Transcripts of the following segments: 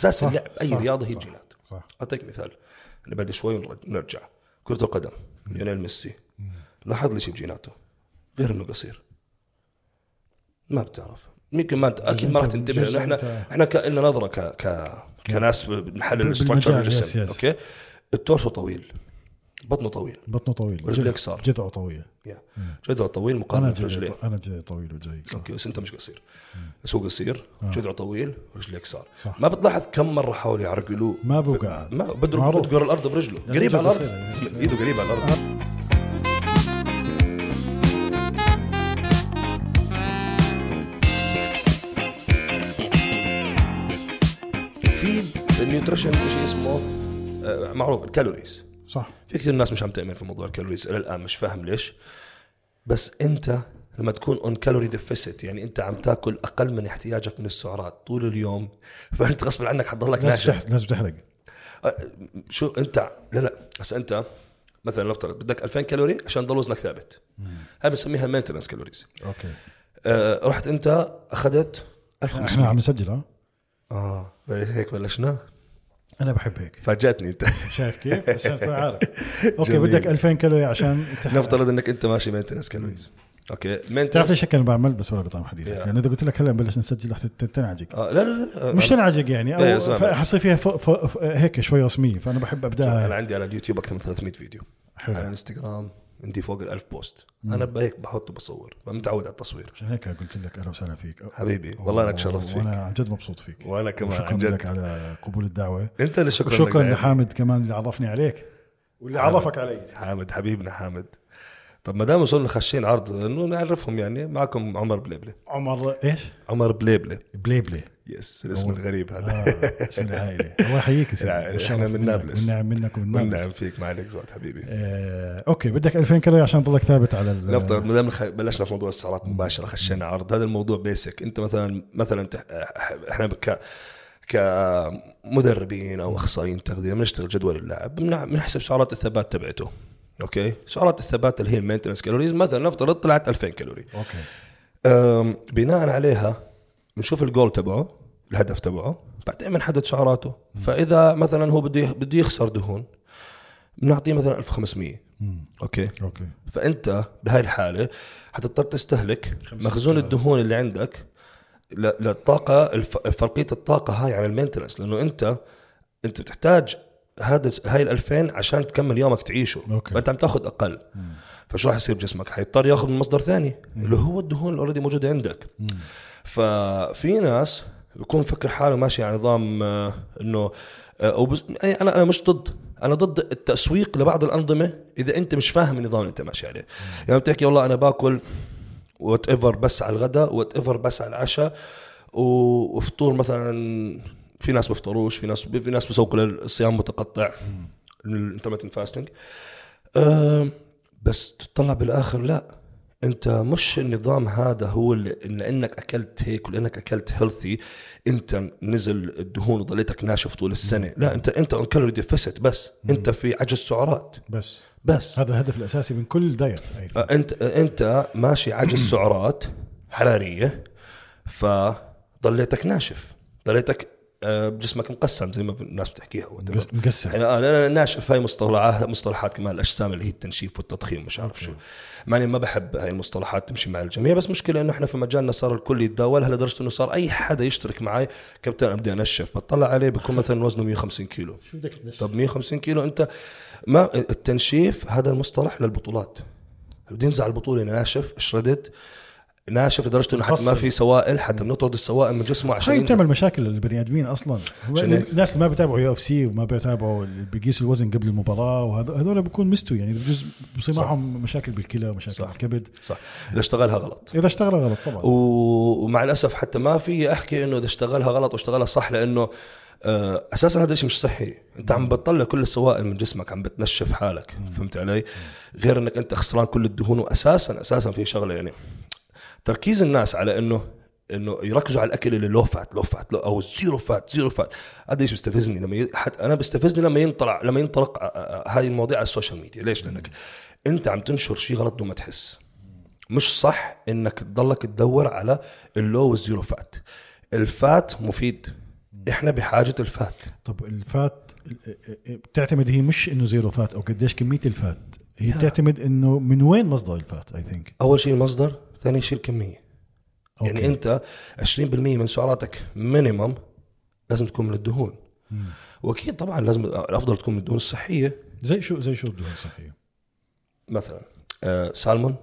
أساس صح، اللعب أي صح، رياضة هي صح. جينات. صح. أعطيك مثال. نبعد شوي ونرجع كرة القدم ليونيل ميسي. لاحظ لي شيء بجيناته؟ غير إنه قصير. ما بتعرف. يمكن ما انت أكيد ما راح تنتبه أنت- إحنا إحنا كان لنا نظرة ك ك كناس بنحلل yes. أوكي؟ ال torso طويل. بطنه طويل. بطنه طويل. ورجليك جذ- صار. جذعه طويل يا. جذعه طويل مقارنة برجليه أنا جذعي طويل وجاي أوكي بس أنت مش قصير. بس هو قصير جذعه طويل ورجليك صار صح. ما بتلاحظ كم مرة حاولوا يعرقلوه ما بوقع ما معروف. بدقر الأرض برجله. قريب على الأرض. إيده قريب على الأرض. في ال nutrition شيء اسمه؟ آه، معروف ال calories. صح. في كثير ناس مش عم تأمن في موضوع ال calories إلى الآن مش فاهم ليش. بس أنت لما تكون on calorie deficit يعني أنت عم تاكل أقل من احتياجك من السعرات طول اليوم فأنت غصب عنك حتضلك ناشف تح- لازم تحرق أه، شو أنت لا لا بس أنت مثلا نفترض بدك 2000 كالوري عشان تضل وزنك ثابت. هاي بنسميها maintenance calories okay. أه رحت أنت أخذت إحنا 1500 عم نسجل آه هيك بلشنا. أنا بحب هيك. فاجأتني أنت. شايف كيف؟ عشان تكون عارف. okay جميل. بدك 2000 كالوري عشان تحرق. نفترض إنك أنت ماشي maintenance calories okay تعرف maintenance ليش هيك أنا بعمل؟ بس ولا بطعم حديثك. يا. يعني إذا قلت لك هلا نبلش نسجل رح تنعجق. آه لا لا, لا مش تنعجق يعني أو حصير فيها ف... ف... ف... هيك شوي رسمية فأنا بحب أنا ابداها عندي على اليوتيوب أكثر من 300 فيديو. حلو. على الإنستغرام. عندي فوق ال 1000 post أنا هيك بحط وبصور متعود على التصوير. عشان هيك قلت لك أهلا وسهلا فيك. حبيبي والله أنا تشرفت فيك. وأنا عن جد مبسوط فيك. وأنا كمان جد. لك على قبول الدعوة. أنت اللي شكرا دايماً. لحامد كمان اللي عرفني عليك. واللي. عرفك علي. حامد حبيبنا حامد. طب ما دام وصلنا خشين عرض إنه نعرفهم يعني. معكم عمر بليبله عمر إيش؟ عمر بليبله بليبلي. yes الاسم الغريب هذا. آه اسم العائلة. الله يحييك يا سيدي. والشرف إحنا من نابلس. والنعم منك ومن نابلس. والنعم فيك ما عليك زود حبيبي. آه، okay بدك 2000 كالوري عشان تضلك ثابت على ال- نفترض ما دام بلشنا في موضوع السعرات مباشرة خشينا عرض. هذا الموضوع بيسك أنت مثلا مثلا إحنا ك كمدربين أو أخصائيين تغذية بنشتغل جدول اللاعب بنحسب سعرات الثبات تبعته. okay؟ سعرات الثبات اللي هي ال maintenance calories. مثلا نفترض طلعت 2000 كالوري. okay. بناء عليها بنشوف الجول تبعه الهدف تبعه بعدين بنحدد سعراته. فإذا مثلا هو بده بده يخسر دهون بنعطيه مثلا 1500 مم. okay؟ okay. فأنت بهاي الحالة حتضطر تستهلك مخزون الدهون اللي عندك للطاقة فرقية الطاقة هاي عن ال maintenance. لأنه أنت أنت بتحتاج هذا هاي ال 2000 عشان تكمل يومك تعيشه. okay. فانت عم تاخذ أقل. فشو راح يصير بجسمك؟ حيضطر ياخذ من مصدر ثاني اللي هو الدهون اللي already موجودة عندك. ففي ناس بيكون فكر حاله ماشي على نظام آه، إنه آه، أو أي أنا أنا مش ضد. أنا ضد التسويق لبعض الأنظمة إذا أنت مش فاهم النظام اللي أنت ماشي عليه. يعني بتحكي والله أنا باكل whatever بس على الغداء whatever بس على العشاء وفطور مثلا في ناس بفطروش في ناس في ناس بسوقوا للصيام متقطع. ال intermittent fasting بس تطلع بالآخر لا. انت مش النظام هذا هو اللي إن لانك أكلت هيك ولانك أكلت healthy انت نزل الدهون وضليتك ناشف طول السنة. لا انت انت on calorie deficit بس. انت في عجز سعرات. بس. بس. هذا الهدف الأساسي من كل دايت think. انت انت ماشي عجز سعرات حرارية فضليتك ناشف. ضليتك آه، جسمك مقسم زي ما الناس بتحكيها مقسم. يعني آه لا ناشف هاي مصطلحات مصطلحات كمان الأجسام اللي هي التنشيف والتضخيم مش عارف شو. ماني ما بحب هاي المصطلحات تمشي مع الجميع بس مشكلة إنه إحنا في مجالنا صار الكل يتداولها لدرجه إنه صار أي حدا يشترك معي كابتن بدي أنشف بطلع عليه بيكون مثلا وزنه 150 كيلو. شو بدك تنشف؟ طب 150 كيلو أنت ما التنشيف هذا المصطلح للبطولات. بدي ينزع البطولة ناشف شردد ناشف لدرجة إنه حتى ما. في سوائل حتى بنطرد السوائل من جسمه عشان هاي بتعمل مشاكل للبني آدمين أصلا. الناس اللي ما بيتابعوا UFC وما بيتابعوا بيقيسوا الوزن قبل المباراة وهذول هذول بيكون مستوي يعني بجوز بصير. معهم مشاكل بالكلى ومشاكل صح. بالكبد. صح. إذا اشتغلها غلط. إذا اشتغل غلط طبعا. و- ومع الأسف حتى ما في أحكي إنه إذا اشتغلها غلط واشتغلها صح لأنه آه، أساسا هذا الشيء مش صحي. أنت عم بتطلع كل السوائل من جسمك عم بتنشف حالك. فهمت علي؟ غير إنك أنت خسران كل الدهون واساسا أساسا في شغلة يعني. تركيز الناس على إنه إنه يركزوا على الأكل اللي low fat low fat low أو zero fat zero fat هذا إيش بيستفزني لما ي... حتى أنا بيستفزني لما ينطلع لما ينطلق آه، آه، هاي المواضيع على ال social media. ليش؟ لأنك أنت عم تنشر شيء غلط بدون ما تحس. مش صح إنك تضلك تدور على ال low وال zero fat ال fat مفيد. إحنا بحاجة ال fat طب ال fat بتعتمد هي مش إنه zero fat أو قديش كمية ال fat هي. بتعتمد إنه من وين مصدر ال fat I think أول شيء المصدر؟ ثاني شيء الكمية. يعني أنت 20% من سعراتك minimum لازم تكون من الدهون. وأكيد طبعا لازم الأفضل تكون من الدهون الصحية. زي شو زي شو الدهون الصحية؟ مثلا آه سالمون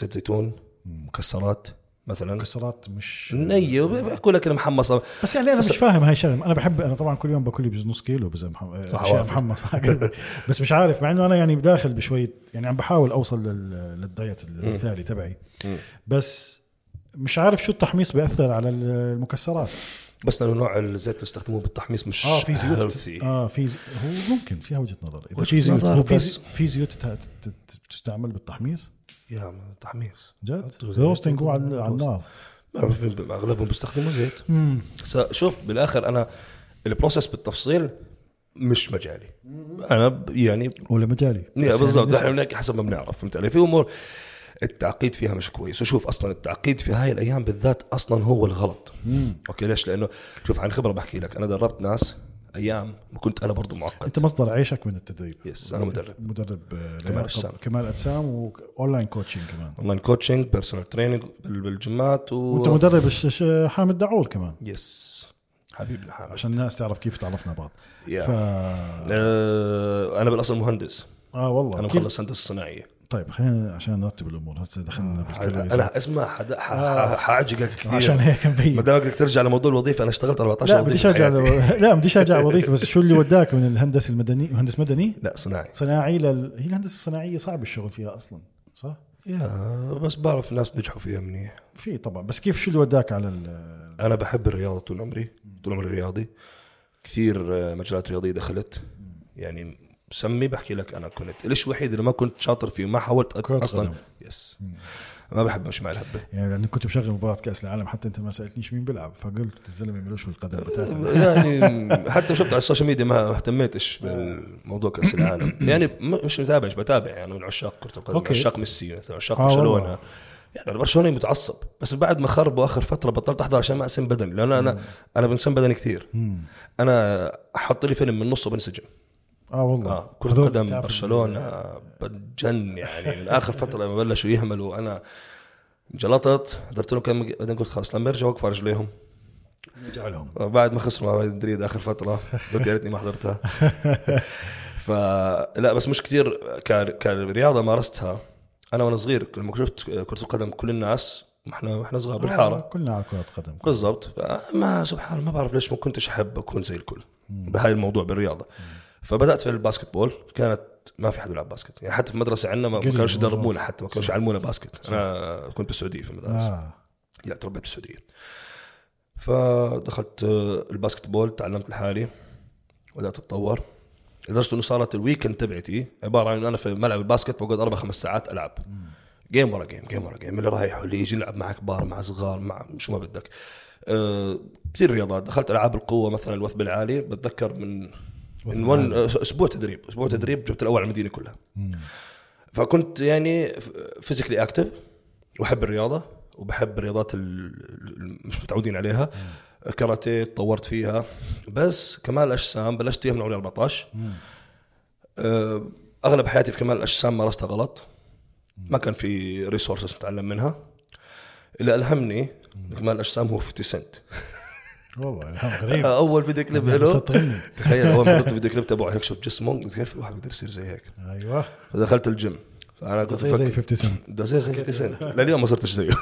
زيت زيتون مكسرات. مثلا. مكسرات مش نية بيحكوا لك المحمصة بس يعني أنا بس- مش فاهم هاي الشغله أنا بحب أنا طبعا كل يوم باكل لي بجوز نص كيلو بس أشياء وافق. محمص بس مش عارف مع إنه أنا يعني بداخل بشوية يعني عم بحاول أوصل لل... لل diet المثالي تبعي. بس مش عارف شو التحميص بيأثر على المكسرات. بس لأنه نوع الزيت اللي يستخدموه بالتحميص مش آه في زيوت. healthy. آه في زي... هو ممكن فيها وجهة نظر. إذا في زيوت في, زيوت تستعمل بالتحميص؟ يا تحميص. جد. roasting هو على النار. أغلبهم بيستخدموا زيت. شوف بالآخر أنا ال process بالتفصيل مش مجالي. أنا يعني ولا مجالي. يعني بالضبط. إحنا بنحكي حسب ما بنعرف فهمت علي؟ في أمور التعقيد فيها مش كويس. وشوف أصلا التعقيد في هاي الأيام بالذات أصلا هو الغلط. مم. okay ليش؟ لأنه شوف عن خبرة بحكي لك. أنا دربت ناس أيام كنت أنا برضو معقد. أنت مصدر عيشك من التدريب. yes أنا مدرب. مدرب كمال أجسام. كمال أجسام و online coaching كمان. online coaching personal training بالجيمات و وأنت مدرب حامد دعول كمان. yes حبيبنا حامد عشان الناس تعرف كيف تعرفنا بعض. yeah. ف آه أنا بالأصل مهندس. آه والله. أنا مخلص هندسة صناعية. طيب خلينا عشان نرتب الأمور. هسه دخلنا بالكلية. أنا اسمع حد- ح- ح- حاعجقك كثير. عشان هيك ما مبين دام بدك ترجع لموضوع الوظيفة أنا اشتغلت 14 لا بدي وظيفة ارجع. لا بدي ارجع وظيفه بس شو اللي وداك من الهندسة المدني مهندس مدني؟ لا صناعي. صناعي لل... هي الهندسة الصناعية صعب الشغل فيها أصلا صح؟ يا بس بعرف ناس نجحوا فيها منيح. في طبعا. بس كيف شو اللي وداك على ال... أنا بحب الرياضة طول عمري طول عمري رياضي. كثير آه، مجالات رياضية دخلت. يعني سمي بحكي لك أنا كنت. الشيء الوحيد اللي ما كنت شاطر فيه ما حاولت كرة أصلا. قدم. yes ما بحب مش مع الهبه يعني لأني كنت بشغل مباراة كأس العالم حتى أنت ما سألتنيش مين بيلعب فقلت الزلمة ملوش بالقدم يعني حتى شفت على ال social media ما اهتميتش بالموضوع كأس العالم. يعني مش متابع مش بتابع. يعني من عشاق كرة القدم okay. عشاق ميسي مثلا عشاق آه برشلونة. والله. يعني أنا برشلوني متعصب. بس بعد ما خربوا آخر فترة بطلت أحضر عشان ما اسم بدني لأنه أنا أنا بنسم بدني كثير. مم. أنا حط لي فيلم من نصه بنسجن آه والله. آه كرة قدم برشلونة بتجن يعني من آخر فترة لما بلشوا يهملوا. أنا جلطت حضرت لهم كم بعدين قلت خلاص لما يرجعوا وقف على رجليهم جعلهم بعد ما خسروا مع مدريد آخر فترة قلت يا ريتني ما حضرتها. فلا بس مش كثير كرياضة مارستها. أنا وأنا صغير لما شفت كرة القدم كل الناس إحنا إحنا صغار آه بالحارة كلنا على كرة قدم. بالضبط. ما سبحان الله ما بعرف ليش ما كنتش أحب أكون زي الكل. بهاي الموضوع بالرياضة. فبدأت في ال basketball كانت ما في حد يلعب basket. يعني حتى في المدرسة عندنا ما كانوش. يدربونا حتى ما كانوش يعلمونا basket. أنا كنت بالسعوديه في المدرسة. آه. لا تربيت بالسعوديه فدخلت آه، ال basketball تعلمت لحالي بدأت أتطور. لدرجة إنه صارت ال weekend تبعتي عبارة عن أنا في ملعب ال basket بقعد أربع خمس ساعات ألعب. game ورا game game ورا game اللي رايح واللي يجي يلعب مع كبار مع صغار مع شو ما بدك. أه رياضات. دخلت ألعاب القوة مثلا الوثب العالي. بتذكر من من one أسبوع تدريب. أسبوع تدريب جبت الأول على المدينة كلها. فكنت يعني physically active واحب الرياضة وبحب الرياضات اللي مش متعودين عليها. كاراتيه تطورت فيها. بس كمال الأجسام بلشت فيها من عمري 14 أه، أغلب حياتي في كمال الأجسام مارستها غلط. ما كان في resources نتعلم منها. اللي ألهمني كمال الأجسام هو 50 سنت والله غريب. أول فيديو كليب له. مسطرني تخيل أول ما حضرت الفيديو كليب تبعه هيك شوف جسمه قلت كيف الواحد بيقدر يصير زي هيك؟ أيوه. فدخلت الجيم. أنا كنت زي زي بفكر 50 سنت ده زي زي 50 سنت لليوم ما صرتش زيه.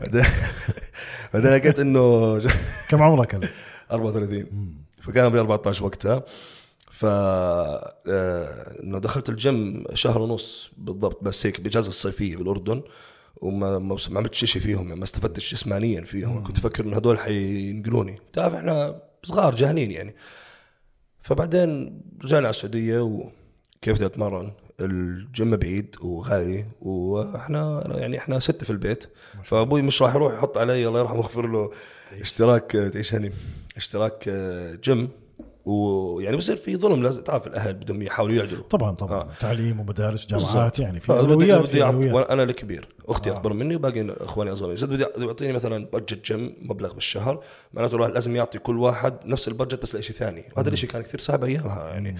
بعدين بعدين لقيت إنه كم عمرك هلا؟ 34 فكان عمري 14 وقتها. ف آه، إنه دخلت الجيم شهر ونص بالضبط بس هيك بإجازة الصيفية بالأردن. وما ما ما عملت شيء فيهم يعني ما استفدتش جسمانيا فيهم. كنت أفكر إنه هدول حينقلوني. تعرف إحنا صغار جاهلين يعني. فبعدين رجعنا على السعودية وكيف بدي أتمرن؟ الجيم بعيد وغالي وإحنا يعني إحنا ستة في البيت. فأبوي مش راح يروح يحط علي الله يرحمه ويغفر له اشتراك تعيش هني اشتراك آه، جيم. ويعني بصير في ظلم لازم تعرف الأهل بدهم يحاولوا يعدلوا. طبعا طبعا. آه. تعليم ومدارس جامعات. يعني في أولويات بدي وأنا الكبير أختي آه. أكبر مني وباقي إخواني أصغر مني. زاد بدي يعطيني مثلا budget gym مبلغ بالشهر. معناته الواحد لازم يعطي كل واحد نفس ال budget بس لشيء ثاني. وهذا الشيء كان كثير صعب أيامها يعني.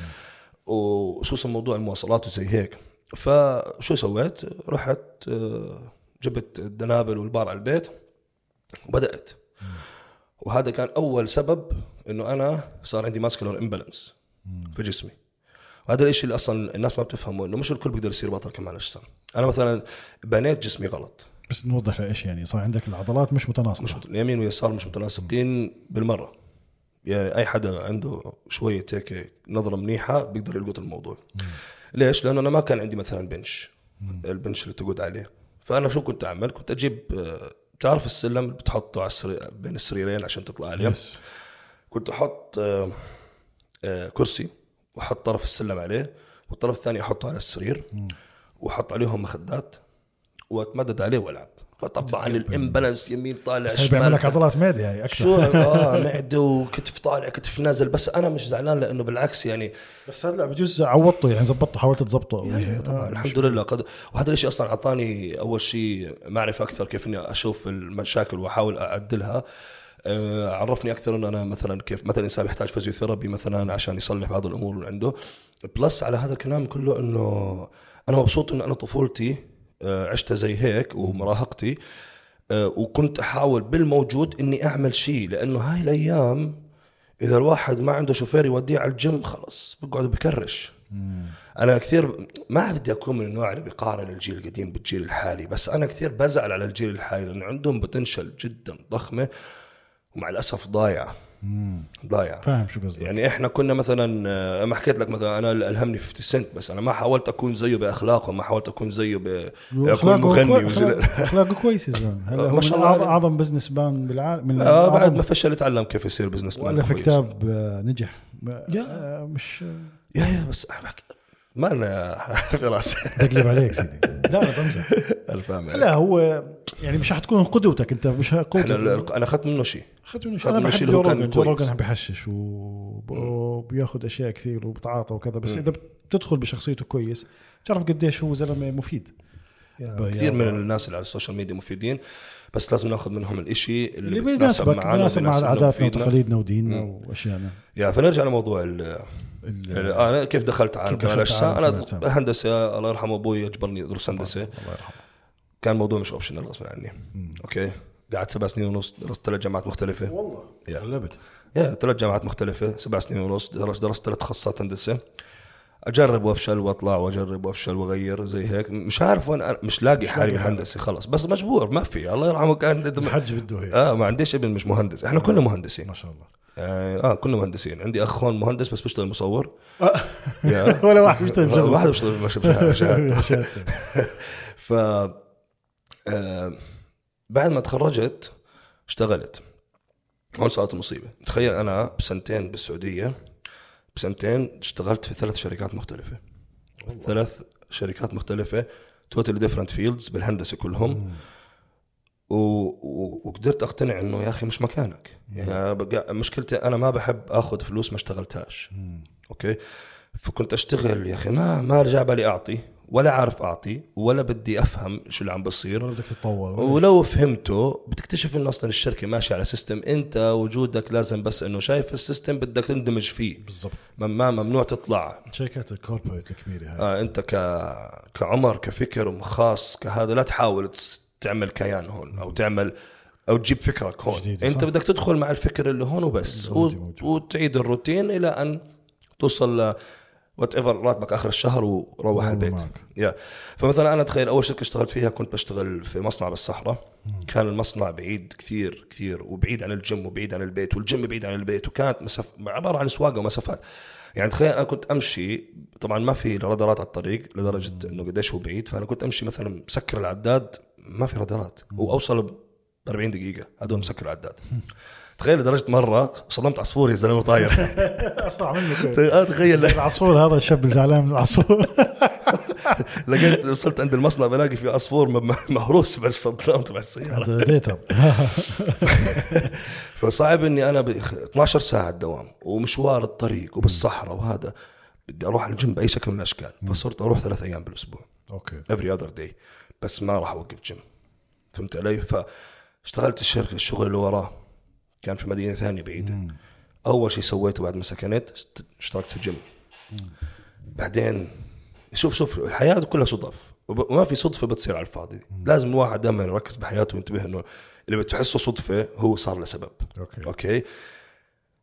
وخصوصا موضوع المواصلات وزي هيك. فشو سويت؟ رحت آه، جبت الدنابل والبار على البيت وبدأت. وهذا كان أول سبب إنه أنا صار عندي muscular imbalance في جسمي. وهذا الشيء اللي أصلا الناس ما بتفهمه إنه مش الكل بيقدر يصير بطل كمال أجسام. أنا مثلا بنيت جسمي غلط. بس نوضح إيش يعني صار عندك العضلات مش متناسقة. مش مت- اليمين واليسار مش متناسقين بالمرة. يعني أي حدا عنده شوية هيك نظرة منيحة بيقدر يلقط الموضوع. ليش؟ لأنه أنا ما كان عندي مثلا bench البنش اللي تقعد عليه. فأنا شو كنت أعمل؟ كنت أجيب آه، بتعرف السلم اللي بتحطه على السرير بين السريرين عشان تطلع عليه. كنت أحط آه، آه، كرسي وأحط طرف السلم عليه والطرف الثاني أحطه على السرير وأحط عليهم مخدات وأتمدد عليه وألعب. فطبعا الإمبالانس يمين طالع هي بيعمل لك شمال. عضلات معده هاي أكثر. شو؟ آه معدة وكتف طالع كتف نازل. بس أنا مش زعلان لأنه بالعكس يعني بس هلا بجوز عوضته يعني زبطته حاولت تظبطه شيء. طبعا آه، الحمد لله. قد وهذا الشيء أصلا أعطاني أول شيء معرفة أكثر كيف إني أشوف المشاكل وأحاول أعدلها. آه، عرفني أكثر انه أنا مثلا كيف مثلا إنسان يحتاج physiotherapy مثلا عشان يصلح بعض الأمور اللي عنده. plus على هذا الكلام كله إنه أنا مبسوط انه أنا طفولتي آه، عشتها زي هيك ومراهقتي آه، وكنت أحاول بالموجود إني أعمل شيء لأنه هاي الأيام إذا الواحد ما عنده شوفير يوديه على الجيم خلص بقعد بكرش. أنا كثير ما بدي أكون من النوع اللي بيقارن الجيل القديم بالجيل الحالي بس أنا كثير بزعل على الجيل الحالي لأنه عندهم potential جدا ضخمة. ومع الأسف ضايعه ضايعه فاهم شو قصدك. يعني إحنا كنا مثلا آه، ما حكيت لك مثلا أنا الهمني 50 سنت بس أنا ما حاولت أكون زيه بأخلاقه ما حاولت أكون زيه ب أكون مغني أخلاقه كويس يا زلمة. هلا ما هو شاء من الله. اعظم businessman بالعالم من آه بعد ما فشل تعلم كيف يصير businessman وألف كويس. كتاب آه، نجح. yeah. آه، مش yeah yeah بس ما لنا فراس بقلب عليك سيدي. لا أنا بمزح الفاهم لا هو يعني مش حتكون قدوتك انت مش قدوتك أنا أخذت منه شيء. أخذت منه شيء. أنا بحب جو روجن جو. روجن بحشش وب- وبياخذ أشياء كثير وبتعاطى وكذا. بس إذا بتدخل بشخصيته كويس بتعرف قديش هو زلمة مفيد. يعني كثير من الناس اللي على ال social media مفيدين. بس لازم ناخذ منهم الإشي اللي, اللي بيناسبك بيناسب مع عاداتنا. وتقاليدنا وديننا واشيائنا yeah فنرجع لموضوع ال ال- ال- أنا كيف دخلت كمال اجسام عالم كمال أنا. هندسة الله يرحمه أبوي اجبرني أدرس هندسة. الله يرحمه. كان الموضوع مش optional غصب عني. okay؟ قعدت سبع سنين ونص درست ثلاث جامعات مختلفة. والله yeah. غلبت yeah ثلاث جامعات مختلفة سبع سنين ونص درست درست ثلاث تخصصات هندسة. أجرب وأفشل وأطلع وأجرب وأفشل وأغير زي هيك. مش عارف وين أنا- مش لاقي حالي بالهندسة خلص. بس مجبور ما في. الله يرحمه كان الحج بده هيك. آه ما عنديش ابن مش مهندس. إحنا كلنا مهندسين. ما شاء الله. آه, آه كلنا مهندسين. عندي أخ هون مهندس بس بيشتغل مصور. يا. ولا واحد بيشتغل بشغله. واحد بيشتغل شهادته. ف آه بعد ما تخرجت اشتغلت. هون صارت المصيبة تخيل أنا بسنتين بالسعودية بسنتين اشتغلت في ثلاث شركات مختلفة. ثلاث شركات مختلفة totally different fields بالهندسة كلهم. و... و... وقدرت أقتنع إنه يا أخي مش مكانك. يعني بقى... مشكلتي أنا ما بحب آخذ فلوس ما اشتغلتهاش. أوكي؟ فكنت أشتغل يا أخي ما ما رجع بالي أعطي. ولا عارف أعطي ولا بدي أفهم شو اللي عم بصير. ولا بدك تتطور. ولو فهمته بتكتشف إنه أصلا الشركة ماشية على system أنت وجودك لازم بس إنه شايف ال system بدك تندمج فيه. بالضبط. ما ممنوع تطلع. شركات ال corporate الكبيرة هاي. آه أنت ك كعمر كفكر خاص كهذا لا تحاول تعمل كيان هون أو تعمل أو تجيب فكرك هون. جديدة، أنت صح. بدك تدخل مع الفكر اللي هون وبس. وتعيد الروتين إلى أن توصل ل whatever راتبك آخر الشهر وروح والله البيت. يا فمثلا أنا تخيل أول شركة اشتغلت فيها كنت بشتغل في مصنع بالصحراء. كان المصنع بعيد كثير كثير وبعيد عن الجيم وبعيد عن البيت والجيم بعيد عن البيت وكانت مسف... عبارة عن سواقة ومسافات. يعني تخيل أنا كنت أمشي طبعا ما في رادارات على الطريق لدرجة إنه قديش هو بعيد. فأنا كنت أمشي مثلا مسكر العداد ما في رادارات. وأوصل ب 40 دقيقة هذول مسكر العداد. تخيل لدرجه مرة صدمت عصفور يا زلمة طاير. أسرع منك. آه، تخيل. العصفور هذا الشاب زعلان من العصفور. لقيت وصلت عند المصنع بلاقي في عصفور مهروس بالصدام تبع السيارة. ديتر. فصعب إني أنا ب 12 ساعة دوام ومشوار الطريق وبالصحراء وهذا. بدي أروح على الجيم بأي شكل من الأشكال. فصرت أروح ثلاث أيام بالأسبوع. okay. every other day بس ما راح أوقف جيم فهمت علي؟ فاشتغلت الشركة الشغل اللي وراه. كان في مدينة ثانية بعيدة. أول شيء سويته بعد ما سكنت اشتركت في جيم. بعدين شوف شوف الحياة كلها صدف وما في صدفة بتصير على الفاضي. لازم الواحد دائما يركز بحياته وينتبه إنه اللي بتحسه صدفة هو صار لسبب okay. okay؟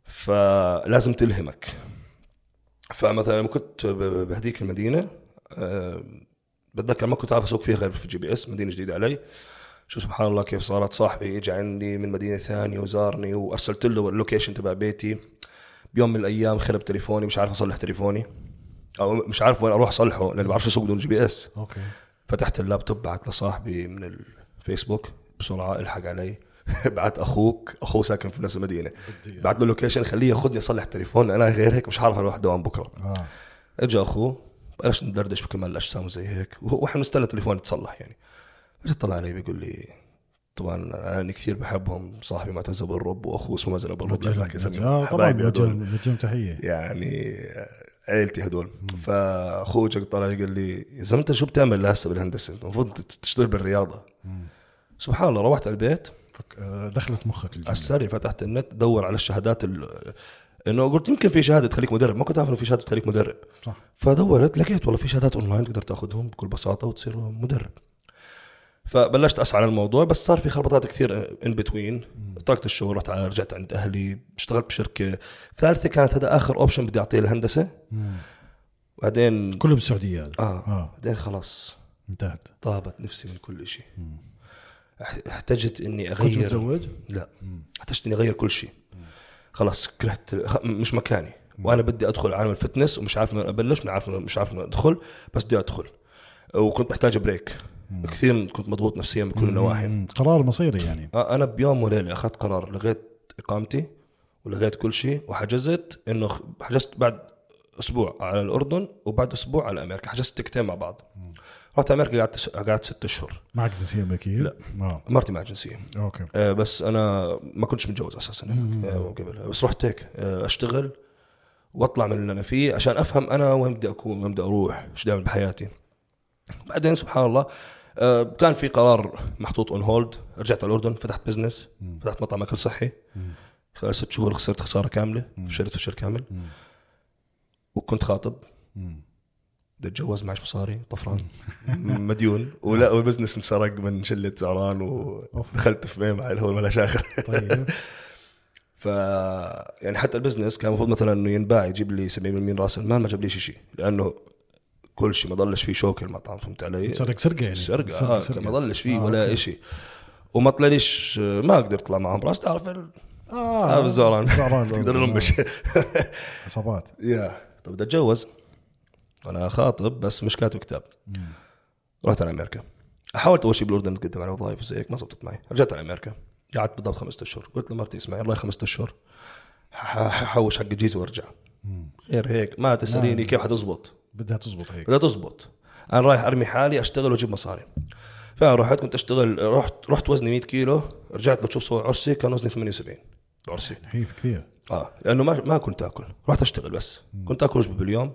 فلازم تلهمك. فمثلا لما كنت بهديك المدينة أه بتذكر ما كنت عارف أسوق فيها غير في GPS مدينة جديدة علي. شو سبحان الله كيف صارت. صاحبي اجى عندي من مدينة ثانية وزارني وأرسلت له ال location تبع بيتي. بيوم من الأيام خرب تليفوني مش عارف أصلح تليفوني. أو مش عارف وين أروح أصلحه لاني بعرفش اسوق بدون GPS. okay. فتحت اللابتوب بعت لصاحبي من الفيسبوك بسرعة الحق علي. بعت أخوك أخوه ساكن في نفس المدينة. بعت له location خليه ياخذني أصلح التليفون أنا غير هيك مش عارف أروح دوام بكرة. آه. اجى أخوه بلش ندردش بكمال الأجسام وزي هيك. وإحنا نستنى التليفون يتصلح يعني. طلع علي بيقول لي طبعا أنا كثير بحبهم صاحبي معتز أبو الرب وأخوه اسمه مازن أبو الرب. آه طبعا حبايبي. بوجه بوجههم تحية. يعني عيلتي هدول. فأخوه طلع لي قال لي يا زلمة أنت شو بتعمل هسه بالهندسة؟ المفروض تشتغل بالرياضة. سبحان الله روحت على البيت. فك... آه، دخلت مخك على السريع فتحت النت دور على الشهادات ال- إنه قلت يمكن في شهادة تخليك مدرب. ما كنت عارف إنه في شهادة تخليك مدرب. صح. فدورت لقيت والله في شهادات أونلاين تقدر تأخذهم بكل بساطة وتصير مدرب. فبلشت أسعى على الموضوع بس صار في خربطات كثير in between تركت الشغل رحت على- رجعت عند أهلي اشتغلت بشركة ثالثة كانت هذا آخر option بدي أعطيه الهندسه بعدين كله بالسعوديه هذا آه. آه. بعدين خلاص انتهت. طابت نفسي من كل شيء أح- احتجت إني كنت أغير. متزوج؟ لا. احتجت إني أغير كل شيء. خلاص كرهت مش مكاني. وأنا بدي أدخل عالم ال fitness ومش عارف من وين أبلش مش عارف مش عارف من أدخل بس بدي أدخل. وكنت محتاج break كثير كنت مضغوط نفسيا من كل النواحي. قرار مصيري يعني. آه، أنا بيوم وليلة أخذت قرار لغيت إقامتي ولغيت كل شيء وحجزت إنه حجزت بعد أسبوع على الأردن وبعد أسبوع على أمريكا. حجزت تكتين مع بعض. رحت أمريكا قعدت س- قعدت ست أشهر. معك جنسية أمريكية؟ لا. آه. مرتي مع جنسية. أوكي. آه، بس أنا ما كنتش متجوز أساسا آه، قبل. بس رحت هيك آه، أشتغل وأطلع من اللي أنا فيه عشان أفهم أنا وين بدي أكون وين بدي أروح إيش بدي اعمل بحياتي. بعدين سبحان الله آه، كان في قرار محطوط on hold رجعت على الأردن فتحت business فتحت مطعم أكل صحي. خلال ست شهور خسرت خسارة كاملة فشلت فشل كامل. وكنت خاطب. بدي اتجوز معش مصاري طفران. مديون. ولا وال business انسرق من شلة زعران ودخلت في مع الهول ملاش آخر. طيب. ف يعني حتى ال business كان المفروض مثلا إنه ينباع يجيب لي 70% من رأس المال ما جاب لي شيء لأنه كل شيء ما ضلش فيه شوك المطعم فهمت علي؟ سرق سرقة يعني. سرقة آه ما ضلش فيه آه، ولا. شيء وما طلعليش ما قدرت أطلع معهم. راس تعرف ال- آه آه بالزعران زعران تقدر نلمش عصابات. يا. طب بدي أتجوز. أنا خاطب بس مش كاتب كتاب. رحت على أمريكا. حاولت أول شيء بالأردن اتقدم على وظائف وزي هيك ما زبطت معي. رجعت على أمريكا. قعدت بالضبط خمسة أشهر. قلت لمرتي اسمعي الله خمسة أشهر. ح- ححوش حق الجيزة وارجع. غير هيك ما تسأليني كيف حتزبط. بدها تزبط هيك. بدها تزبط. أنا رايح أرمي حالي أشتغل وأجيب مصاري. فانا رحت كنت أشتغل رحت رحت وزني 100 كيلو رجعت لو تشوف صور عرسي كان وزني 78 عرسي. هي كثير. آه لأنه ما ما كنت آكل. رحت أشتغل بس. كنت آكل وجبه باليوم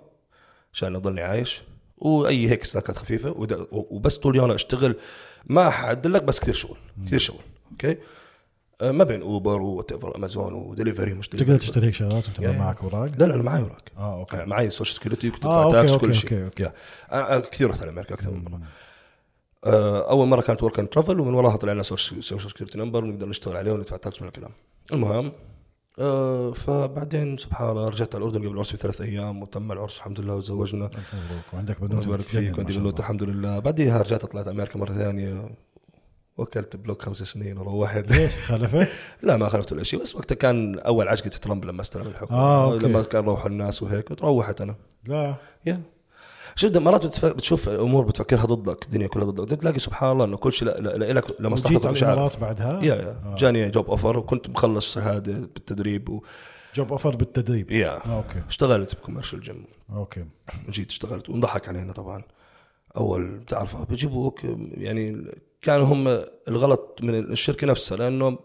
عشان أضلني عايش. وأي هيك snackات خفيفة وبس طول اليوم أشتغل. ما حعدلك بس كثير شغل. كثير شغل. okay؟ آه ما بين Uber وات امازون ودليفري مش تقدر تشتري هيك شغلات وانت يا- معك اوراق لا لا أنا معي اوراق آه أوكي. يعني معي social security كنت آه، ادفع tax okay، كل شيء. okay, okay. yeah. أنا كثير رحت على أمريكا أكثر من مرة. آه، أول مرة كانت work and travel ومن وراها طلع لنا social security number ونقدر نشتغل عليه وندفع tax من الكلام المهم آه، فبعدين سبحان الله رجعت على الأردن قبل العرس بثلاث أيام وتم العرس الحمد لله وتزوجنا. مبروك وعندك بنوتة يبارك فيك وعندي بنوتة الحمد لله. بعديها رجعت طلعت أمريكا مرة ثانية. وكلت بلوك خمس سنين وروحت. ليش؟ خالفه؟ لا ما خلفت ولا شيء. بس وقتها كان أول عشقة ترامب لما استلم الحكم. آه، okay. لما كان روح الناس وهيك تروحت أنا. لا. yeah. شوف مرات بتف... بتشوف أمور بتفكرها ضدك الدنيا كلها ضدك. بدك تلاقي سبحان الله إنه كل شيء لك لمصلحتك مش عارف بعدها؟ yeah yeah. جاني job offer وكنت مخلص شهادة بالتدريب و... job offer بالتدريب. yeah. آه، okay. اشتغلت ب commercial gym okay. جيت اشتغلت. وانضحك علينا طبعا. أول بتعرفها بيجيبوك يعني كانوا هم الغلط من الشركة نفسها لأنه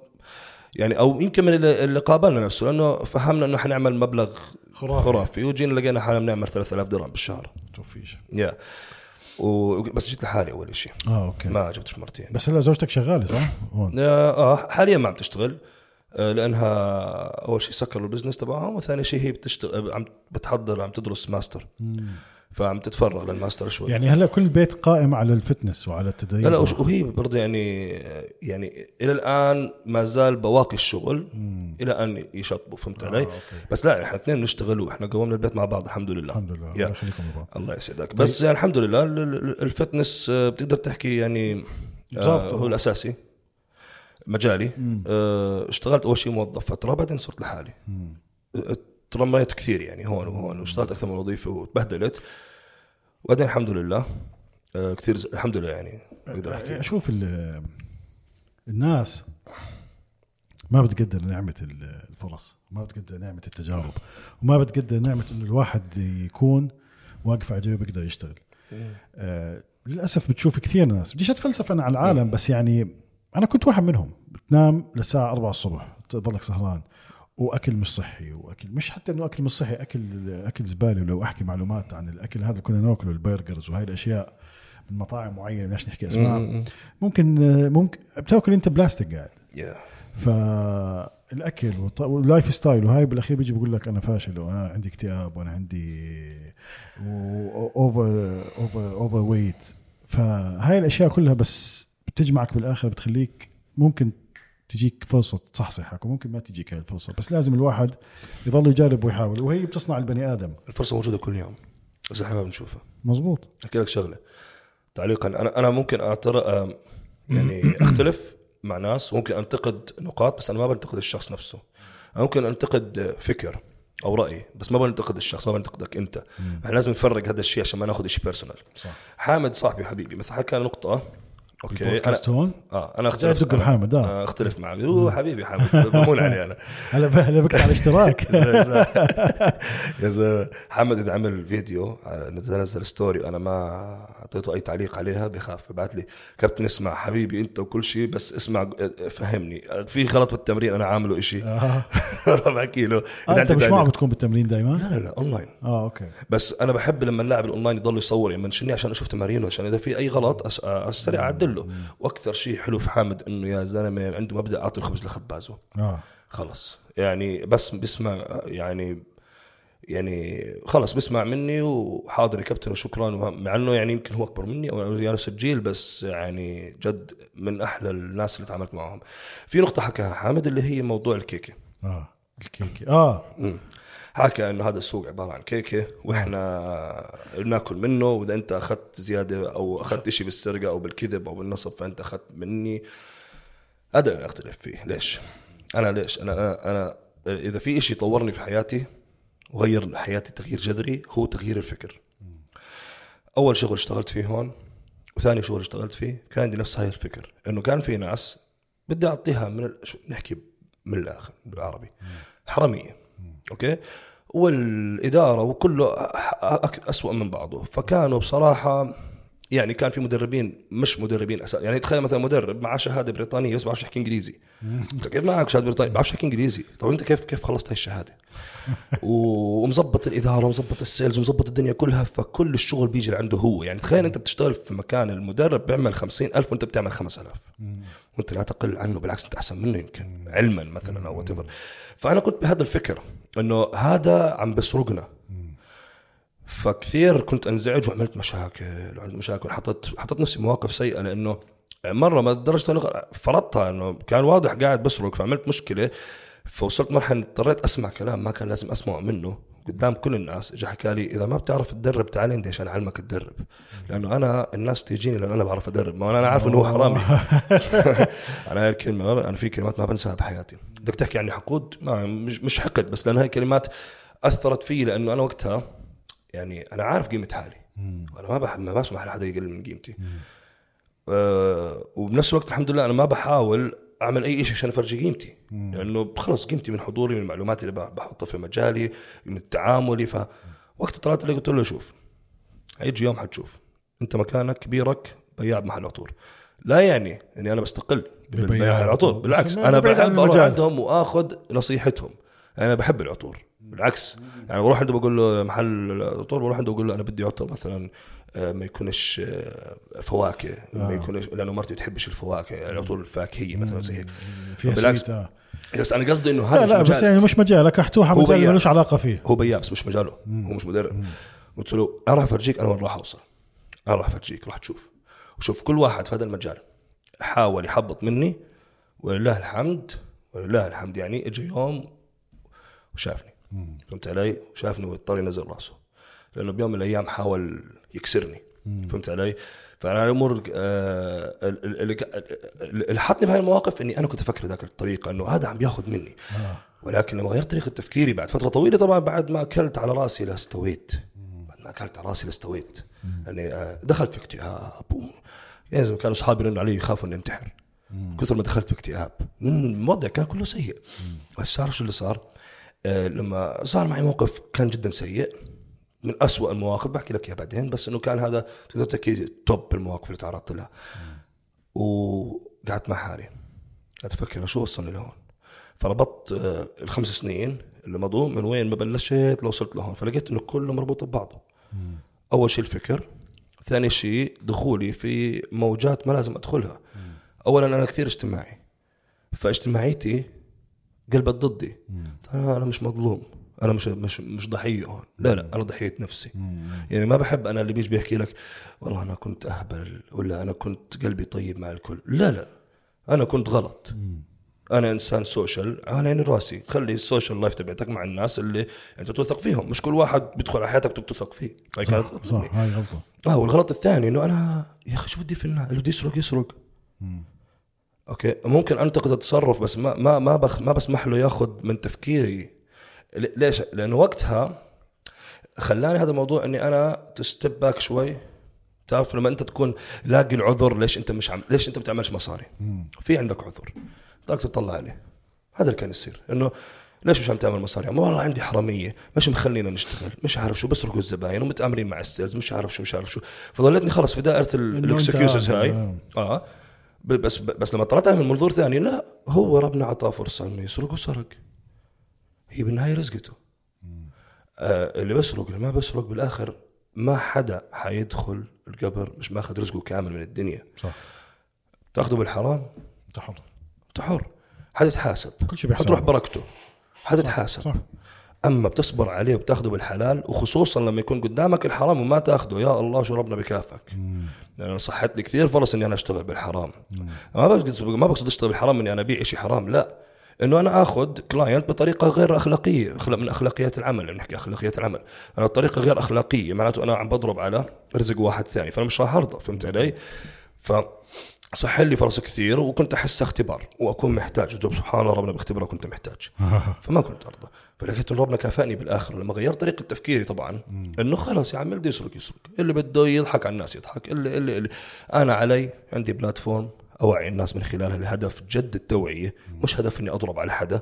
يعني أو يمكن من اللي قابلنا نفسه لأنه فهمنا إنه حنعمل مبلغ خرافي. خرافي وجينا لقينا حالنا بنعمل 3000 درهم بالشهر. توفيش yeah. و... بس جيت لحالي أول شيء آه okay. ما جبتش مرتين بس هلا زوجتك شغالة صح؟ هون. آه حاليا ما عم تشتغل آه، لأنها أول شيء سكروا ال business تبعهم وثاني شيء هي بتشتغل عم بتحضر عم تدرس ماستر. فعم تتفرغ للماستر شوي. يعني هلا كل بيت قائم على ال fitness وعلى التدريب لا لا وهي برضه يعني يعني إلى الآن ما زال بواقي الشغل إلى أن يشطبوا فهمت علي؟ okay. بس لا إحنا اثنين بنشتغل وإحنا قومنا البيت مع بعض الحمد لله. الحمد لله الله. يخليكم لبعض الله يسعدك. بس يعني الحمد لله ال- ال- ال fitness آه، بتقدر تحكي يعني آه،. هو الأساسي. مجالي. آه، اشتغلت أول شيء موظف فترة بعدين صرت لحالي. آه، ترميت كثير يعني هون وهون واشتغلت أكثر من وظيفة وتبهدلت. وبعدين الحمد لله آه، كثير الحمد لله يعني أقدر أحكي. أشوف ال- الناس ما بتقدر نعمة ال- الفرص ما بتقدر نعمة التجارب وما بتقدر نعمة إنه الواحد يكون واقف على جيبه بيقدر يشتغل. آه للأسف بتشوف كثير ناس بديش أتفلسف أنا على العالم بس يعني أنا كنت واحد منهم بتنام للساعة 4 الصبح تضلك سهران. وأكل مش صحي وأكل مش حتى إنه أكل مش صحي أكل أكل زبالة. ولو أحكي معلومات عن الأكل هذا اللي كنا نأكله ال burgers وهي الأشياء من مطاعم معينة بدناش نحكي أسماء. ممكن ممكن بتأكل أنت بلاستيك قاعد. فالأكل وال lifestyle وهاي بالأخير بيجي بقول لك أنا فاشل وأنا عندي اكتئاب وأنا عندي over over overweight فهاي الأشياء كلها بس بتجمعك بالآخر بتخليك ممكن تجيك فرصة تصحصحك وممكن ما تجيك هاي الفرصة بس لازم الواحد يضل يجرب ويحاول وهي بتصنع البني آدم. الفرصة موجودة كل يوم بس إحنا ما بنشوفها. مزبوط أحكي لك شغلة. تعليقا أنا أنا ممكن اعتر أم، يعني أختلف مع ناس وممكن أنتقد نقاط بس أنا ما بنتقد الشخص نفسه. أنا ممكن أنتقد فكر أو رأي بس ما بنتقد الشخص ما بنتقدك أنت. إحنا لازم نفرق هذا الشيء عشان ما ناخذ شيء بيرسونال حامد صاحبي وحبيبي مثلا حكى نقطة okay. ال podcast هون؟ آه أنا أختلف. دق بحامد، آه. آه، أختلف معه هو حبيبي حامد. بمون علي أنا. هلا بقطع الاشتراك. يا محمد اذا عمل فيديو نزل نزل story وأنا ما أعطيته أي تعليق عليها بخاف. بعت لي كابتن اسمع حبيبي أنت وكل شيء بس اسمع فهمني. في غلط بالتمرين أنا عامله إشي. آه. بحكي له آه أنت مش معه بتكون بالتمرين دائما لا لا لا أونلاين. آه okay. بس أنا بحب لما اللاعب الأونلاين يضل يصور يعني منشني عشان أشوف تمارينه عشان إذا في أي غلط أس... أسرع أعدله. وأكثر شيء حلو في حامد إنه يا زلمة عنده مبدأ أعطي الخبز لخبازه. آه. خلص. يعني بس بسمع يعني يعني خلص بسمع مني وحاضر يا كابتن وشكرا مع إنه يعني يمكن هو أكبر مني أو يعني نفس الجيل بس يعني جد من أحلى الناس اللي تعاملت معهم. في نقطة حكاها حامد اللي هي موضوع الكيكة. آه الكيكة آه مم. حكى إنه هذا السوق عبارة عن كيكة وإحنا ناكل منه وإذا أنت أخذت زيادة أو أخذت شيء بالسرقة أو بالكذب أو بالنصب فأنت أخذت مني هذا اللي أختلف فيه ليش؟ أنا ليش؟ أنا أنا, أنا إذا في شيء طورني في حياتي وغير حياتي تغيير جذري هو تغيير الفكر. أول شغل اشتغلت فيه هون وثاني شغل اشتغلت فيه كان عندي نفس هاي الفكر إنه كان في ناس بدي أعطيها من ال- شو نحكي من الآخر بالعربي. حرامية. okay؟ والإدارة وكله أسوأ من بعضه. فكانوا بصراحة يعني كان في مدربين مش مدربين أساس يعني تخيل مثلا مدرب معاه شهادة بريطانية بس ما بعرفش يحكي إنجليزي. أنت كيف معك شهادة بريطانية؟ ما بعرفش يحكي إنجليزي. طب أنت كيف كيف خلصت هاي الشهادة؟ ومظبط الإدارة ومظبط ال sales ومظبط الدنيا كلها فكل الشغل بيجي عنده هو. يعني تخيل أنت بتشتغل في مكان المدرب بيعمل خمسين ألف وأنت بتعمل خمس ألاف. وأنت لا تقل عنه بالعكس أنت أحسن منه يمكن علما مثلا أو whatever. فأنا كنت بهذا الفكر إنه هذا عم بسرقنا. فكثير كنت أنزعج وعملت مشاكل وعملت مشاكل. حطيت حطيت نفسي مواقف سيئة لأنه مرة ما لدرجه أنه فرضتها إنه كان واضح قاعد بسرق فعملت مشكلة فوصلت مرحلة اضطريت أسمع كلام ما كان لازم أسمعه منه قدام كل الناس. اجى حكى لي إذا ما بتعرف تدرب تعال عندي عشان أعلمك تدرب. لأنه أنا الناس تيجيني لأن أنا بعرف أدرب. ما أنا عارف إنه هو حرامي. أنا هاي الكلمة أنا في كلمات ما بنساها بحياتي. بدك تحكي عني حقود؟ ما مش مش حقد بس لأن هاي الكلمات أثرت في لأنه أنا وقتها يعني أنا عارف قيمة حالي. وأنا ما بحب ما بسمح لحدا يقلل من قيمتي. أه وبنفس الوقت الحمد لله أنا ما بحاول أعمل أي شيء عشان أفرجي قيمتي. لأنه خلص قيمتي من حضوري من المعلومات اللي بح- بحطها في مجالي من تعاملي. فوقت طلعت عليه قلت له شوف هيجي يوم حتشوف. أنت مكانك كبيرك بياع بمحل عطور. لا يعني إني أنا بستقل ببياع. العطور. بالعكس أنا بحب أروح. عندهم وآخذ نصيحتهم. أنا بحب العطور. بالعكس. يعني بروح عنده بقول له محل العطور بروح عنده بقول له أنا بدي عطر مثلا آه، ما يكونش آه، فواكه ما آه. يكونش لأنه مرتي بتحبش الفواكه العطور الفاكهية مثلا زي هيك. بالعكس. سويت آه. بس أنا قصدي إنه لا هذا لا مش بس يعني مش مجالك. احتوها مجال. ملوش علاقة فيه. هو بياع بس مش مجاله. هو مش مدرب. قلت له أنا راح أفرجيك أنا وين راح أوصل. أنا راح أفرجيك راح تشوف. وشوف كل واحد في هذا المجال حاول يحبط مني ولله الحمد ولله الحمد يعني اجى يوم وشافني. فهمت علي؟ وشافني واضطر ينزل راسه. لأنه بيوم من الأيام حاول يكسرني. فهمت علي؟ فأنا الأمور آه، ال- ال- اللي حطني في هاي المواقف إني أنا كنت أفكر ذاك الطريقة إنه هذا عم بياخذ مني. ولكن لما غيرت طريقة تفكيري بعد فترة طويلة طبعا بعد ما أكلت على رأسي لاستويت بعد ما أكلت على رأسي لاستويت يعني آه، دخلت في اكتئاب. يا زلمه كانوا أصحابي يرنوا علي يخافوا إني انتحر. كثر ما دخلت في اكتئاب من الوضع كان كله سيء. بس صار شو اللي صار؟ آه لما صار معي موقف كان جدا سيء من أسوأ المواقف بحكي لك إياها بعدين بس إنه كان هذا تقدر تحكي توب المواقف اللي تعرضت لها. وقعدت مع حالي. قعدت أفكر شو وصلني لهون. فربطت آه، الخمس سنين اللي مضوا من وين ما بلشت لو وصلت لهون. فلقيت إنه كله مربوط ببعضه أول شيء الفكر. ثاني شيء دخولي في موجات ما لازم أدخلها. اولا أنا كثير اجتماعي. فاجتماعيتي قلبت ضدي. أنا أنا مش مظلوم. أنا مش مش مش ضحية. هون. لا لا أنا ضحية نفسي. يعني ما بحب أنا اللي بيجي بيحكي لك والله أنا كنت أهبل ولا أنا كنت قلبي طيب مع الكل لا لا. أنا كنت غلط. أنا إنسان social على عيني راسي. خلي ال social life تبعتك مع الناس اللي أنت تثق فيهم. مش كل واحد بيدخل على حياتك تثق فيه. هاي كانت غلط صح. هاي غلطة. آه والغلط الثاني إنه أنا يا أخي شو بدي في الناس اللي بده يسرق يسرق. Okay؟ ممكن أنتقد التصرف بس ما ما ما بخ ما بسمح له ياخذ من تفكيري. ليش؟ لأنه وقتها خلاني هذا الموضوع إني أنا ت step back شوي. تعرف لما أنت تكون لاقي العذر ليش أنت مش عم ليش أنت بتعملش مصاري؟ في عندك عذر. بدك تطلع عليه. هذا اللي كان يصير. إنه ليش مش عم تعمل مصاري؟ ما والله عندي حرامية. مش مخلينا نشتغل. مش عارف شو. بسرقوا الزباين ومتآمرين مع ال sales. مش عارف شو مش عارف شو. فظلتني خلص في دائرة الاكسكيوزز آه، هاي. آه. آه. ب- بس بس لما طلعت من منظور ثاني لا هو ربنا اعطاه فرصة إنه يسرق وسرق. هي بالنهاية رزقته. آه اللي بسرق اللي ما بسرق بالآخر ما حدا حيدخل القبر مش ماخذ رزقه كامل من الدنيا. صح. تاخذه بالحرام؟ انت حر انت حر حتتحاسب. كل شيء. حتروح بركته. حتتحاسب. صح أما بتصبر عليه وبتاخذه بالحلال وخصوصا لما يكون قدامك الحرام وما تاخذه يا الله شو ربنا بكافئك لأن أنا صحت لي كثير فرص إني أنا أشتغل بالحرام. ما بقصد ما بقصد أشتغل بالحرام إني أنا أبيع شيء حرام لا. إنه أنا آخذ كلاينت بطريقة غير أخلاقية من أخلاقيات العمل يعني نحكي أخلاقيات العمل. أنا بطريقة غير أخلاقية معناته أنا عم بضرب على رزق واحد ثاني فأنا مش راح أرضى فهمت علي؟ ف صح لي فرص كثير وكنت احس اختبار وأكون محتاج. وجب سبحان الله ربنا بيختبرك كنت محتاج. فما كنت أرضى. فلقيت ان ربنا كافأني بالآخر. لما غيرت طريقة تفكيري طبعا إنه خلاص يا عم اللي يسرق يسرق. اللي بده يضحك على الناس يضحك. اللي اللي, اللي أنا علي عندي بلاتفورم اوعي الناس من خلالها لهدف جد التوعية. مش هدف إني أضرب على حدا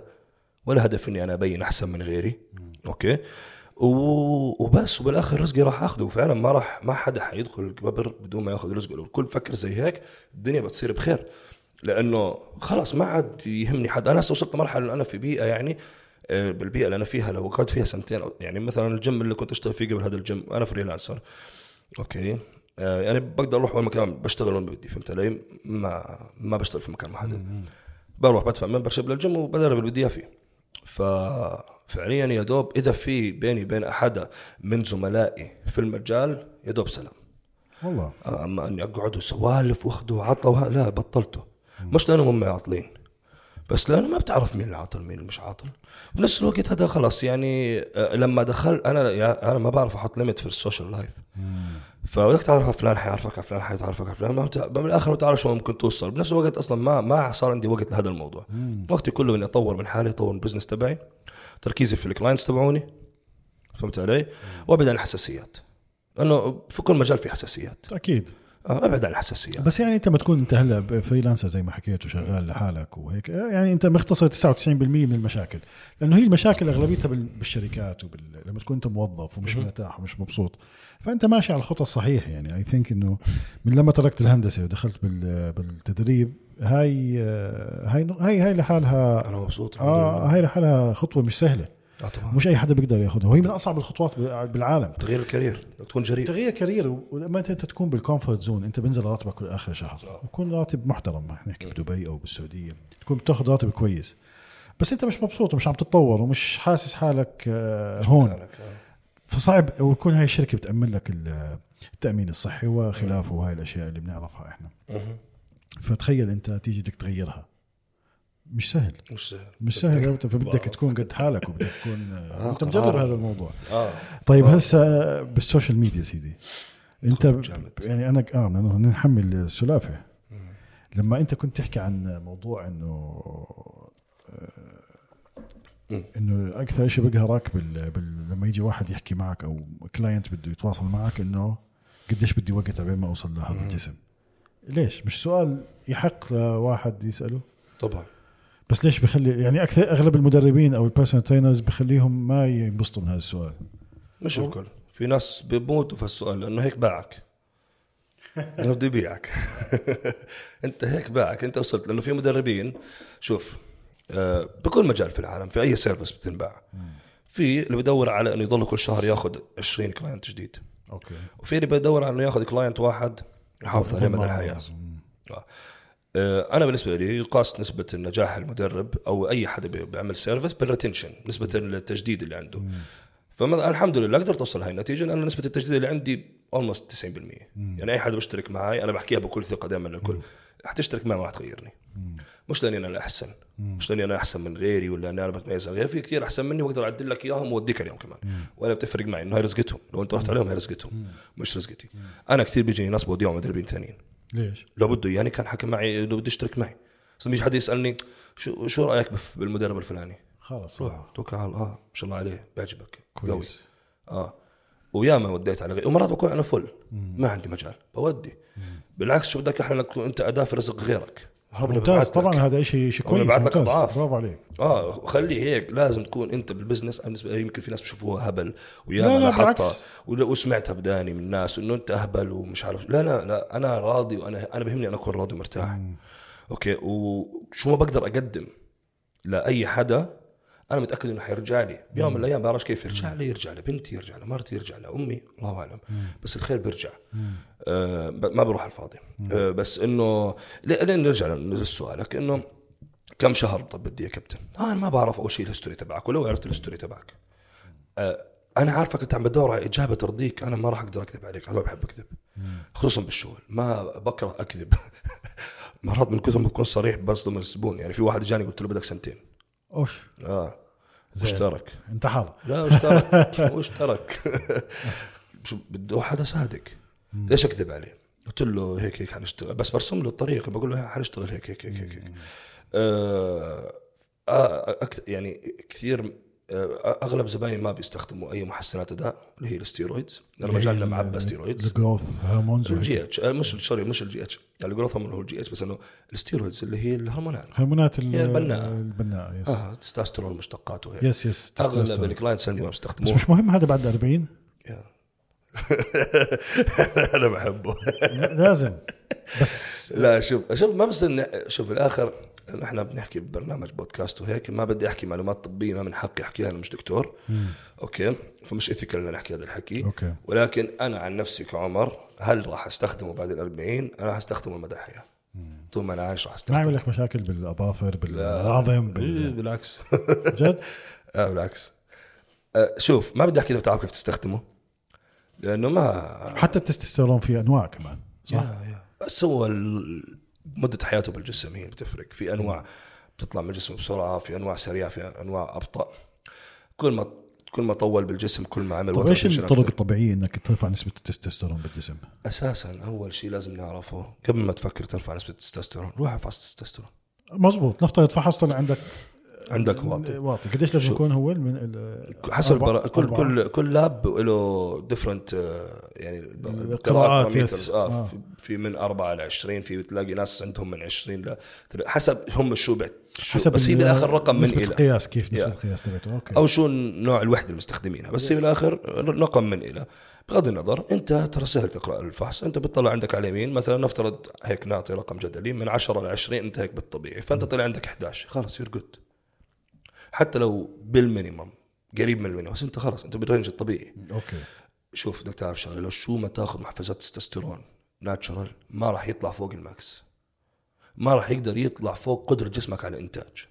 ولا هدف إني أنا أبين أحسن من غيري. أوكي؟ وبس. وبالآخر رزقي راح اخذه وفعلا ما راح ما حدا حيدخل القبر بدون ما ياخذ رزقه. لو الكل فكر زي هيك الدنيا بتصير بخير. لأنه خلاص ما عاد يهمني حد. أنا هسه وصلت لمرحلة أنا في بيئة يعني آه، بالبيئة اللي أنا فيها لو قعدت فيها سنتين يعني مثلا الجيم اللي كنت أشتغل فيه قبل هذا الجيم أنا freelancer. Okay؟ آه، يعني بقدر أروح وين مكان بشتغل وين بدي فهمت علي؟ ما ما بشتغل في مكان محدد. بروح بدفع membership لل gym وبدرب اللي بدي إياه فيه. ففعليا يا دوب إذا في بيني وبين أحد من زملائي في المجال يا دوب سلام. والله. أما اني اقعد وسوالف واخذه وعطى. لا بطلته. مش لأنه هم عاطلين بس لأنه ما بتعرف مين اللي عاطل مين مش عاطل. بنفس الوقت هذا خلاص يعني آه، لما دخل أنا أنا ما بعرف أحط limit في ال social life فبدك تعرف على فلان حيعرفك على فلان حيتعرفك على فلان. بالاخر ما بتعرف شو ممكن توصل. بنفس الوقت أصلا ما ما صار عندي وقت لهذا الموضوع. وقتي كله إني أطور من حالي أطور من ال business تبعي. تركيزي في ال clients تبعوني فهمت علي؟ وأبعد عن الحساسيات لأنه في كل مجال في حساسيات. أكيد. آه، أبعد عن الحساسيات. بس يعني أنت ما تكون أنت هلأ freelancer زي ما حكيت وشغال لحالك وهيك يعني أنت مختصر 99% من المشاكل لأنه هي المشاكل أغلبيتها بال- بالشركات وبال لما لما تكون أنت موظف ومش مرتاح ومش مبسوط. فأنت ماشي على الخطى الصحيحه يعني. I think إنه من لما تركت الهندسة ودخلت بال- بالتدريب هاي آه، هاي هاي هاي لحالها أنا مبسوط آه هاي لحالها خطوة مش سهلة. آه طبعا. مش أي حدا بيقدر ياخذها وهي من أصعب الخطوات بالعالم. تغيير ال career تكون جريء. تغيير career ولما انت تكون بال comfort zone أنت بنزل راتبك كل آخر شهر. يكون راتب محترم إحنا نحكي بدبي أو بالسعودية. تكون بتاخذ راتب كويس. بس أنت مش مبسوط ومش عم تتطور ومش حاسس حالك آه، هون. آه. فصعب ويكون هاي الشركة بتأمن لك ال- التأمين الصحي وخلافه وهاي الأشياء اللي بنعرفها إحنا. فتخيل أنت تيجي بدك تغيرها مش سهل مش سهل مش سهل فبدك تكون قد حالك وبدك تكون آه، آه، انت مجرب. هذا الموضوع آه طيب آه. هسه بال social media سيدي أنت جامد. يعني أنا آه نحمل السلافة لما أنت كنت تحكي عن موضوع إنه. إنه أكثر شيء بقهرك بال... بال... لما يجي واحد يحكي معك أو client بده يتواصل معك إنه قديش بدي وقت على ما أوصل لهذا الجسم. ليش؟ مش سؤال يحق واحد يسأله؟ طبعا. بس ليش بخلي يعني أكثر أغلب المدربين أو ال personal trainers بخليهم ما ينبسطوا من هذا السؤال. مش الكل. في ناس بيموتوا في السؤال لأنه هيك باعك. انه بده يبيعك. أنت هيك باعك. أنت وصلت. لأنه في مدربين شوف بكل مجال في العالم في أي service بتنباع. في اللي بدور على إنه يضل كل شهر ياخذ 20 client جديد. Okay. وفي اللي بدور على إنه ياخذ client واحد يحافظ عليه مدى الحياة. آه. آه، أنا بالنسبة لي يقاس نسبة النجاح المدرب أو أي حدا بي- بيعمل service بال retention نسبة التجديد اللي عنده. فالحمد الحمد لله قدرت أوصل هاي النتيجة لأن نسبة التجديد اللي عندي اولموست 90% يعني أي حدا بيشترك معي أنا بحكيها بكل ثقة دائما للكل. حتشترك معي ما راح تغيرني. مش لأني أنا الأحسن. مش لاني أنا أحسن من غيري ولا اني أنا بتميز؟ عن غيري في كثير أحسن مني وأقدر أعدل لك إياهم وأوديك عليهم كمان. ولا بتفرق معي إنه هاي رزقتهم. لو أنت رحت عليهم هاي رزقتهم. مش رزقتي. أنا كثير بيجيني ناس بوديهم مدربين ثانيين ليش؟ لو بده يعني كان حكى معي لو بده يشترك معي. بس لما يجي حدا يسألني شو شو رأيك بالمدرب الفلاني؟ خلص روح توكل على الله. آه ما شاء الله عليه. بيعجبك قوي. كويس آه وياما وديت على غيري. ومرات بكون أنا full. ما عندي مجال. بودي. بالعكس شو بدك إحنا تكون أنت أداة في رزق غيرك. ممتاز. طبعا هذا شيء شيء كويس بيبعت لك ممتاز أضعاف. برافو عليك آه خليه هيك لازم تكون أنت بالبزنس بالنسبة يمكن في ناس بيشوفوها هبل لا، أنا بالعكس. وسمعتها بداني من الناس إنه أنت اهبل ومش عارف لا لا لا أنا راضي وأنا أنا بهمني أنا أكون راضي ومرتاح Okay وشو ما بقدر أقدم لأي حدا أنا متأكد إنه حيرجع لي. بيوم من الأيام بعرفش كيف يرجع لي. يرجع لبنتي يرجع لمرتي يرجع لأمي. الله أعلم. بس الخير بيرجع. آه ما بروح على الفاضي. آه بس إنه لين نرجع لسؤالك انه كم شهر طب بدي يا كابتن؟ آه أنا ما بعرف أول شيء ال history تبعك ولو عرفت ال history تبعك. آه أنا عارفك أنت عم بتدور على إجابة ترضيك. أنا ما راح أقدر أكذب عليك. أنا ما بحب أكذب. خصوصا بالشغل. ما بكره أكذب. مرات من كثر ما بكون صريح بصدم الزبون. يعني في واحد جاني قلت له بدك سنتين. أوش؟ آه. واشترك انتحر لا واشترك واشترك شو بده حدا صادق ليش أكذب عليه؟ قلت له هيك هيك حنشتغل. بس برسم له الطريقة. بقول له حنشتغل هيك هيك هيك هيك. آه يعني كثير أغلب زبايني ما بيستخدموا أي محسنات أداء اللي هي ال steroids مجالنا معبى steroids. الجروث هرمونز الجي اتش آه، مش سوري مش ال GH يعني ال growth hormone هو ال GH بس إنه ال steroids اللي هي الهرمونات. هرمونات ال- هي البناء. البناء yes آه تستوستيرون مشتقاته هيك yes yes أغلب. ال clients عندي ما بس بيستخدموه مش مهم هذا بعد 40 Yeah. أنا بحبه. لازم. بس لا شوف شوف ما بس شوف الآخر إحنا بنحكي ببرنامج بودكاست وهيك ما بدي أحكي معلومات طبية ما من حقي احكيها أنا مش دكتور Okay؟ فمش ethical ان نحكي هذا الحكي. Okay. ولكن أنا عن نفسي كعمر هل راح أستخدمه بعد ال 40 أنا راح أستخدمه مدى الحياة. طول ما أنا عايش راح ما أستخدمه. يعمل لك مشاكل بالأظافر بالعظم إيه، بال- بالعكس. جد؟ آه بالعكس. آه شوف ما بدي أحكي إذا بتعرف كيف تستخدمه لأنه ما حتى التستوستيرون في أنواع كمان صح؟ يا يا. بس هو ال- مدة حياته بالجسم هي بتفرق في أنواع بتطلع من الجسم بسرعة في أنواع سريعة في أنواع أبطأ كل ما كل ما طول بالجسم كل ما عمل طيب إيش الطرق. الطبيعية إنك ترفع نسبة التستوستيرون بالجسم؟ أساسا أول شيء لازم نعرفه قبل ما تفكر ترفع نسبة التستوستيرون روح افحص التستوستيرون مزبوط نفترض فحصت طلع عندك عندك واطي واطي قديش لازم. يكون هو من حسب أربعة-. كل أربعة. كل كل lab له different يعني القراءات، parameters. Yes. آه آه. في- من 4 ل 20 في بتلاقي ناس عندهم من 20 ل حسب هم شو شو حسب بس هي ال- بالآخر رقم من نسبة إلى القياس كيف نسبة yeah. القياس تبعته okay أو شو نوع الوحدة المستخدمينها بس هي بالآخر رقم من إلى بغض النظر أنت ترى سهل تقرأ الفحص أنت بتطلع عندك على اليمين مثلا نفترض هيك نعطي رقم جدلي من 10 ل 20 أنت هيك بالطبيعي فأنت طلع عندك 11 خلص you're good حتى لو بال minimum قريب من ال minimum بس انت خلص انت بال range الطبيعي okay. شوف بدك تعرف شغلة لو شو ما تاخذ محفزات تستوستيرون natural ما راح يطلع فوق ال max. ما راح يقدر يطلع فوق قدره جسمك على الإنتاج.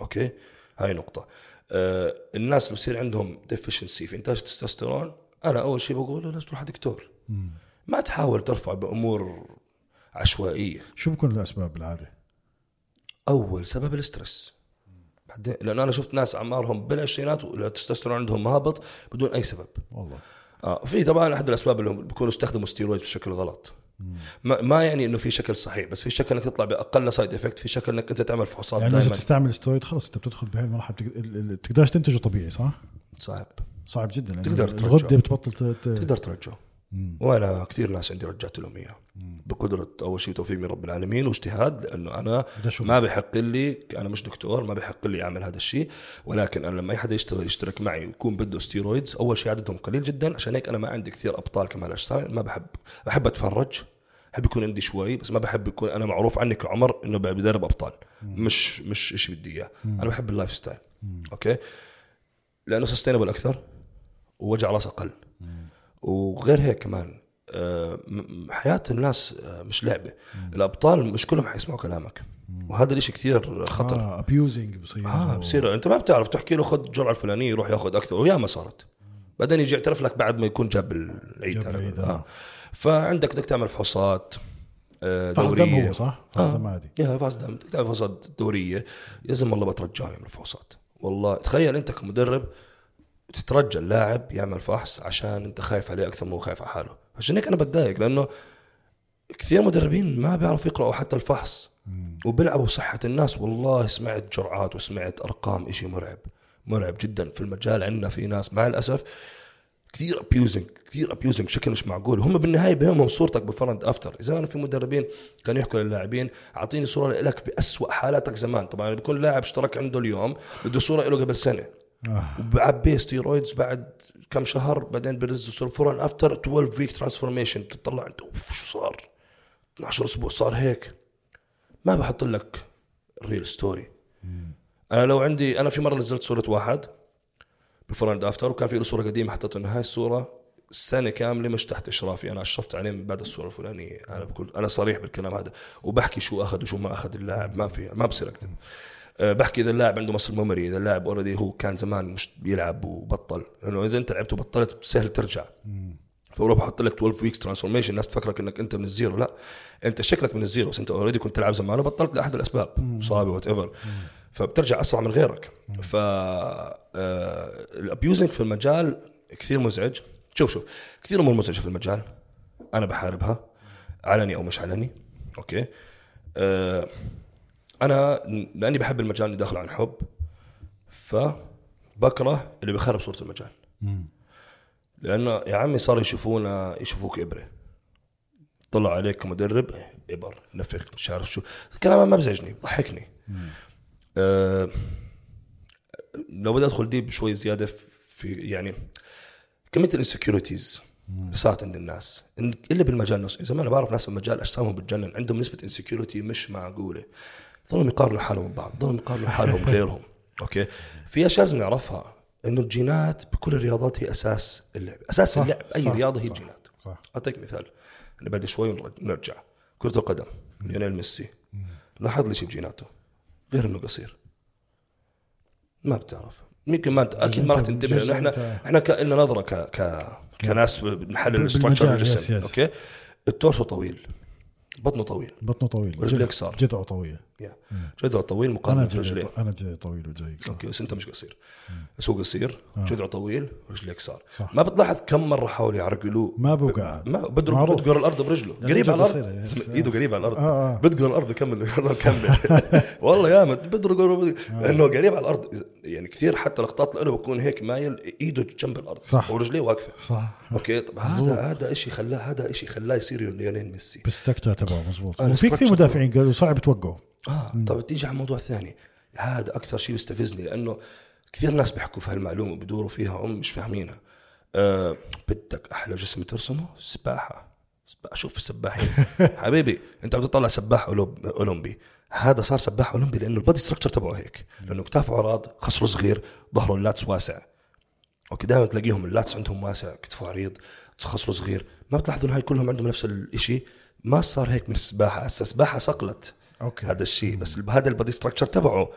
Okay؟ هاي نقطة. آه الناس اللي بصير عندهم deficiency في إنتاج التستوستيرون أنا أول شيء بقول له لازم تروح على دكتور ما تحاول ترفع بأمور عشوائية. شو بكون الأسباب بالعاده؟ أول سبب ال stress بعدين لأنه أنا شفت ناس أعمارهم بالعشرينات والتستوستيرون عندهم هابط بدون أي سبب. والله. آه في طبعا أحد الأسباب اللي بيكونوا استخدموا ستيرويد بشكل غلط. ما, ما يعني إنه في شكل صحيح بس في شكل إنك تطلع بأقل side effect في شكل إنك أنت تعمل فحوصات يعني إذا بتستعمل سترويد خلص أنت بتدخل بهي المرحلة بتق- ال- ال- بتقدرش تنتجه طبيعي صح؟ صعب. صعب جدا تقدر ترجعه. الغدة بتبطل تقدر ترجعه. وأنا كثير ناس عندي رجعت لهم إياه. بقدرة أول شيء توفيق من رب العالمين واجتهاد لأنه أنا. ما بحق لي أنا مش دكتور ما بحق لي أعمل هذا الشيء. ولكن أنا لما أي حدا يشتغل يشترك معي ويكون بده steroids أول شيء عددهم قليل جدا. عشان هيك أنا ما عندي كثير أبطال كمال أجسام. ما بحب بحب أتفرج. بحب يكون عندي شوي بس ما بحب يكون أنا معروف عني كعمر إنه بدرب أبطال. مش مش شيء بدي إياه. أنا بحب ال lifestyle okay؟ لأنه sustainable أكثر ووجع راس أقل. وغير هيك كمان. آه، حياة الناس آه، مش لعبة. الأبطال مش كلهم حيسمعوا كلامك. وهذا الإشي كثير خطر. آه ابيوزنج بصير. آه بصير. أنت ما بتعرف تحكي له خذ الجرعة الفلانية يروح ياخذ أكثر. وياما صارت. بعدين يجي يعترف لك بعد ما يكون جاب العيد جاب العيد، آه. آه. فعندك بدك تعمل فحوصات آه، فحص دم هو صح؟ فحص دم عادي. يا فحص دم. بدك تعمل فحوصات دورية. لازم والله بترجاه يعمل فحوصات والله تخيل أنت كمدرب تترجى اللاعب يعمل فحص عشان انت خايف عليه أكثر ما هو خايف على حاله. عشان هيك أنا بتضايق لأنه كثير مدربين ما بيعرفوا يقرأوا حتى الفحص. وبيلعبوا بصحة الناس والله سمعت جرعات وسمعت أرقام إشي مرعب مرعب جدا في المجال. عندنا في ناس مع الأسف كثير abusing كثير abusing بشكل مش معقول. هم بالنهاية بهمهم صورتك before and after. إذا أنا في مدربين كانوا يحكوا للاعبين أعطيني صورة لك بأسوأ حالاتك زمان. طبعا بيكون لاعب اشترك عنده اليوم بده صورة له قبل سنة. آه. وبعبيه steroids بعد كم شهر بعدين برز صور before after 12 week transformation تطلع انت أوف شو صار؟ 12 أسبوع صار هيك. ما بحط لك ال real story أنا لو عندي أنا في مرة نزلت صورة واحد before and after وكان في له صورة قديمة حطيت إنه هاي الصورة سنة كاملة مش تحت إشرافي أنا أشرفت عليه من بعد الصورة الفلانية. أنا بقول أنا صريح بالكلام هذا. وبحكي شو أخذ وشو ما أخذ اللاعب ما في ما بصير أكذب. أه، بحكي إذا اللاعب عنده muscle memory إذا اللاعب already هو كان زمان مش بيلعب وبطل لأنه إذا أنت لعبت وبطلت سهل ترجع. فاروح بحط لك 12 weeks transformation الناس تفكرك إنك أنت من ال zero لا. أنت شكلك من ال zero بس أنت already كنت تلعب زمان وبطلت لأحد الأسباب اصابه whatever فبترجع أسرع من غيرك. ف ال abusing في المجال كثير مزعج. شوف شوف كثير أمور مزعجة في المجال. أنا بحاربها. علني أو مش علني. أوكي؟ آه، أنا لأني بحب المجال اللي داخل عن حب فبكره اللي بيخرب صورة المجال. لأنه يا عمي صار يشوفونا يشوفوك إبرة. طلع عليك كمدرب إبر نفخ مش عارف شو. كلام ما بزعجني بضحكني أه لو بدي أدخل deep شوي زيادة في يعني كمية ال insecurities صارت عند الناس. إلا بالمجال نفسه. زمان أنا بعرف ناس في المجال أجسامهم بتجنن عندهم نسبة insecurity مش معقولة. ظلوا يقارنوا حالهم ببعض ظلوا يقارنوا حالهم بغيرهم أوكي؟ في أشياء لازم نعرفها إنه الجينات بكل الرياضات هي أساس اللعب. أساس صح، اللعب أي صح، رياضة هي صح، الجينات. صح. أعطيك مثال. أنا بعد شوي نرجع. كرة القدم ليونيل ميسي. لاحظ لي شيء بجيناته؟ غير إنه قصير. ما بتعرف. يمكن ما أنت أكيد ما راح تنتبه لأنه إحنا إحنا كان نظرة ك ك كناس بنحلل yes، الجسم. أوكي؟ ال torso طويل. بطنه طويل. بطنه طويل. ورجليك جذ- صار. جذعه طويل. يا جذعه طويل مقارنة جاي برجليه أنا جاي طويل وجاي قصير. أوكي بس أنت مش قصير. بس هو قصير جذعه طويل رجليه قصار. ما بتلاحظ كم مرة حاولوا يعرقلوه؟ ما بوقع ما. بدقر الأرض برجله. يعني قريب على الأرض. إيده قريب على الأرض. آه، آه. بدقر الأرض كمل. كمل. والله يا ما بدقر لأنه قريب على الأرض. يعني كثير حتى لقطات له بكون هيك مايل إيده جنب الأرض. صح. ورجليه واقفة. صح. أوكي طب هذا هذا شيء خلاه هذا شيء خلاه يصير ليونيل ميسي. بال structure تبعه مزبوط آه، وفي كثير مدافعين قالوا صعب توقعه. آه طب تيجي على موضوع ثاني. هذا أكثر شيء بيستفزني لأنه كثير ناس بيحكوا في هالمعلومة بدوروا فيها هم مش فاهمينها. آه بدك أحلى جسم ترسمه؟ سباحة. شوف السباحين. حبيبي أنت عم تطلع سباح أولمبي. هذا صار سباح أولمبي لأنه ال body structure تبعه هيك. لأنه كتافه عراض خصره صغير ظهره ال lats واسع. أوكي دائما تلاقيهم ال lats عندهم واسع كتفه عريض خصره صغير. ما بتلاحظوا هاي كلهم عندهم نفس الشيء ما صار هيك من السباحة. هسه السباحة صقلت. أوكي. هذا الشيء بس هذا ال body structure تبعه.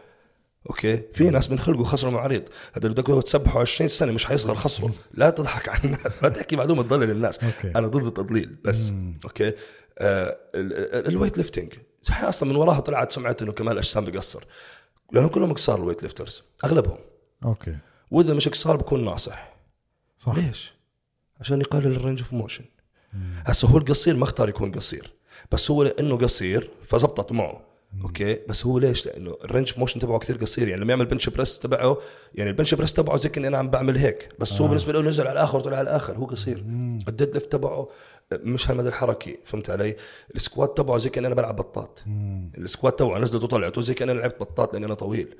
أوكي؟ في ناس من خلقه خصره عريض هذا اللي بدك تسبحه 20 سنة مش حيصغر خصره لا تضحك على الناس. لا تحكي معلومة تضلل الناس. أوكي. أنا ضد التضليل بس. أوكي؟ آه ال- ال- ال weight lifting أصلا من وراها طلعت سمعه إنه كمال أجسام بقصر لانهم كلهم قصار ال weight lifters أغلبهم. أوكي. وإذا مش قصار بكون ناصح. صح. ليش؟ عشان يقلل ال range of motion هسه هو القصير ما اختار يكون قصير. بس هو لأنه قصير فزبطت معه. أوكي؟ بس هو ليش؟ لأنه ال range of motion تبعه كثير قصير. يعني لما يعمل bench press تبعه يعني ال bench press تبعه زي كأني أنا عم بعمل هيك. بس هو بالنسبة له نزل على الآخر وطلع على الآخر. هو قصير. ال deadlift تبعه مش هالمدى الحركي. فهمت علي؟ ال squat تبعه زي كأني أنا بلعب بطاط. ال squat تبعه نزلت وطلعت وزي كأني أنا لعبت بطاط لأني أنا طويل.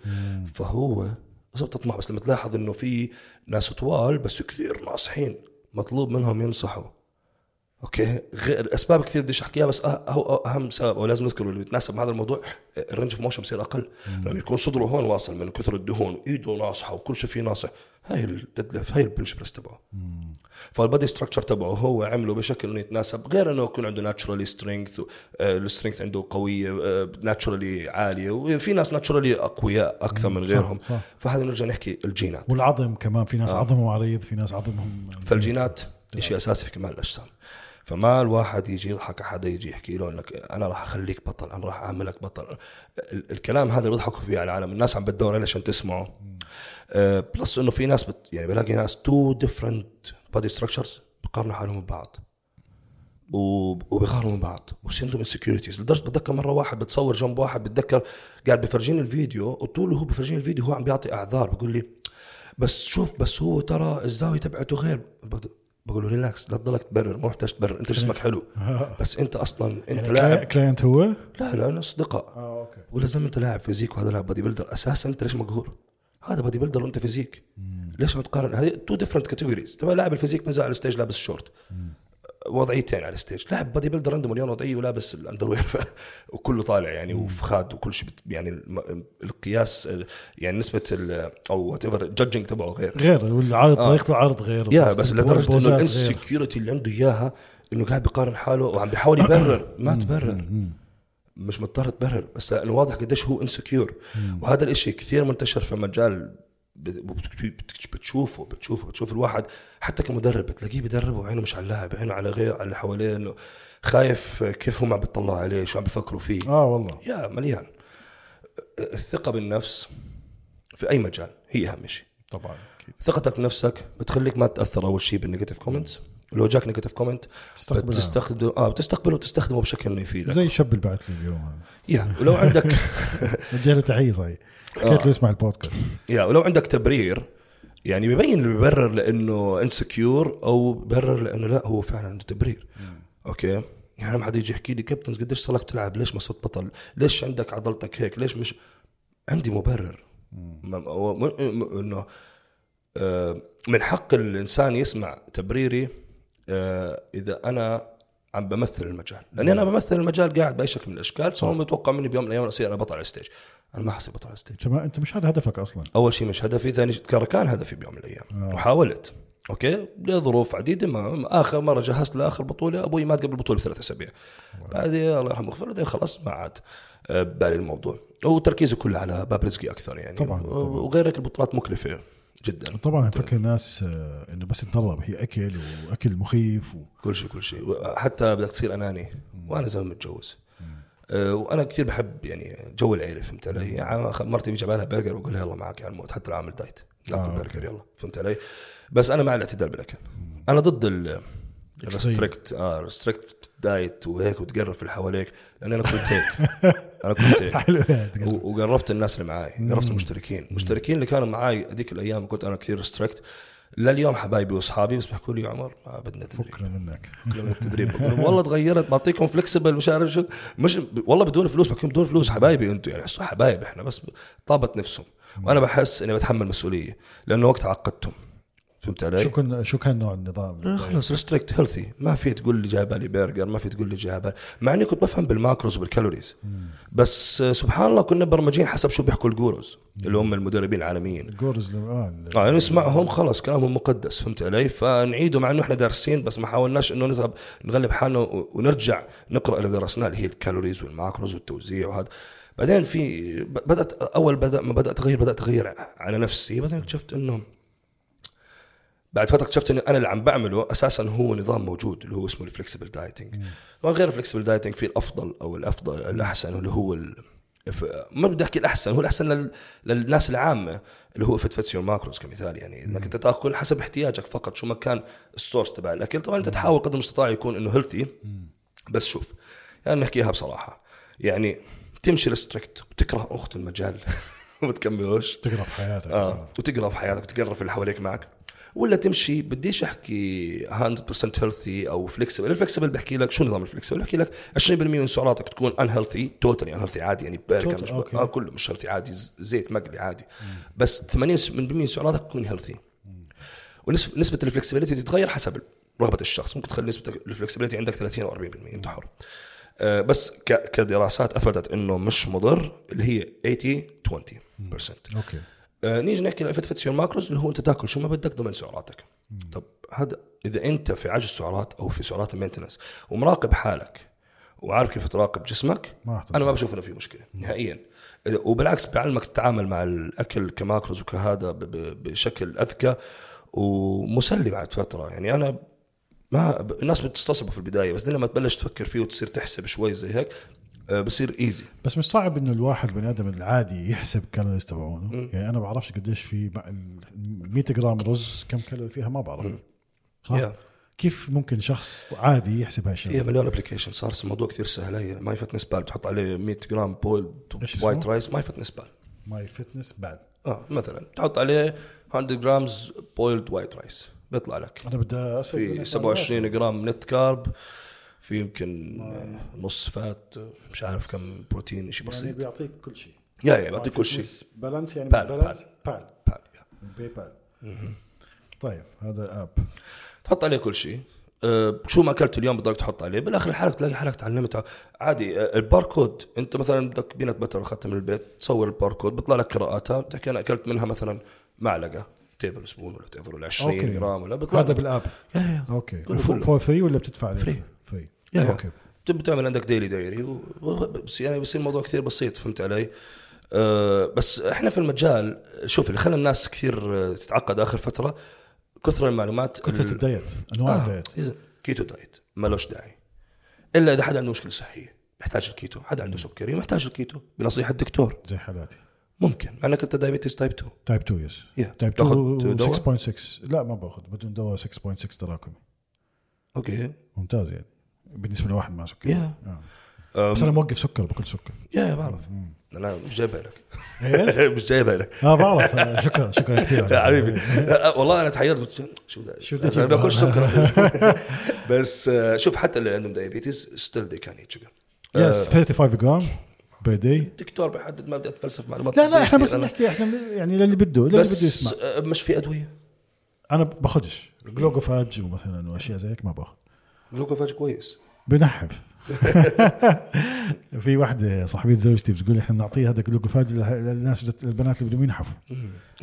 فهو زبطت معه. بس لما تلاحظ إنه في ناس طوال بس كثير ناصحين. مطلوب منهم ينصحوا. أوكي. غير أسباب كثير بديش أحكيها بس أه- هو أهم سبب أو لازم نذكره اللي بيتناسب مع هذا الموضوع ال range of motion بصير أقل. لما يكون صدره هون واصل من كثر الدهون وايده ناصحة وكل شيء فيه ناصح. هاي ال deadlift هاي ال bench press تبعه. فال body structure تبعه هو عمله بشكل إنه يتناسب غير إنه يكون عنده naturally strength ال strength عنده قوية naturally عالية وفي ناس naturally أقوياء أكثر من غيرهم. فهذا نرجع نحكي الجينات. والعظم كمان في ناس آه. عظمهم عريض في ناس عظمهم. فالجينات شيء أساسي في كمال الأجسام. فما الواحد يجي يضحك على حدا يجي يحكي له إنك أنا راح أخليك بطل أنا راح أعملك بطل. ال- الكلام هذا اللي بيضحكوا فيه على العالم الناس عم بتدور عليه عشان تسمعه. آه، plus إنه في ناس بت يعني بلاقي ناس two different body structures بقارنوا حالهم ببعض. وب- وبيغاروا من بعض وبصير عندهم insecurities لدرجة بتذكر مرة واحد بتصور جنب واحد بتذكر قاعد بفرجيني الفيديو له هو بفرجيني الفيديو هو عم بيعطي أعذار بقول لي بس شوف بس هو ترى الزاوية تبعته غير بقول- له relax لا تضلك تبرر مو محتاج تبرر انت جسمك حلو. بس انت أصلا انت يعني لاعب. cli- client هو؟ لا لا أصدقاء. آه أوكي. له زلمه أنت لاعب physique وهذا لاعب bodybuilder أساسا أنت ليش مقهور؟ هذا bodybuilder وأنت physique. ليش عم تقارن؟ هذه two different categories تبع لاعب ال physique نزل على ال stage لابس شورت وضعيتين على ال stage. لاعب bodybuilder عنده مليون وضعية ولابس ال underwear ف- وكله طالع يعني وفخاد وكل شيء بت- يعني الم- القياس ال- يعني نسبة ال- أو whatever ال judging تبعه غير. غير والعرض آه. طريقه العرض غير. يا بس لدرجه إنه. ال insecurity اللي عنده إياها إنه قاعد بيقارن حاله وعم بيحاول يبرر. ما تبرر. مش مضطر تبرر. بس انه واضح قديش هو insecure وهذا الإشي كثير منتشر في مجال بتشوفه بتشوفه بتشوف الواحد حتى كمدرب بتلاقيه بدرب وعينه مش على اللاعب عينه على غير على اللي حواليه إنه خايف كيف هم عم بيطلعوا عليه شو عم بيفكروا فيه. آه والله. يا مليان. الثقة بالنفس في أي مجال هي أهم شيء طبعا أكيد. ثقتك بنفسك بتخليك ما تأثر أول شيء بال negative comments ولو جاك negative comment. بتستخدم آه بتستقبله وتستخدمه بشكل إنه يفيدك. زي الشاب اللي بعت لي اليوم. يا ولو عندك وجه له تحيه صحيح. حكيت له يسمع البودكاست. يا ولو عندك تبرير يعني ببين اللي بيبرر لأنه insecure أو ببرر لأنه لا هو فعلا عنده تبرير. أوكي؟ يعني لما حدا يجي يحكي لي كابتن قديش صار لك تلعب؟ ليش ما صرت بطل؟ ليش عندك عضلتك هيك؟ ليش مش عندي مبرر. ما- إنه آه، من حق الإنسان يسمع تبريري آه، إذا أنا عم بمثل المجال. لأني أنا بمثل المجال قاعد بأي شكل من الأشكال فهو متوقع مني بيوم من الأيام أصير أنا بطل على ال stage أنا ما حصير بطل على ال stage انت أنت مش هذا هدفك أصلا. أول شيء مش هدفي ثاني شيء كان هدفي بيوم من الأيام. آه. وحاولت. أوكي؟ لظروف عديدة ما آخر مرة جهزت لآخر بطولة أبوي مات قبل البطوله بثلاث أسابيع. بعدين الله يرحمه ويغفر له خلاص ما عاد آه، ببالي الموضوع. وتركيزه كله على باب رزقي أكثر يعني. طبعاً، طبعاً. وغير هيك البطولات مكلفة. جدا. طبعا تفكر الناس آه، إنه بس تدرب هي أكل وأكل مخيف و... كل شيء كل شيء. حتى بدك تصير أناني. وأنا زلمه متجوز. أه وأنا كثير بحب يعني جو العيلة فهمت علي؟ يعني مرتي بيجي بالها برجر بقول لها يلا معك على الموت حتى لو عامل diet. ناكل آه، برجر يلا فهمت علي؟ بس أنا مع الاعتدال بالأكل. أنا ضد ال strict آه strict diet وهيك وتقرف اللي حواليك لأن أنا كنت هيك. أنا كنت وقرفت الناس اللي معاي قرفت المشتركين. المشتركين اللي كانوا معاي هذيك الأيام كنت أنا كثير strict لليوم حبايبي وأصحابي بس بيحكوا لي يا عمر ما بدنا تدريب. بكره منك كلهم من التدريب. بقول والله تغيرت بعطيكم flexible مش عارف شو. مش والله بدون فلوس بحكيهم بدون فلوس. حبايبي أنتم يعني حبايب إحنا بس طابت نفسهم. وأنا بحس إني بتحمل مسؤولية لأنه وقت عقدتهم. فهمت علي؟ شو كان شو كان نوع النظام؟ خلص strict healthy ما في تقول لي جايبه لي برجر ما في تقول لي جايبه مع إني كنت بفهم بال macros وبال calories بس آه، سبحان الله كنا مبرمجين حسب شو بيحكوا ال gurus اللي هم المدربين العالميين. ال gurus اللي- آه آه نسمعهم خلص كلامهم مقدس فهمت علي؟ فنعيده مع إنه إحنا دارسين بس ما حاولناش إنه نذهب نغلب حالنا ونرجع نقرأ اللي درسناه اللي هي ال calories وال macros والتوزيع وهذا. بعدين في بدات أول بدا ما بدات اغير بدات اغير على نفسي. بعدين اكتشفت إنه بعد فترة اكتشفت إنه أنا اللي عم بعمله أساسا هو نظام موجود اللي هو اسمه ال flexible dieting طبعا غير ال flexible dieting في الأفضل أو الأفضل الأحسن اللي هو ال... ما بدي أحكي الأحسن هو الأحسن لل... للناس العامة اللي هو fit fits your macros كمثال يعني. إنك أنت تأكل حسب احتياجك فقط شو ما كان ال source تبع الاكل طبعا أنت تحاول قدر المستطاع يكون إنه healthy بس شوف يعني نحكيها بصراحة. يعني تمشي strict وتكره أخت المجال وما تكملوش تقرف حياتك آه وتقرف حياتك وتقرف اللي حواليك معك. ولا تمشي بديش أحكي 100% healthy أو flexible ال flexible بحكي لك شو نظام ال flexible بحكي لك 20% من سعراتك تكون unhealthy totally unhealthy عادي يعني Total، مش أوكي. آه كله مش healthy عادي زيت مقلي عادي. بس 80% من سعراتك تكون healthy ونسبه ال flexibility تتغير حسب رغبة الشخص. ممكن تخلي نسبة ال flexibility عندك 30 أو 40% أنت حر. آه، بس كدراسات أثبتت إنه مش مضر اللي هي 80 20% أوكي آه، نيجي نحكي عن fit fits your macros اللي هو أنت تاكل شو ما بدك ضمن سعراتك. طب هذا إذا أنت في عجز سعرات أو في سعرات ال maintenance ومراقب حالك وعارف كيف تراقب جسمك ما أنا ما بشوف إنه في مشكلة نهائيا. وبالعكس بيعلمك تتعامل مع الأكل ك macros وكهذا بشكل أذكى ومسلي بعد فترة. يعني أنا ما الناس بتستصعبه في البداية بس لما تبلش تفكر فيه وتصير تحسب شوي زي هيك. آه، بصير easy بس مش صعب إنه الواحد البني آدم العادي يحسب calories تبعونه. يعني أنا بعرفش قديش في مع ال 100 جرام رز كم كالوري فيها؟ ما بعرف. صح؟ Yeah. كيف ممكن شخص عادي يحسب هاي هي مليون application صار الموضوع كثير سهل. هي MyFitnessPal. بتحط عليه 100 جرام اسمه؟ white rice MyFitnessPal. MyFitnessPal. آه مثلا تحط عليه 100 grams boiled white rice. بيطلع لك. أنا بدي في 27 جرام net carb. في يمكن آه، نص fat آه، مش عارف كم بروتين شيء يعني بسيط. بيعطيك كل شيء. yeah yeah بعطيك كل شيء. balance يعني بال- balance pal. pal،. ب ي pal طيب هذا ال app تحط عليه كل شيء. أه شو ما اكلت اليوم بدك تحط عليه. بالآخر حالك تلاقي حالك تعلمت عادي أه الباركود. أنت مثلا بدك peanut butter اخذتها من البيت تصور الباركود بيطلع لك قراءاتها. بتحكي أنا أكلت منها مثلا معلقة tablespoon ولا table ولا 20 أوكي. جرام ولا بيطلع هذا. بال app yeah yeah. أوكي. for free ولا بتدفع عليه؟ free. Yeah. أوكي. بت- بتعمل عندك daily diary بس يعني بصير الموضوع كثير بسيط فهمت علي؟ أه بس إحنا في المجال شوف اللي خلى الناس كثير آه، تتعقد آخر فترة كثر المعلومات كثرة ال- ال diet أنواع آه ال diet. keto diet مالوش داعي. إلا إذا حدا عنده مشكلة صحية يحتاج الكيتو. حدا عنده سكري محتاج الكيتو. بنصيحة الدكتور. زي حالاتي. ممكن مع إنك أنت diabetes type 2 type 2 yes. type تاخذ 2 دواء؟ 6.6 لا ما باخذ. بدون دواء 6.6 تراكمي. أوكي. ممتاز يعني. بالنسبة لواحد مع سكر yeah. أم، بس أنا موقف سكر باكل سكر. yeah yeah بعرف. أنا مش جايبها لك. إيش؟ مش جايبها لك. آه بعرف. شكرا شكرا كثير. يا حبيبي. لا، والله أنا تحيرت. قلت شو ده شو بدي أنا أجيب؟ باكل سكر. بس آه، شوف حتى اللي عندهم diabetes still they can sugar yes 35 جرام per day الدكتور بيحدد ما بدي أتفلسف معلومات لا لا إحنا بس. نحكي إحنا يعني للي بده للي بده بس يسمع. آه، مش في أدوية؟ أنا باخذش جلوكوفاج مثلا وأشياء زي هيك ما باخذ. جلوكوفاج كويس. بنحف. في واحدة صاحبة زوجتي بتقول إحنا بنعطيه هذا جلوكوفاج للناس بت- البنات اللي بدهم ينحفوا.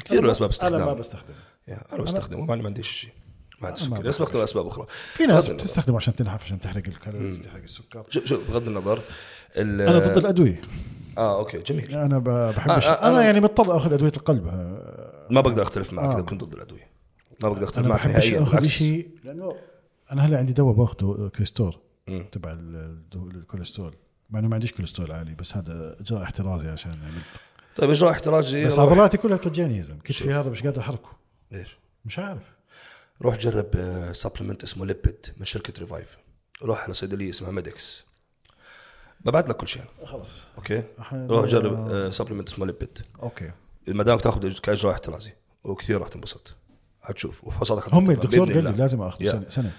كثير أنا- أسباب أنا ما استخدام بستخدم يا أنا بستخدمه ما عنديش شيء ما عندي سكري بس بستخدم أسباب أخرى. في ناس. بتستخدمه عشان تنحف عشان تحرق ال calories تحرق السكر. شوف شوف بغض النظر ال- أنا ضد الأدوية. آه okay جميل. أنا ب- بحبش آه، آه، أنا أنا- يعني بضطر أخذ أدوية القلب. آه، ما بقدر أختلف معك آه. اذا كنت ضد الأدوية. ما بقدر أختلف أنا معك بحبش نهائيا أخذ بالعكس. شيء لأنه أنا هلا عندي دواء باخذه كريستور. تبع ال- ال- الكوليسترول. مع إنه ما عنديش كوليسترول عالي بس هذا إجراء احترازي عشان عملت. طيب إجراء احترازي بس عضلاتي كلها بتوجعني يا زلمه كتفي. هذا مش قادر أحركه. ليش؟ مش عارف. روح جرب supplement اسمه ليبيد من شركة ريفايف روح على صيدلية اسمها ميدكس ببعت لك كل شيء. خلص okay؟ روح جرب supplement اسمه ليبيد okay. ما دامك تاخذ كإجراء احترازي وكثير راح تنبسط. حتشوف وفصلك هم الدكتور قال لي لازم آخذه. سنة.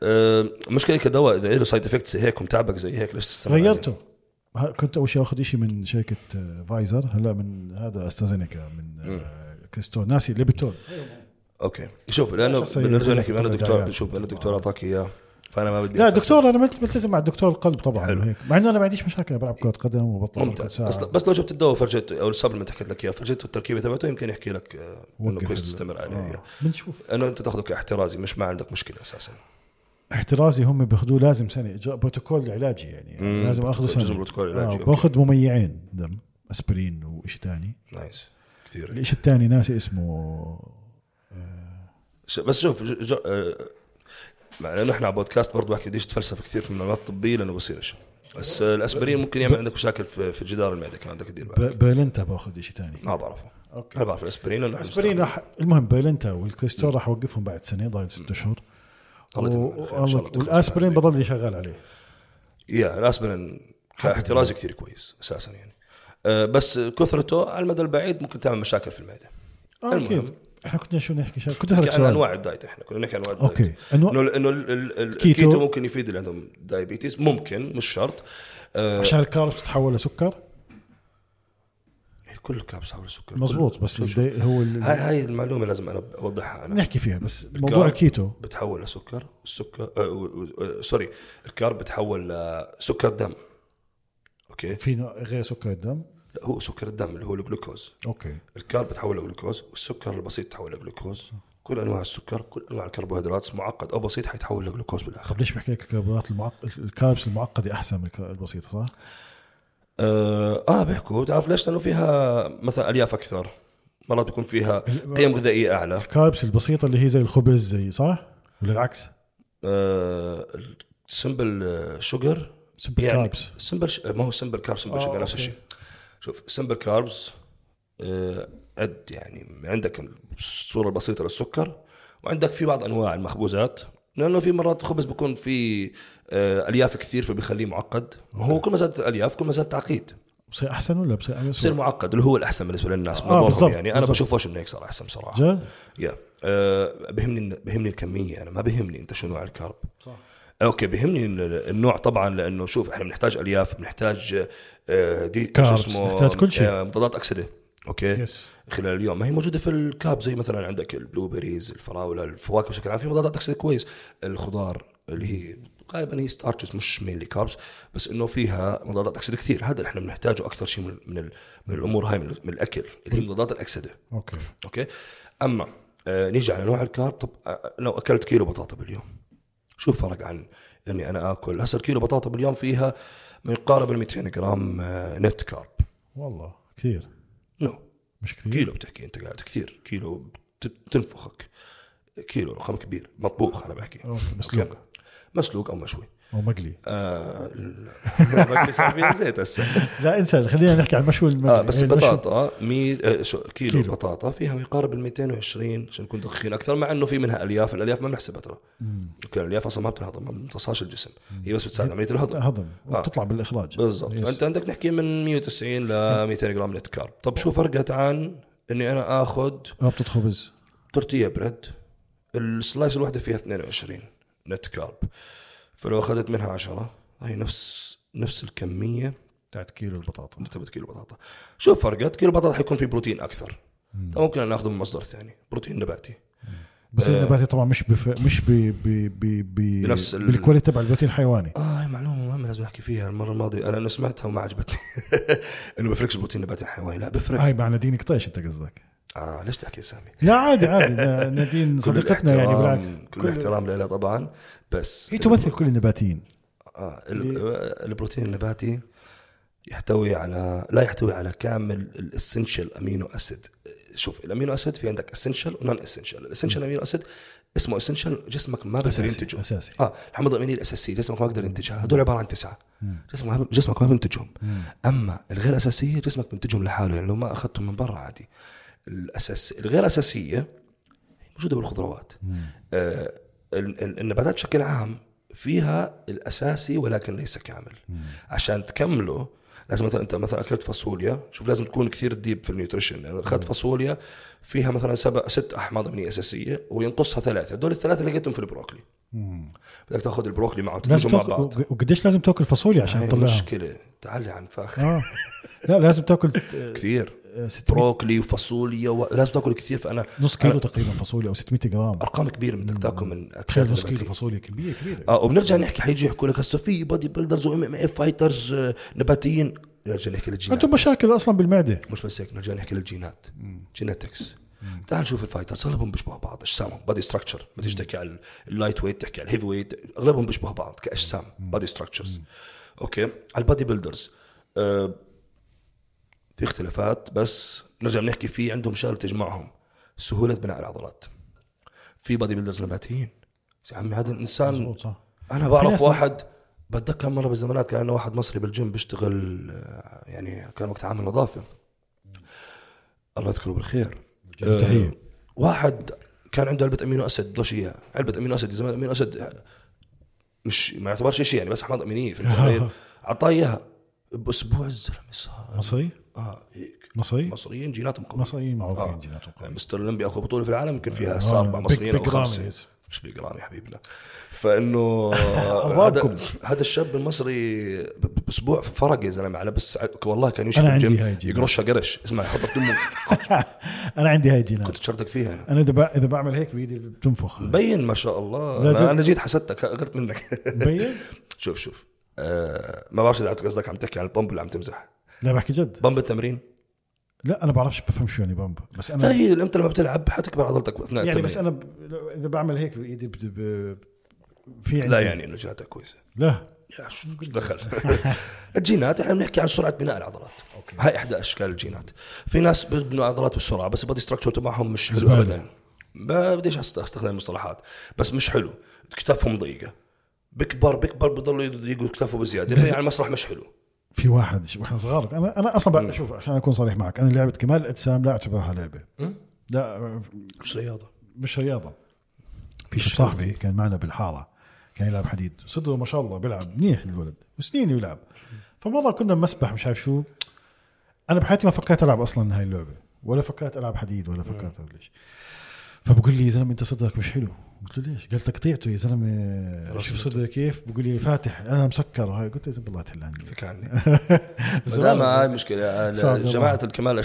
سنه المشكلة كدواء إذا له side effects هيك ومتعبك زي هيك ليش تستمر؟ غيرته كنت أول شيء آخذ شيء من شركة آه، فايزر هلأ من هذا أسترازينيكا من آه، كريستور ناسي ليبيتور okay شوف لأنه بنرجع نحكي أنا دكتور. بشوف أنا دكتور أعطاك إياه فأنا ما بدي لا. دكتور أنا ملت- ملتزم مع دكتور القلب طبعا حلو. هيك مع إنه أنا ما عنديش مشاكل بلعب كرة قدم وبطلع ركض ممتاز. بس بس لو جبت الدواء وفرجيته أو ال supplement حكيت لك إياه فرجيته التركيبة تبعته يمكن يحكي لك آه، إنه كويس تستمر عليه آه. بنشوف انه أنت تأخذه كاحترازي مش ما عندك مشكلة أساسا احترازي هم بياخذوه لازم سنة اجراء بروتوكول علاجي يعني مم، لازم آخذه سنة. بروتوكول علاجي، آه. باخذ مميعين دم أسبرين وشيء ثاني nice. كثير الشيء الثاني ناسي اسمه ش- بس شوف ج- ج- آه، مع إنه إحنا على بودكاست برضه بحكي بديش تفلسف كثير في المعلومات الطبية لأنه بصيرش بس آه، الأسبرين ممكن يعمل عندك مشاكل في في جدار المعدة كمان بدك تدير بالك ب- بريلينتا باخذ شيء ثاني ما بعرفه. okay. أنا بعرف الأسبرين لأنه إحنا أسبرين بنستخدمه. راح المهم بريلينتا والكريستور راح اوقفهم بعد سنة ضايل ست اشهر الله شاء والآسبرين بضل شغال عليه. yeah الآسبرين كاحترازي كثير كويس أساسا يعني. آه، بس كثرته على المدى البعيد ممكن تعمل مشاكل في المعدة. آه المهم. إحنا كنا شو نحكي؟ شا... كنت أسألك سؤال. أنواع ال diet إحنا كنا نحكي عن أنواع ال diet. okay. إنه إنه ال- ال- ال- keto. ال keto ممكن يفيد اللي عندهم diabetes ممكن مش شرط. آه عشان ال carbs تتحول لسكر؟ كل ال carbs تحول لسكر مزبوط بس الدي... هو ال... هاي هاي المعلومة لازم أنا أوضحها أنا. نحكي فيها بس موضوع الكيتو. بتحول لسكر والسكر آه و- و- sorry ال carb بتحول لسكر دم. okay؟ في غير سكر الدم؟ لا هو سكر الدم اللي هو الجلوكوز. okay. ال carb بتحول لجلوكوز والسكر البسيط تحول لجلوكوز. كل أنواع السكر كل أنواع الكربوهيدرات معقد أو بسيط حيتحول لجلوكوز بالآخر. طب ليش بحكي لك الكربوهيدرات المعقد ال carbs المعقدة أحسن من البسيطة صح؟ آه, آه بيحكوا بتعرف ليش؟ لأنه فيها مثلا ألياف أكثر مرات بيكون فيها قيم غذائية أعلى ال carbs البسيطة اللي هي زي الخبز زي صح؟ ولا العكس؟ آه ال simple sugar simple يعني carbs simple ش... ما هو simple carb simple آه، sugar نفس. الشيء شوف simple carbs آه عد يعني عندك الصورة البسيطة للسكر وعندك في بعض أنواع المخبوزات لأنه في مرات خبز بيكون في آه ألياف كثير فبيخليه معقد. وهو كل ما زادت الالياف كل ما زاد تعقيد. بصير أحسن ولا بصير أسوأ؟ بصير معقد اللي هو الأحسن بالنسبة للناس آه، بالضبط، يعني. أنا. بشوفوش انه هيك صار أحسن بصراحة. جد؟ yeah. أه بهمني بهمني الكمية أنا ما بهمني أنت شو نوع ال carb صح. okay بهمني ال- النوع طبعا لأنه شوف إحنا بنحتاج ألياف بنحتاج آه، the carbs، اسمه، نحتاج كل شيء. آه، مضادات أكسدة. okay؟ yes خلال اليوم. ما هي موجودة في ال carb زي مثلا عندك ال blueberries الفراولة الفواكه بشكل عام. في مضادات اكسده كويس. الخضار اللي هي غالبا هي starches مش mainly carbs بس إنه فيها مضادات اكسده كثير. هذا اللي إحنا بنحتاجه أكثر شيء من من, من الأمور هاي من, من الأكل اللي هي مضادات الأكسدة. okay. okay؟ أما آه نيجي على نوع ال carb. طب آه لو أكلت كيلو بطاطا باليوم شو الفرق عن اني أنا آكل؟ هسه الكيلو بطاطا باليوم فيها ما يقارب ال 200 جرام آه net carb والله كثير. مش كثير. كيلو بتحكي أنت قاعد كثير. كيلو بتنفخك. كيلو رقم كبير. مطبوخ أنا بحكي. مسلوق. مسلوق أو مشوي. أو مقلي. آه بدي صار فيها زيت هسه. لا انسى خلينا نحكي عن مشوي المقلي. آه بس يعني المشوي- البطاطا مي... آه شو- كيلو, كيلو. بطاطا فيها ما يقارب ال 220 عشان نكون دقيقين. أكثر مع إنه في منها ألياف الألياف ما بنحسبها ترى. okay الألياف أصلا ما بتنهضم ما بتمتصهاش الجسم. هي بس بتساعد عمليه الهضم. هضم آه. وبتطلع بالإخراج. بالضبط. فأنت عندك نحكي من 190 ل 200 جرام net carb. طب شو فرقت عن إني أنا آخذ ربطة خبز tortilla bread؟ ال slice الواحدة فيها 22 net carb. فلو أخذت منها 10 هي نفس نفس الكمية تاعت كيلو البطاطا. تبت كيلو بطاطا شوف فرقت كيلو بطاطا حيكون فيه بروتين أكثر. طب ممكن أن نأخذه من مصدر ثاني بروتين نباتي. بس آه. النباتي طبعا مش بف... مش ب... ب... ب... ب... بنفس ال- بال quality تبع البروتين الحيواني. آه هاي معلومة مهمة لازم احكي فيها. المرة الماضية أنا أنا سمعتها وما عجبتني. إنه بفرقش البروتين النباتي الحيواني لا بفرق هاي مع نادين قطيش أنت قصدك؟ آه ليش تحكي سامي؟ لا عادي عادي. نا- نادين كل صديقتنا يعني بالعكس. كل الاحترام لها طبعا. بس هي تمثل كل النباتيين. آه ال- البروتين النباتي يحتوي على لا يحتوي على كامل ال essential amino acid شوف ال amino acid في عندك essential و non-essential ال essential amino acid اسمه essential جسمك ما بيقدر ينتجه. أساسي. آه الحمض الأميني الاساسيه جسمك ما بيقدر ينتجها هدول عبارة عن تسعة. جسمك ما جسمك ما بينتجهم. أما الغير أساسية جسمك بينتجهم لحاله يعني لو ما أخذتهم من برا عادي. الاساس الغير أساسية موجودة بالخضروات. آه النباتات بشكل عام فيها الأساسي ولكن ليس كامل. عشان تكمله لازم مثلا أنت مثلا أكلت فاصوليا شوف لازم تكون كثير deep في ال nutrition يعني أخذت فاصوليا فيها مثلا سبع ست أحماض امينيه أساسية وينقصها ثلاثة. دول الثلاثة لقيتهم في البروكلي. بدك تأخذ البروكلي معه لازم مع بعض. وقديش لازم تأكل فاصوليا عشان تطلعها؟ مشكلة. تعالي عن فاخ آه. لا لازم تأكل كثير آه، 600 بروكلي وفاصوليا و... لازم تاكل كثير فأنا نص كيلو تقريبا فاصوليا أو 600 جرام. أرقام كبيرة بدك تاكل من تخيل نص كيلو. فاصوليا كبيرة كبيرة. آه وبنرجع نحكي حيجي يحكوا لك هسه في bodybuilders و MMA fighters آه، نباتيين. نرجع نحكي للجينات. أنتم مشاكل أصلا بالمعدة. مش بس هيك نرجع نحكي للجينات. genetics تعال نشوف ال fighters أغلبهم بيشبهوا بعض أجسامهم body structure ما تيجي تحكي على ال light weight تحكي على ال heavy weight أغلبهم بيشبهوا بعض كأجسام body structures أوكي؟ على ال bodybuilders آه في اختلافات بس نرجع بنحكي في عندهم شغلة بتجمعهم سهولة بناء العضلات. في bodybuilders نباتيين يا عمي هذا الإنسان مزبوط صح. أنا في بعرف واحد بتذكر مرة بالزمانات كان عندنا واحد مصري بالجيم بيشتغل يعني كان وقت عامل نظافة. الله يذكره بالخير. تحية. آه، واحد كان عنده علبة أمينو اسيد بدوش اياها علبة أمينو اسيد زمان أمينو اسيد آه، مش ما يعتبرش شيء يعني بس أحماض أمينية فهمت علي؟ أعطاه إياها. بأسبوع الزلمة صار. مصري؟ آه هيك مصري؟ مصريين جيناتهم قوية. مصريين معروفين آه. جيناتهم قوية. مستر اولمبيا اخذ بطولة في العالم يمكن فيها آه، هسه أربع مصريين أو راميز. مش يا حبيبنا. فإنه أرواكم. هذا هذا الشاب المصري بأسبوع فرق يا زلمة على بس والله كان أنا عندي الجيم. يقرشها قرش. اسمع يحطها في دمه. أنا عندي هاي الجينات كنت تشردك فيها أنا. أنا إذا بع- إذا بعمل هيك بايدي بتنفخ. مبين ما شاء الله. جد. أنا, أنا جيت حسدتك غرت منك. مبين شوف شوف. آه ما بعرف اذا قصدك عم تحكي عن ال pump ولا عم تمزح. لا بحكي جد. pump التمرين؟ لا أنا بعرفش بفهم شو يعني pump. بس لا أنا هي انت لما بتلعب حتكبر عضلتك أثناء يعني التمرين. بس أنا ب... إذا بعمل هيك بإيدي بت... ب... في عندي لا يعني إنه جيناتك كويسة. لا. يا شو دخل. الجينات إحنا بنحكي عن سرعة بناء العضلات. okay. هاي إحدى أشكال الجينات. في ناس بيبنوا عضلات بسرعة بس ال body structure تبعهم مش حلو. ابدا. ما بديش أستخدم المصطلحات بس مش حلو. كتافهم ضيقه بكبر بكبر بضلوا يضيقوا كتافه بزيادة. يعني المسرح مش حلو. في واحد وإحنا صغار. أنا أنا أصلا بقى شوف عشان أكون صريح معك أنا لعبة كمال الأجسام لا أعتبرها لعبة. لا مش رياضة. مش رياضة. في صاحبي كان معنا بالحارة كان يلعب حديد. صدره ما شاء الله بيلعب منيح الولد وسنين يلعب. فمره كنا بمسبح مش عارف شو. أنا بحياتي ما فكرت ألعب أصلا هاي اللعبة ولا فكرت ألعب حديد ولا فكرت العب ليش فبقول لي يا زلمة أنت صدرك مش حلو. قلت له ليش؟ قال تقطيعته يا زلمة. شوف صدرك كيف؟ بقول لي فاتح. أنا مسكر. وهاي قلت له يا زلمة الله يتهلى عني. فيك عني ما دام هاي مشكلة الله. جماعة الكمال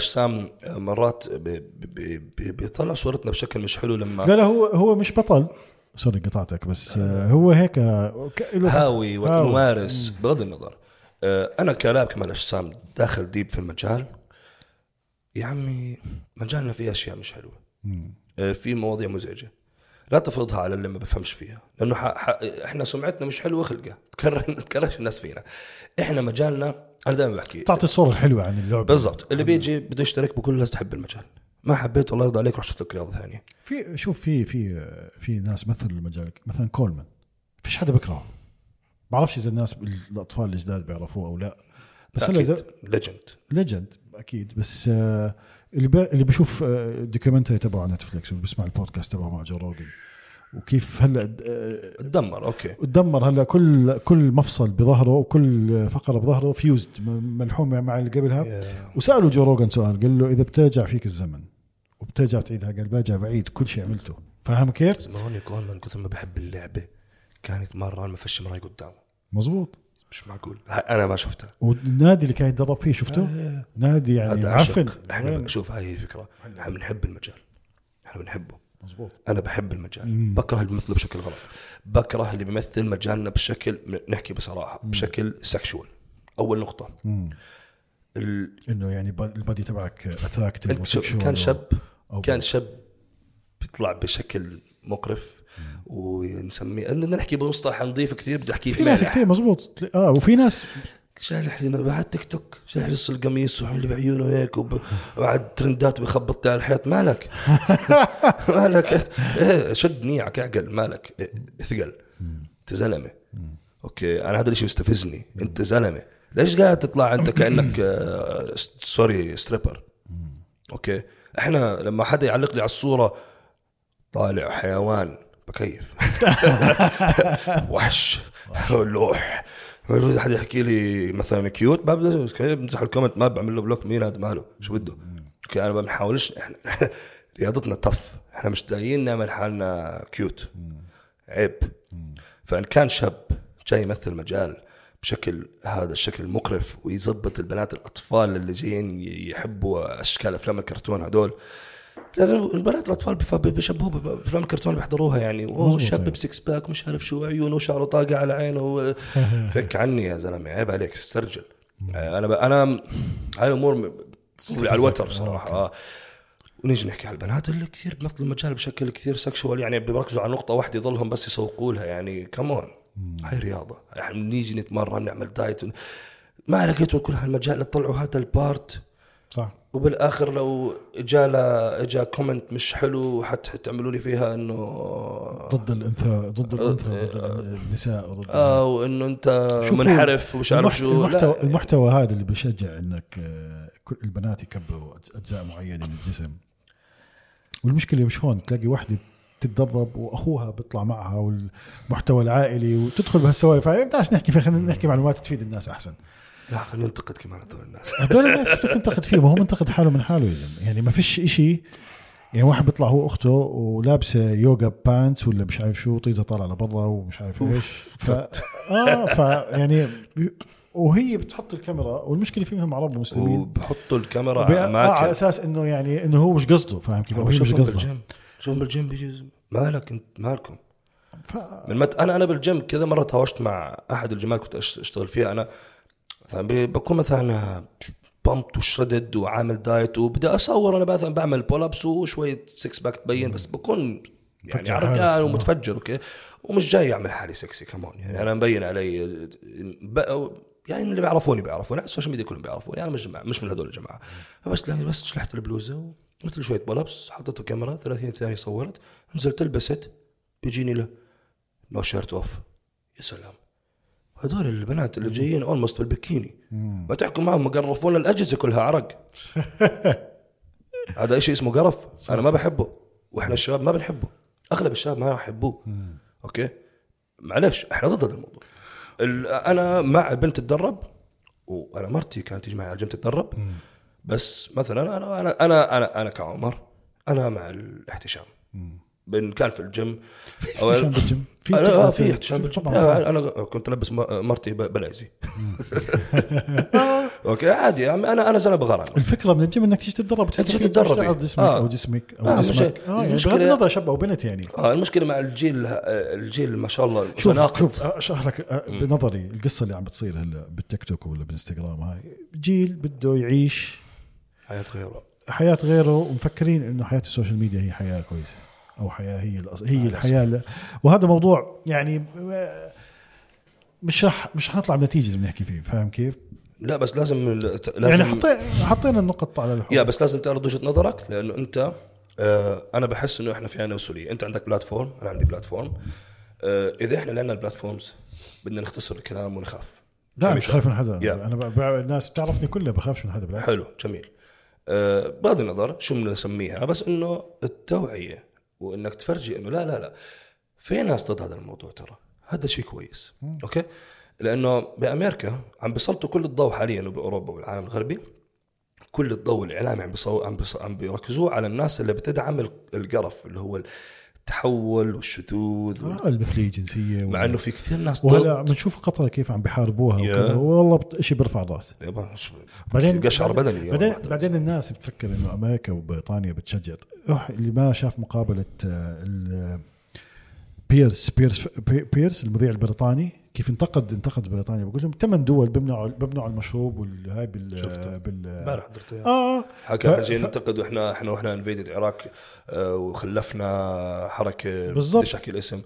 مرات بي- بي- بي- بيطلع صورتنا بشكل مش حلو لما لا لا هو هو مش بطل. sorry قطعتك بس آه، هو هيك آه، هاوي. وممارس بغض النظر. آه، أنا كلاعب كمال أجسام داخل deep في المجال يا عمي مجالنا فيه أشياء مش حلوة. آه، في مواضيع مزعجة. لا تفرضها على اللي ما بفهمش فيها لأنه ح... ح... إحنا سمعتنا مش حلوة خلقه تكره تكرهش الناس فينا. إحنا مجالنا أنا دائما بحكي تعطي الصورة الحلوة عن اللعبة. بالضبط. اللي بيجي بده يشترك بقول لازم تحب المجال. ما حبيت الله يرضى عليك روح شوف لك رياضة ثانية. في شوف في في في ناس مثل المجال مثلا كولمان. فيش حدا بكرهه بعرفش إذا الناس الأطفال الجداد بيعرفوه أو لا. بس هلا legend legend أكيد. بس آه، اللي اللي بيشوف آه، documentary تبعه على نتفلكس وبيسمع البودكاست تبعه مع جو روجن وكيف هلا آه، تدمر okay. تدمر هلا. كل كل مفصل بظهره وكل فقرة بظهره fused ملحوم مع اللي قبلها. يا- وسألوا جو روجن سؤال قال له إذا بترجع فيك الزمن وبترجع تعيدها قال برجع بعيد كل شيء عملته. فاهم كيف؟ ما هون يكون من كثر ما بحب اللعبة كانت مرة ما فش مراي قدامه. مزبوط. مش معقول. ه- أنا ما شفتها. والنادي اللي كان يتدرب فيه شفته؟ إيه. نادي يعني معفن عشق. إحنا؟ شوف هاي هي الفكرة إحنا بنحب المجال. إحنا بنحبه. مزبوط أنا بحب المجال. مم. بكره اللي بيمثله بشكل غلط. بكره اللي بيمثل مجالنا بشكل نحكي بصراحة بشكل sexual أول نقطة. مم. ال... إنه يعني ال body تبعك شوف كان شاب كان شاب بيطلع بشكل مقرف. ونسميه انه بدنا نحكي بمصطلح نظيف كثير بدي احكيه في ناس. كثير مزبوط. آه وفي ناس شالح لي بعد تيك توك شالح لي القميص وعامل لي بعيونه هيك وب- وبعد ترندات بخبط لي على الحيط. مالك؟ مالك؟ إيه شد نيعك اعقل. مالك؟ إيه، اثقل أنت زلمة. okay أنا هذا الشيء بيستفزني. أنت زلمة. ليش قاعد تطلع أنت كأنك آه، sorry stripper okay. إحنا لما حدا يعلق لي على الصورة طالع حيوان. بكيف. وحش. لوح. ما حدا يحكي لي مثلا cute ما بمزح ال comment؟ ما بعمل له block مين هذا ماله؟ شو بده؟ okay أنا ما بنحاولش. إحنا رياضتنا tough إحنا مش جايين نعمل حالنا cute عيب. فإن كان شاب جاي يمثل مجال بشكل هذا الشكل مقرف ويظبط البنات الأطفال اللي جايين يحبوا أشكال أفلام الكرتون هدول البنات الأطفال بيشبهوا بأفلام الكرتون بيحضروها يعني. اوه شاب أيوة. ب six pack مش عارف شو عيونه وشعره طاقه على عينه فك عني يا زلمة عيب عليك استرجل أنا ب... أنا هاي الأمور على الوتر بصراحه آه. ونيجي نحكي على البنات اللي كثير بنطلب المجال بشكل كثير sexual يعني بيركزوا على نقطة واحدة يضلهم بس يسوقوا لها يعني كمان هاي رياضة. إحنا بنيجي نتمرن نعمل دايت ما لقيتوا كل هالمجال طلعوا هذا ال part. صح. وبالآخر لو اجا اجا comment مش حلو حت تعملوا لي فيها إنه ضد الانثى ضد الأنثى ضد النساء وضد آه وإنه أنت منحرف ومش عارف شو. المحتوى, لا. المحتوى هذا اللي بيشجع إنك آه، كل البنات يكبروا أجزاء معينة من الجسم. والمشكلة مش هون تلاقي واحدة تتدرب وأخوها بيطلع معها والمحتوى العائلي وتدخل بهالسوالف. بدناش نحكي فيها خلينا نحكي معلومات تفيد الناس أحسن. لا خلينا ننتقد كمان هدول الناس. هدول الناس بدك تنتقد فيهم هو منتقد حاله من حاله يا زلمه يعني ما فيش إشي يعني واحد بيطلع هو أخته ولابسة يوجا بانتس ولا مش عارف شو طيزة طالعة لبرا ومش عارف إيش. ف... آه ف يعني وهي بتحط الكاميرا والمشكلة فيهم عرب ومسلمين. وبحطوا الكاميرا وبي- على آه على اماكن أساس إنه يعني إنه هو مش قصده فاهم كيف؟ هي مش قصدها بالجيم شوفهم بالجيم بيجي مالك أنت مالكم. ف... من مت... أنا أنا بالجيم كذا مرة تهاوشت مع أحد الجمال كنت أشتغل فيها. أنا مثلا ب- بكون مثلا بامبت وشردد وعامل دايت وبدي أصور أنا مثلا بعمل بول ابس وشوية سكس باك تبين بس بكون يعني عرقان حالك. ومتفجر أوكي؟ ومش جاي اعمل حالي سكسي كمان يعني أنا مبين علي ب... يعني اللي بيعرفوني بيعرفوني على السوشيال ميديا كلهم بيعرفوني أنا مش جماعة مش من هدول الجماعة. فبس بس شلحت البلوزة ومثل شوية pull ups حطيت الكاميرا 30 ثانية صورت نزلت لبست بيجيني له no shirt off يا سلام. هذول البنات اللي جايين almost بالبكيني. ما تحكوا معهم مقرفون الأجهزة كلها عرق. هذا شيء اسمه قرف. أنا ما بحبه. وإحنا الشباب ما بنحبه. أغلب الشباب ما يحبوه. أوكي؟ معلش إحنا ضد هذا الموضوع. ال- أنا مع بنت تتدرب وأنا مرتي كانت تيجي معي على الجيم تتدرب. بس مثلا أنا أنا أنا أنا, أنا كعمر أنا مع الاحتشام. بان كان في الجيم. أو- احتشام بالجيم. في في آه طبعاً في احتشام بالجيم. آه، أنا كنت ألبس مرتي بلايزي أوكي عادي. يا عمي، أنا أنا زلمة بغرام الفكرة من الجيم إنك تيجي تتدرب تيجي تتدرب. جسمك آه. أو جسمك أو آه، جسمك. آه يعني المشكلة- بغض النظر شاب أو بنت يعني. آه المشكلة مع الجيل آه، الجيل ما شاء الله شوف متناقض. شوف أشرح لك آه، بنظري القصة اللي عم بتصير هلا بالتيك توك ولا بالإنستغرام هاي. جيل بده يعيش حياة غيره. حياة غيره ومفكرين إنه حياة السوشيال ميديا هي حياة كويسة. أو حياة هي الأص... هي الحياة ل... وهذا موضوع يعني آه، مش رح مش حنطلع بنتيجة بنحكي فيه فاهم كيف؟ لا بس لازم لازم يعني حطينا حطينا النقط على الحروف يا بس لازم تعرض وجهة نظرك لأنه أنت آه أنا بحس إنه إحنا في عنا مسؤولية. أنت عندك بلاتفورم أنا عندي بلاتفورم. آه إذا إحنا لنا البلاتفورمز بدنا نختصر الكلام ونخاف. لا. مش خايف من حدا. يا. أنا ب... ب... الناس بتعرفني كلها بخافش من حدا بالعكس. حلو جميل. آه بغض النظر شو بدنا نسميها بس إنه التوعية. وإنك تفرجي إنه لا لا لا. في ناس ضد هذا الموضوع ترى. هذا شيء كويس. أوكي؟ لأنه بأمريكا عم بيسلطوا كل الضوء حاليا وبأوروبا والعالم الغربي. كل الضوء الإعلامي عم بيصو... عم, بيص... عم بيركزوه على الناس اللي بتدعم ال- القرف اللي هو التحول والشذوذ وال... آه المثليه الجنسيه مع إنه في كثير ناس وهلا بنشوف قطر كيف عم بيحاربوها. وكذا والله بت- شيء بيرفع الراس بعدين قشعر بدني بعدين. بعدين الناس بتفكر إنه أمريكا وبريطانيا بتشجع روح اللي ما شاف مقابلة آه، ال- بيرس بيرس بي- بيرس المذيع البريطاني كيف انتقد انتقد بريطانيا بقول لهم ثمان دول بيمنعوا بيمنعوا المشروب والهاي بال شفته. بال امبارح حضرته إياه. آه حكى ف- إحنا جايين ننتقد وإحنا إحنا وإحنا انفيدد العراق آه، وخلفنا حركة بالضبط. بديش احكي الاسم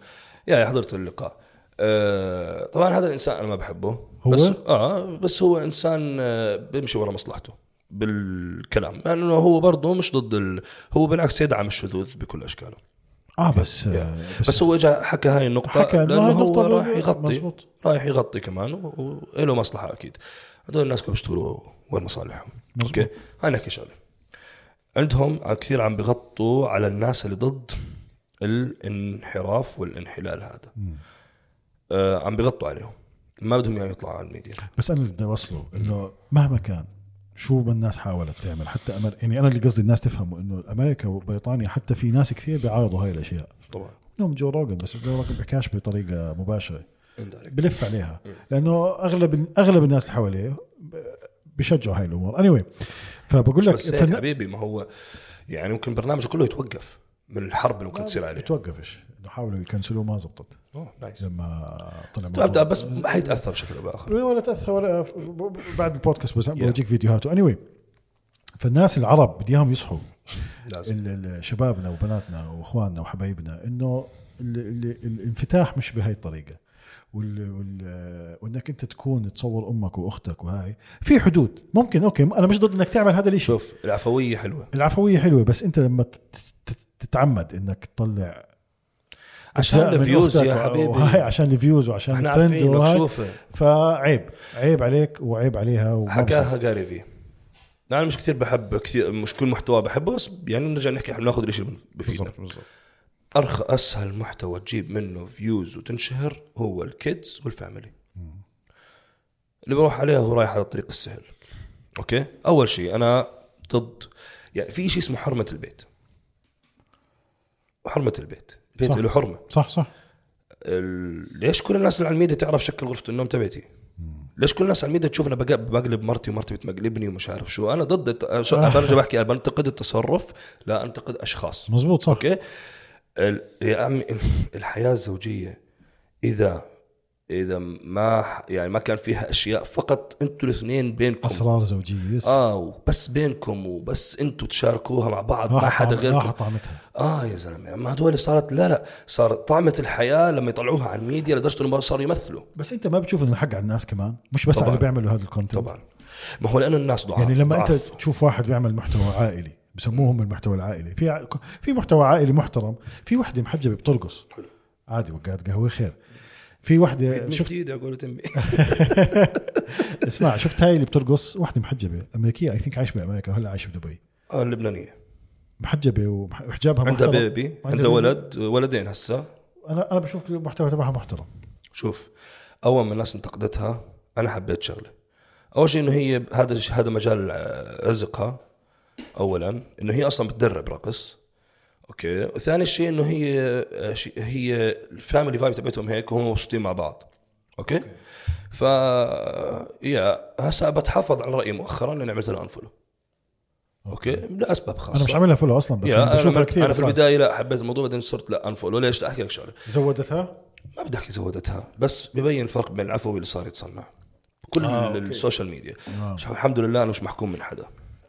يعني حضرت اللقاء آه طبعا هذا الإنسان أنا ما بحبه هو؟ بس آه بس هو إنسان آه بيمشي ورا مصلحته بالكلام لأنه يعني هو برضه مش ضد ال... هو بالعكس يدعم الشذوذ بكل أشكاله آه بس يا. بس هو اجى حكى هاي النقطة حكى هاي هو راح يغطي مزبوط. رايح يغطي كمان وله مصلحة أكيد هذول الناس كانوا بيشتغلوا وين مصالحهم. أوكي هاي نحكي شغلة عندهم كثير عم بيغطوا على الناس اللي ضد الانحراف والانحلال هذا آه عم بيغطوا عليهم ما بدهم إياه يطلع على الميديا بس أنا اللي بدي أوصله إنه مهما كان شو ما الناس حاولت تعمل؟ حتى أمر... يعني أنا اللي قصدي الناس تفهموا إنه أمريكا وبريطانيا حتى في ناس كثير بيعارضوا هاي الأشياء. طبعا. منهم Joe Rogan بس Joe Rogan بيحكاش بطريقة مباشرة. بلف عليها. لأنه أغلب أغلب الناس اللي حواليه بيشجعوا هاي الأمور. anyway فبقول لك بس فالن- حبيبي ما هو يعني ممكن برنامجه كله يتوقف من الحرب اللي ممكن تصير عليه. بتوقفش انه حاولوا يcancelوه ما زبطت. أوه nice لما طلع أبدأ موضوع- بس حيتأثر بشكل أو بآخر. ولا تأثر ولا بعد البودكاست بس بورجيك فيديوهاته. anyway فالناس العرب بدي اياهم يصحوا. لازم. شبابنا وبناتنا وإخواننا وحبايبنا إنه ال- ال- الانفتاح مش بهاي الطريقة. وال وال وإنك أنت تكون تصور أمك وأختك وهاي. في حدود. ممكن أوكي أنا مش ضد إنك تعمل هذا الإشي. شوف العفوية حلوة. العفوية حلوة بس أنت لما تت- تت- تتعمد إنك تطلع عشان ال views يا حبيبي. وهاي عشان ال views وعشان إحنا الترند عارفين مكشوفة. فعيب عيب عليك وعيب عليها. حكاها جاري في أنا مش كثير بحب كثير مش كل محتوى بحبه بس يعني نرجع نحكي إحنا بناخذ الشيء اللي بفيدنا. بالضبط بالضبط. أرخى أسهل محتوى تجيب منه views وتنشهر هو ال kids وال family اللي بروح عليها هو رايح على الطريق السهل. أوكي؟ أول شيء أنا ضد يعني في شيء اسمه حرمة البيت. حرمة البيت. صح. له حرمة. صح صح. ليش كل الناس اللي على الميديا تعرف شكل غرفة النوم تبعتي؟ ليش كل الناس على الميديا تشوف أنا بق- بقلب مرتي ومرتي بتقلبني ومش عارف شو؟ أنا ضد أنا برجع بحكي أنا بنتقد التصرف لا أنتقد أشخاص. مزبوط صح. أوكي. يا عمي الحياة الزوجية إذا إذا ما يعني ما كان فيها أشياء فقط أنتوا الاثنين بينكم. أسرار زوجية yes. آه وبس بينكم وبس أنتوا تشاركوها مع بعض ما حدا طعم- راح غيركم طعمتها. آه يا زلمة ما هدول صارت لا لا صار طعمة الحياة لما يطلعوها على الميديا لدرجة إنه صاروا يمثلوا. بس أنت ما بتشوف إنه حق على الناس كمان؟ مش بس على طبعاً. اللي بيعملوا هذا ال content طبعا. ما هو لأنه الناس ضعاف يعني لما أنت ضعاف. تشوف واحد بيعمل محتوى عائلي بسموهم المحتوى العائلي في ع- في محتوى عائلي محترم في وحدة محجبة بترقص. عادي وقعت قهوة خير. في وحدة شفت شفت؟ جديد أقول تمي اسمع شفت هاي اللي بترقص؟ وحدة محجبة أمريكية اي ثينك عايشة بأمريكا وهلا عايشة بدبي. آه اللبنانية. محجبة وحجابها عندها محترم. بيبي عندها عندها بيبي. ولد ولدين هسه أنا أنا بشوف المحتوى تبعها محترم. شوف أول ما الناس انتقدتها أنا حبيت شغلة. أول شيء إنه هي هذا هذا مجال آه، رزقها اولا. إنه هي أصلا بتدرب رقص. أوكي. وثاني شيء إنه هي هي ال family vibe تبعتهم هيك وهم مبسوطين مع بعض. أوكي, أوكي. ف يا هسه بتحافظ على رأيي مؤخرا إني عملت لها unfollow أوكي. لاسباب خاصة. أنا مش عاملها follow أصلا بس يا أنا أنا, بشوفها أنا, كثير أنا في. البداية لا حبيت الموضوع بعدين صرت لا unfollow ليش؟ لا أحكي لك شغلة. زودتها؟ ما بدي أحكي زودتها بس ببين الفرق بين العفوي اللي صار يتصنع. بكل آه،. السوشيال ميديا. آه. الحمد لله أنا مش محكوم من حدا.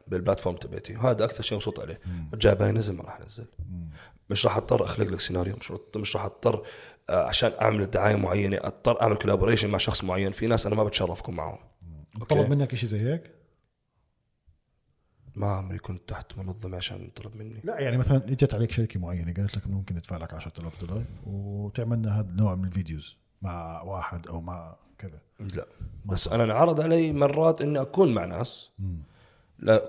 بال platform تبعتي. وهذا أكثر شيء مبسوط عليه. جاي باي نزل ما راح أنزل. مش راح أضطر أخلق لك سيناريو. مش مش راح أضطر آه، عشان أعمل دعاية معينة أضطر أعمل collaboration مع شخص معين. في ناس أنا ما بتشرف اكون معهم طلب منك شيء زي هيك؟ ما عمري كنت تحت منظمة عشان طلب مني. لا يعني مثلا إجت عليك شركة معينة قالت لك ممكن ندفع لك 10000 دولار وتعمل لنا هذا النوع من ال videos مع واحد أو مع كذا. لا. بس أنا انعرض علي مرات إني أكون مع ناس. لا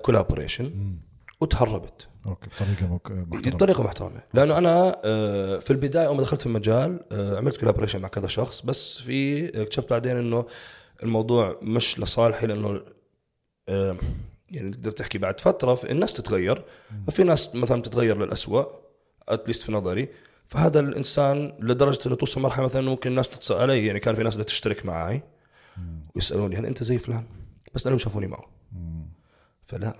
collaboration وتهربت. okay بطريقة محترمة. بطريقة محترمة. لأنه أنا آه، في البداية أول ما دخلت في المجال آه، عملت collaboration مع كذا شخص بس في اكتشفت بعدين إنه الموضوع مش لصالحي لأنه آه، يعني تقدر تحكي بعد فترة في- الناس تتغير. ففي ناس مثلا تتغير للأسوأ at least في نظري. فهذا الإنسان لدرجة إنه توصل مرحلة مثلا ممكن الناس تتصل علي يعني كان في ناس بدها تشترك معي ويسألوني هل أنت زي فلان؟ بس أنا شافوني معه. فلا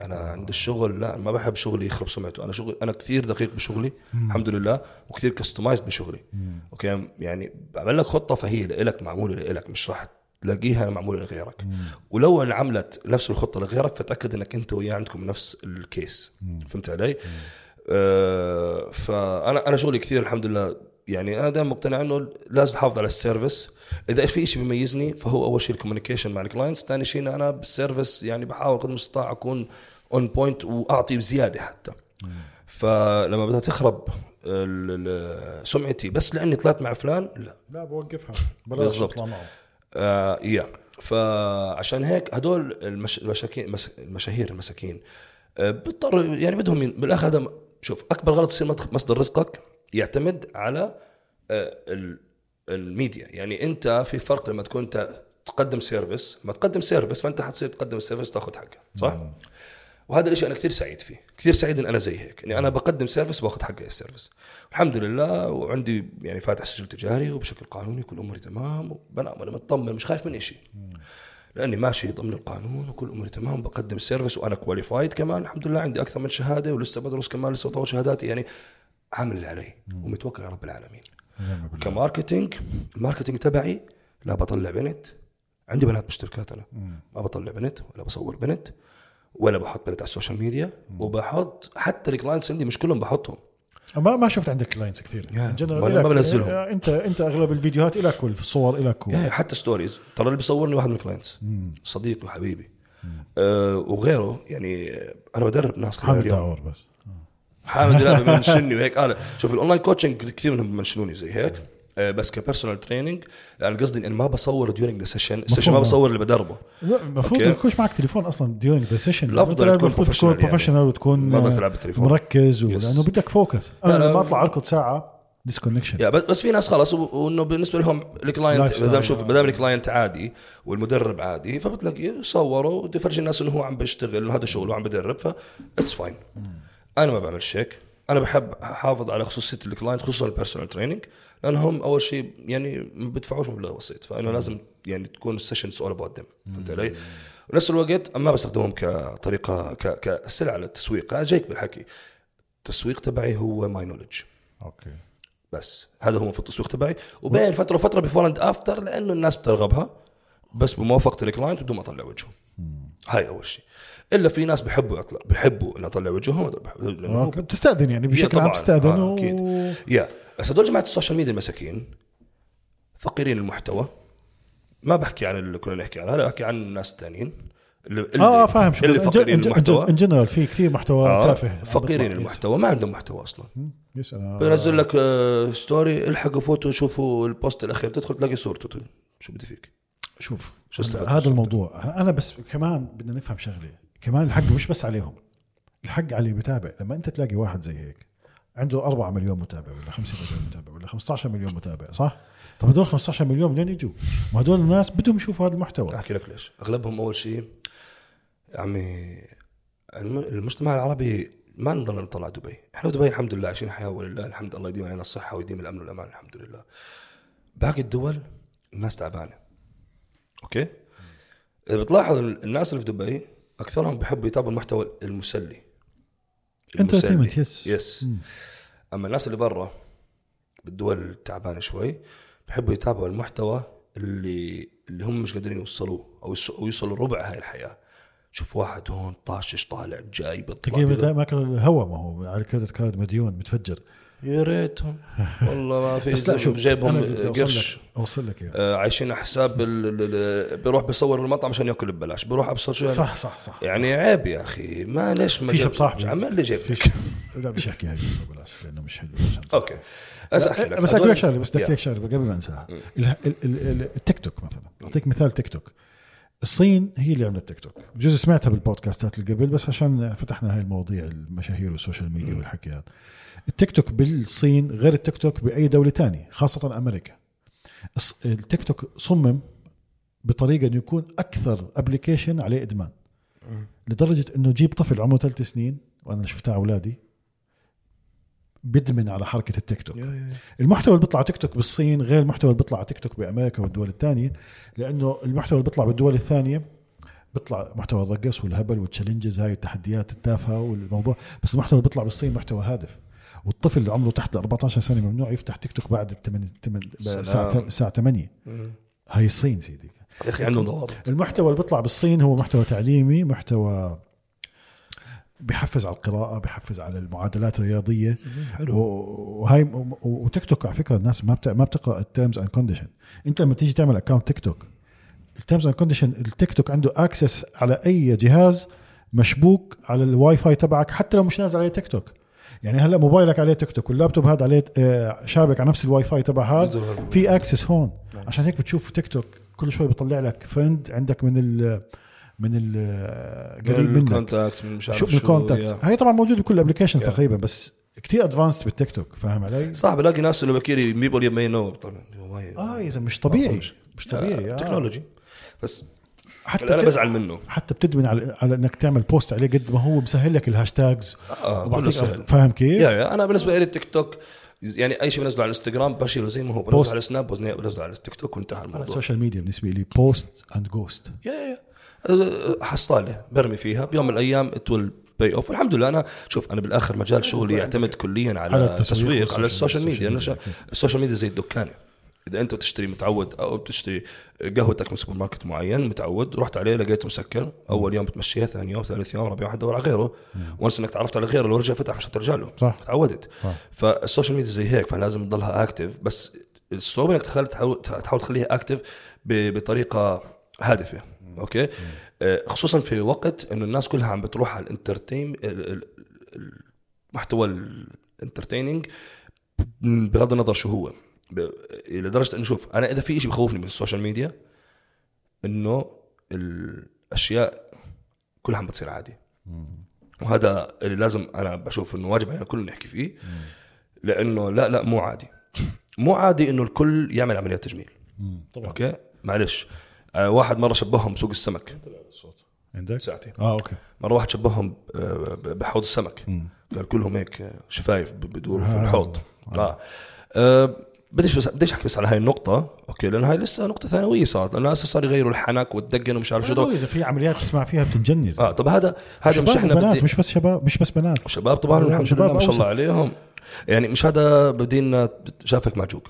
أنا عند الشغل لا ما بحب شغلي يخرب سمعته. أنا شغل أنا كثير دقيق بشغلي الحمد لله وكثير customized بشغلي. Okay؟ يعني بعمل لك خطة فهي لك معمولة لك مش راح تلاقيها معمولة لغيرك. ولو انعملت نفس الخطة لغيرك فتأكد إنك أنت وياه عندكم نفس ال case فهمت علي؟ آه فأنا أنا شغلي كثير الحمد لله. يعني أنا دائما مقتنع إنه لازم احافظ على ال service. إذا في شيء بيميزني فهو أول شيء ال communication مع ال clients ثاني شيء أنا بال service يعني بحاول قدر المستطاع أكون on point وأعطي بزيادة حتى. فلما بدها تخرب سمعتي بس لأني طلعت مع فلان لا. لا بوقفها. بالضبط. بلاش اطلع معه. آه يا. فعشان هيك هدول المش... المشاكين. المشاهير المساكين آه بيضطروا يعني بدهم من... بالآخر هذا شوف أكبر غلط يصير مصدر رزقك يعتمد على آه ال... الميديا. يعني انت في فرق لما تكون انت تقدم service لما تقدم service فانت حتصير تقدم ال service تاخذ حقها صح؟ وهذا الشيء أنا كثير سعيد فيه كثير سعيد إن أنا زي هيك إني أنا بقدم service باخذ حقي ال service. الحمد لله وعندي يعني فاتح سجل تجاري وبشكل قانوني كل أموري تمام وبنام وأنا مطمن مش خايف من شيء لأني ماشي ضمن القانون وكل أموري تمام بقدم ال service وأنا qualified كمان الحمد لله عندي أكثر من شهادة ولسه بدرس كمان لسه بطور شهاداتي يعني عامل اللي علي ومتوكل على رب العالمين. ك marketing ال marketing تبعي لا بطلع بنت. عندي بنات مشتركات أنا. ما بطلع بنت ولا بصور بنت ولا بحط بنت على ال social media وبحط حتى ال clients عندي مش كلهم بحطهم. ما ما شفت عندك clients كثير. ما بنزلهم. آه، انت أنت أغلب الفيديوهات لك والصور لك و... حتى stories ترى اللي بيصورني واحد من ال clients. صديقي وحبيبي. آه وغيره. يعني آه، أنا بدرب ناس خلال حامد داعور بس. حامد الله بمنشني وهيك أنا شوف الأونلاين كوتشنج كثير منهم بمنشنوني زي هيك آه، بس كبيرسونال تريننج لأن قصدي ان ما بصور ديورنج ذا سيشن السيشن ما مفهوم. بصور اللي بدربه لا، المفروض. ما يكونش معك تليفون أصلا ديورنج ذا سيشن الأفضل تكون professional يعني. بروفيشنال وتكون ما بدك آه، تلعب بالتليفون. مركز. Yes. لأنه بدك فوكس أنا لا، لا. لما أطلع أركض ساعة ديسكونكشن يا بس في ناس خلص وإنه بالنسبة لهم الكلاينت. ما دام شوف ما دام الكلاينت عادي والمدرب عادي فبتلاقي صوروا وبده يفرجي الناس إنه هو عم بيشتغل انه هذا شغله وعم بدرب ف It's fine أنا ما بعملش هيك أنا بحب أحافظ على خصوصية ال client خصوصا ال personal training لأنهم أول شيء يعني ما بدفعوش مبلغ بسيط فانه لازم يعني تكون ال sessions all about them فهمت علي؟ ونفس الوقت ما بستخدمهم كطريقة ك- كسلعه للتسويق. أنا جايك بالحكي. التسويق تبعي هو my knowledge okay. بس. هذا هو في التسويق تبعي. وبين فترة وفترة before and after لأنه الناس بترغبها. بس بموافقة ال client بدون ما أطلع وجهه. هاي أول شيء إلا في ناس بحبوا يطلع بحبوا اني اطلع وجههم. بتستأذن يعني بشكل عام. بتستاذن آه، و... أكيد. يا بس هدول جماعة ال social media المساكين فقيرين المحتوى ما بحكي عن اللي كنا نحكي عنها لا بحكي عن الناس الثانيين اللي آه فاهم شو اللي. فقيرين المحتوى ان جنرال في كثير محتوى آه، تافه. فقيرين المحتوى ما عندهم محتوى أصلا. بينزل لك آه، story الحقوا فوتوا شوفوا ال post الأخير تدخل تلاقي صورته. شو بدي فيك؟ شوف شو هذا؟ الموضوع. أنا بس كمان بدنا نفهم شغلة. كمان الحق مش بس عليهم الحق على اللي بتابع. لما أنت تلاقي واحد زي هيك عنده 4 مليون متابع ولا 5 مليون متابع ولا 15 مليون متابع صح؟ طب هدول 15 مليون منين يجوا؟ ما هدول الناس بدهم يشوفوا هذا المحتوى. أحكي لك ليش. أغلبهم أول شيء عمي الم- المجتمع العربي ما نضل نطلع دبي. إحنا في دبي الحمد لله عايشين حياة ولله الحمد الله يديم علينا الصحة ويديم الأمن والأمان الحمد لله. باقي الدول الناس تعبانة. Okay؟ إذا بتلاحظ الناس اللي في دبي أكثرهم بيحبوا يتابعوا المحتوى المسلي. Entertainment، yes. Yes أما الناس اللي برا بالدول التعبانة شوي بحبوا يتابعوا المحتوى اللي اللي هم مش قادرين يوصلوه أو يوصلوا ربع هاي الحياة. شوف واحد هون طاشش طالع جاي بيطلع بيغ- ماكل الهواء ما هو على credit card مديون متفجر. يا ريتهم. والله ما في بس لا شوف جايبهم قرش. لك أوصل لك اياه آه، عايشين على حساب ال- ال- ال- بيروح بيصور بالمطعم عشان يأكل ببلاش. بيروح أبصر شو صح صح صح يعني عيب يا أخي. ما ليش ما في شاب جاب- صاحبي عمل لي جيب. فيش. لا مش احكي هاي القصة بلاش لأنه مش حلو. أوكي. بس احكي لك بس أحكي هدول- لك شغلة بس بدي أحكي يا. لك شغلة قبل ما أنساها. ال- ال- ال- التيك توك مثلا. أعطيك مثال تيك توك. الصين هي اللي عملت تيك توك. بجوز سمعتها بالبودكاستات اللي قبل بس عشان فتحنا هاي المواضيع المشاهير والسوشيال ميديا والحكي هذا التيك توك بالصين غير التيك توك بأي دولة تانية خاصة أمريكا. التيك توك صمم بطريقة إنه يكون أكثر application عليه إدمان. لدرجة إنه جيب طفل عمره ثلاث سنين وأنا شفتها أولادي بيدمن على حركة التيك توك. المحتوى اللي بيطلع تيك توك بالصين غير المحتوى اللي بيطلع تيك توك بأمريكا والدول الثانية لأنه المحتوى اللي بيطلع بالدول الثانية بيطلع محتوى الرقص والهبل وال challenges هاي التحديات التافهة والموضوع بس المحتوى اللي بيطلع بالصين محتوى هادف. والطفل اللي عمره تحت 14 سنة ممنوع يفتح تيك توك بعد الثمان. الساعة الساعة 8 مم. هاي الصين سيدي. يا أخي عندهم ضوابط. المحتوى اللي بيطلع بالصين هو محتوى تعليمي محتوى بحفز على القراءة بحفز على المعادلات الرياضية. حلو. و- وهاي و- وتيك توك على فكرة الناس ما ما بتقرأ ال terms and condition انت لما تيجي تعمل account تيك توك ال terms and condition التيك توك عنده access على أي جهاز مشبوك على الواي فاي تبعك حتى لو مش نازل عليه تيك توك. يعني هلا موبايلك عليه تيك توك واللابتوب هذا عليه آه، شابك على نفس الواي فاي تبع هذا في اكسس هون نعم. عشان هيك بتشوف تيك توك كل شوي بيطلع لك فريند عندك من ال من ال قريب من منك الكونتاكت من مش عارف شو يا. هاي طبعا موجود بكل الابلكيشنز. تقريبا بس كتير ادفانسد بالتيك توك فاهم علي؟ صح بلاقي ناس انه بكير بيبول ما ينو طبعا آه يا مش طبيعي مش- طبيعي آه. تكنولوجي بس حتى أنا بزعل منه. حتى بتدمن على على إنك تعمل post عليه قد ما هو مسهل لك ال hashtags. آه سهل. فاهم كيف؟ yeah yeah أنا بالنسبة لي التيك توك يعني أي شيء بنزله على الانستغرام بشيله زي ما هو. بنزله على السناب بنزله على التيك توك وانتهى أنا الموضوع. ال social media بالنسبة لي post and just yeah yeah أه، حصالة برمي فيها. بيوم من الأيام اتول باي اوف الحمد لله أنا شوف أنا بالآخر مجال شغلي يعتمد كليا على, على التسويق التسويق على ال social media. ال social media زي الدكانة. إذا أنت بتشتري متعود أو بتشتري قهوتك من سوبر ماركت معين متعود رحت عليه لقيته مسكر أول يوم بتمشيها ثاني يوم ثالث يوم رابع يوم حتدور على غيره. وانس إنك تعرفت على غيره لو رجع فتح مش حترجع له صح. تعودت. صح. فال social media زي هيك فلازم تضلها active بس الصعوبة إنك تحاول تحاول تخليها active ب- بطريقة هادفة. أوكي؟ آه، خصوصا في وقت إنه الناس كلها عم بتروح على ال entertain ال- ال- المحتوى ال entertaining بغض النظر شو هو. ب- لدرجة إنه شوف أنا إذا في شيء بخوفني من ال social media إنه الأشياء كلها عم بتصير عادي. وهذا اللي لازم أنا بشوف إنه واجب علينا كلنا نحكي فيه لإنه لا لا مو عادي. مو عادي إنه الكل يعمل عمليات تجميل. طبعا. أوكي؟ معلش. آه واحد مرة شبههم بسوق السمك. عندك؟ ساعتي. آه أوكي. مرة واحد شبههم آه، بحوض السمك. قال كلهم هيك آه، شفايف بدوروا في آه. الحوض. آه, آه بديش بس بديش أحكي بس على هاي النقطة، أوكي لأن هاي لسه نقطة ثانوية صارت، لأن الناس صار يغيروا الحنك والدقن ومش عارف شو ده. إذا في عمليات تسمع فيها بتنجنز آه طب هذا هذا مش إحنا وبنات بدي مش بس شباب مش بس بنات شباب طبعا الحمد لله ما شاء. الله عليهم يعني مش هذا بدينا شافك معجوق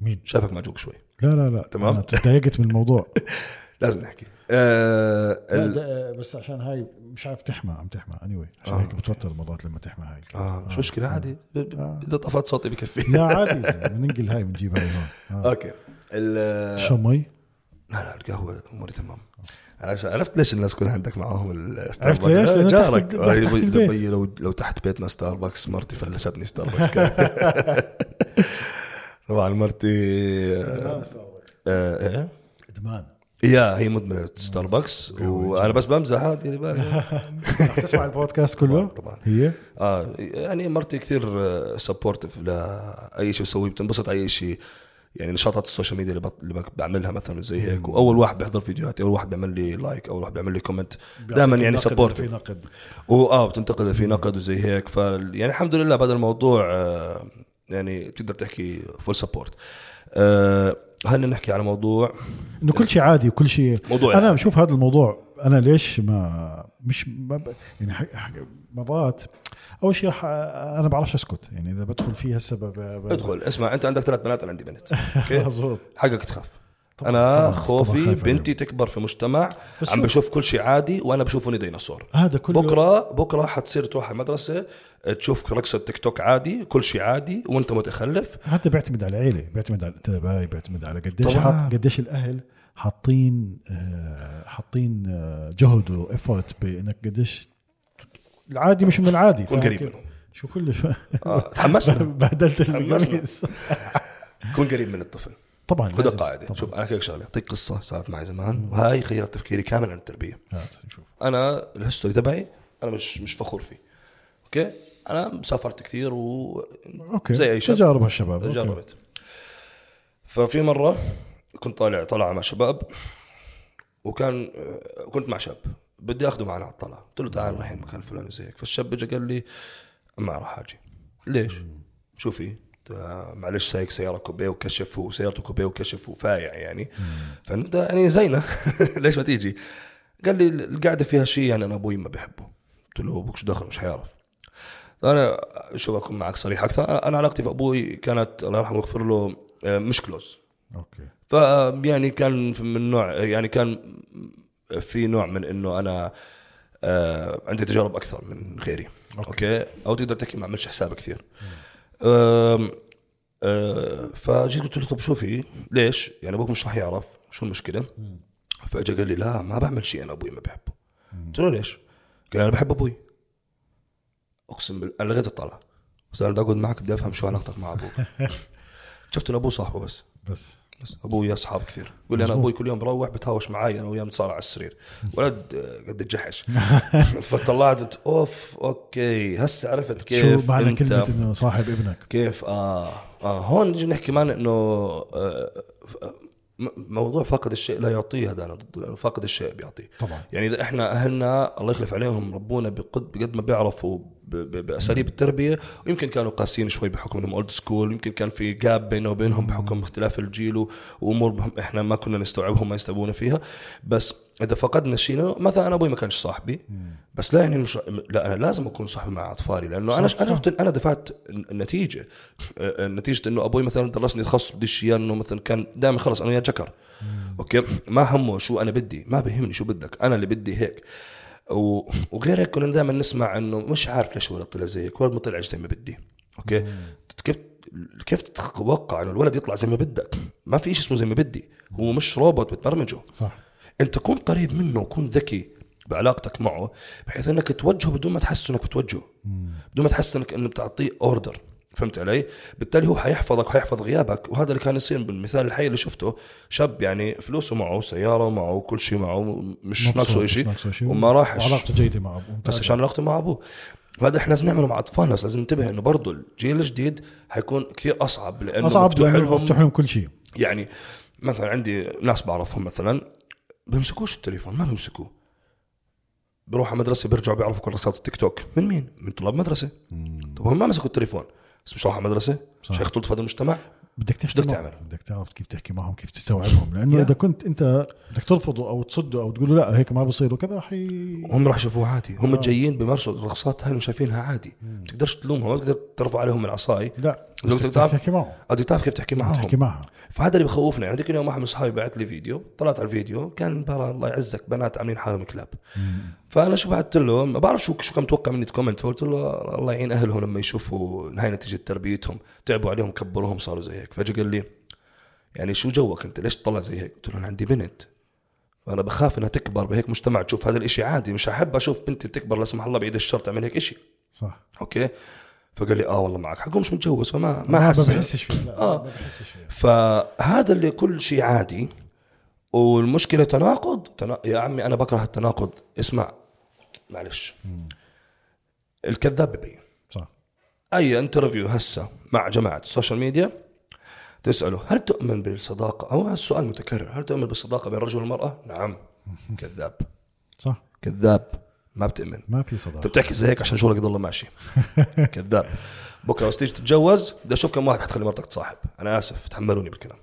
مين؟ شافك معجوق شوي لا لا لا تمام. تضايقت من الموضوع لازم نحكي آه لا ال... ده- بس عشان هاي مش عارف تحمى عم تحمى. اني anyway. عشان هيك بتوتر مرات لما تحمى هاي. آه مش مشكلة عادي. ب- ب- آه. إذا طفت صوتي بكفي. لا عادي. بننقل هاي بنجيب هاي هون. آه. أوكي. ال- شو مي؟ لا لا القهوة أموري تمام. عرفت- عرفت ليش الناس كلها عندك معاهم الستاربكس عرفت ليش؟ جارك. آه، تحت. يبي لو لو تحت بيتنا ستاربكس مرتي فلستني ستاربكس طبعا مرتي آه، آه، إيه؟ إدمان. yeah هي مدمنة ستاربكس وأنا بس بمزح ديري بالك. تسمع البودكاست كله؟ طبعا هي؟ آه يعني مرتي كثير supportive لاي شيء بسويه بتنبسط على أي شيء. يعني نشاطات ال social media اللي, بعملها مثلا زي هيك. وأول واحد بيحضر فيديوهاتي أول واحد بيعمل لي like أول واحد بيعمل لي comment دائما يعني supportive في نقد. واه بتنتقد في نقد وزي هيك. ف يعني الحمد لله بعد الموضوع آه، يعني بتقدر تحكي full support آه هلا نحكي على موضوع؟ إنه كل شيء عادي وكل شيء. موضوع أنا يعني. بشوف هذا الموضوع أنا ليش ما مش ما ب... يعني حق... حق... مرات أول شيء ح... أنا بعرفش أسكت. يعني إذا بدخل فيه هسه ب... ادخل اسمع أنت عندك ثلاث بنات أنا عندي بنت. مظبوط. حقك تخاف. طبعاً- أنا طبعاً- طبعاً خوفي خايف بنتي تكبر في مجتمع عم شوف. بشوف كل شيء عادي وأنا بشوفني ديناصور هذا كله بكرة بكرة حتصير تروح على المدرسة تشوف رقصة تيك توك عادي كل شيء عادي وأنت متخلف هذا بيعتمد على العيله بيعتمد على التربايه بيعتمد على قديش طبعاً. حط قديش الأهل حاطين آه، حاطين آه، جهد وإفورت بإنك قديش العادي مش من العادي فاهم قريب؟ منهم شو كل شو آه تحمسنا بهدلت. القميص كون قريب من الطفل طبعا لازم. قاعدة طبعاً. شوف أنا كيف شغله أعطيك قصة صارت معي زمان وهاي غيرت تفكيري كامل عن التربية. نشوف أنا ال history تبعي أنا مش مش فخور فيه. أوكي؟ أنا سافرت كثير و أوكي. زي أي شاب. تجارب هالشباب. أوكي. جربت ففي مرة كنت طالع طلعة مع شباب وكان كنت مع شاب بدي اخذه معنا على الطلعة قلت له تعال رايحين مكان فلاني زي هيك فالشاب اجى قال لي ما راح أجي. ليش؟ شو في؟ معلش سايق سيارة coupe وكشف وسيارته coupe وكشف وفايع يعني. فأنت يعني زينا ليش ما تيجي؟ قال لي القعدة فيها شيء يعني أنا أبوي ما بحبه قلت له أبوك شو دخل؟ مش حيعرف. أنا شو بكون معك صريح أكثر. أنا علاقتي في أبوي كانت الله يرحمه ويغفر له آه، مش close أوكي. فيعني كان في- من نوع يعني كان في نوع من إنه أنا آه عندي تجارب أكثر من غيري. أوكي, أوكي؟ أو تقدر تحكي ما عملش حساب كثير. آه فجيت قلت له طب شوفي ليش؟ يعني أبوك مش راح يعرف شو المشكلة؟ فأجى قال لي لا ما بعمل شيء أنا أبوي ما بحبه قلت له ليش؟ قال أنا بحب أبوي. أقسم بالله أنا لغيت الطلعه بس أنا بدي اقعد معك بدي أفهم شو علاقتك مع أبوك. شفت انه أبوه صاحبه بس. بس. أبوي أصحاب كثير. يقول لي أنا أبوي كل يوم بروح بتهاوش معي أنا وياه بنتصارع على السرير. ولد آه، قد الجحش فطلعت أوف okay هسه عرفت كيف شو معنى أنت كلمة إنه صاحب ابنك؟ كيف؟ آه آه هون نجي نحكي كمان إنه آه موضوع فاقد الشيء لا يعطيه هذا أنا ضده لأنه فاقد الشيء بيعطيه. طبعا. يعني إذا إحنا أهلنا الله يخلف عليهم ربونا بقد بقد ما بيعرفوا بأساليب التربية ويمكن كانوا قاسيين شوي بحكم إنهم old school يمكن كان في gap بينه وبينهم بحكم اختلاف الجيل وأمور إحنا ما كنا نستوعبهم ما يستوعبونا فيها. بس إذا فقدنا شيء مثلا أنا أبوي ما كانش صاحبي بس لا يعني مش لا أنا لازم أكون صاحبي مع أطفالي لأنه أنا. شفت أنا دفعت النتيجه آه، نتيجة إنه أبوي مثلا درسني تخصص بديش اياه إنه مثلا كان دائما خلص أنا وياه جكر. Okay? ما همه شو أنا بدي ما بيهمني شو بدك أنا اللي بدي هيك. وغير هيك كنا دائما نسمع إنه مش عارف ليش الولد طلع زيك الولد ما طلعش زي ما بدي. Okay? كيف كيف تتوقع إنه الولد يطلع زي ما بدك؟ ما في شيء اسمه زي ما بدي. هو مش روبوت بتبرمجه. صح. أنت كن قريب منه وكن ذكي بعلاقتك معه بحيث إنك توجهه بدون ما تحس إنك بتوجهه. بدون ما تحس إنك إنه بتعطيه اوردر فهمت علي؟ بالتالي هو حيحفظك وحيحفظ غيابك. وهذا اللي كان يصير بالمثال الحي اللي شفته. شاب يعني فلوسه معه سيارة معه كل شيء معه مش ناقصه شيء وما راحش. وعلاقته جيدة مع أبوه. بس عشان علاقته مع أبوه. وهذا إحنا لازم نعمله مع اطفالنا بس لازم ننتبه إنه برضه الجيل الجديد حيكون كثير أصعب لأنه أصعب مفتوح لهم. مفتوح لهم كل شيء. يعني مثلا عندي ناس بعرفهم مثلا بيمسكوش التليفون ما بيمسكوه. بروح على مدرسه بيرجعوا بيعرفوا كل التيك توك. من مين؟ من طلاب مدرسة. طب هم ما مسكوا التليفون. بس مش راحوا على مدرسه. شيخ طلت في هذا المجتمع. بدك تحكي بدك تعمل؟ بدك تعرف كيف تحكي معهم كيف تستوعبهم. لأنه. إذا كنت أنت بدك ترفضه أو تصده أو تقول له لا هيك ما بصير وكذا حي هم راح يشوفوه عادي. هم جايين بمارسوا الرقصات هاي شايفينها عادي. ما تقدرش تلومهم ما تقدر ترفع عليهم العصاي. لا. لو بدك تعرف- تحكي معهم؟ ادي تعرف كيف تحكي معاهم تحكي معها فهذا اللي بخوفنا يعني ذيك اليوم واحد من اصحابي بعت لي فيديو طلعت على الفيديو كان مباراة الله يعزك بنات عاملين حالهم كلاب. فأنا شو بعثت له ما بعرف شو شو كان متوقع مني comment فقلت له الله يعين أهلهم لما يشوفوا هاي نتيجة تربيتهم. تعبوا عليهم كبروهم صاروا زي هيك. فاجى قال لي يعني شو جوك أنت؟ ليش تطلع زي هيك؟ قلت له أنا عندي بنت. فأنا بخاف إنها تكبر بهيك مجتمع. تشوف هذا الإشي عادي مش أحب أشوف بنتي بتكبر لا سمح الله بعيد الشر تعمل هيك إشي. صح. Okay? فقال لي آه والله معك. حقه مش متجوز فما ما ما, ما حس بحسش فيه لا آه. ما بحسش فيه فهذا اللي كل شيء عادي والمشكلة تناقض. تنا... يا عمي أنا بكره التناقض. اسمع معلش. الكذاب ببين. صح. أي interview هسه مع جماعة ال social media تسأله هل تؤمن بالصداقة؟ أو السؤال متكرر. هل تؤمن بالصداقة بين الرجل والمراه نعم. كذاب. صح. كذاب. ما بتؤمن. ما في انت صداقه بتحكي زي هيك عشان شغلك يضل ماشي. كذاب. بكرة بس تيجي تتجوز بدي أشوف كم واحد حتخلي مرتك تصاحب. أنا آسف تحملوني بالكلام.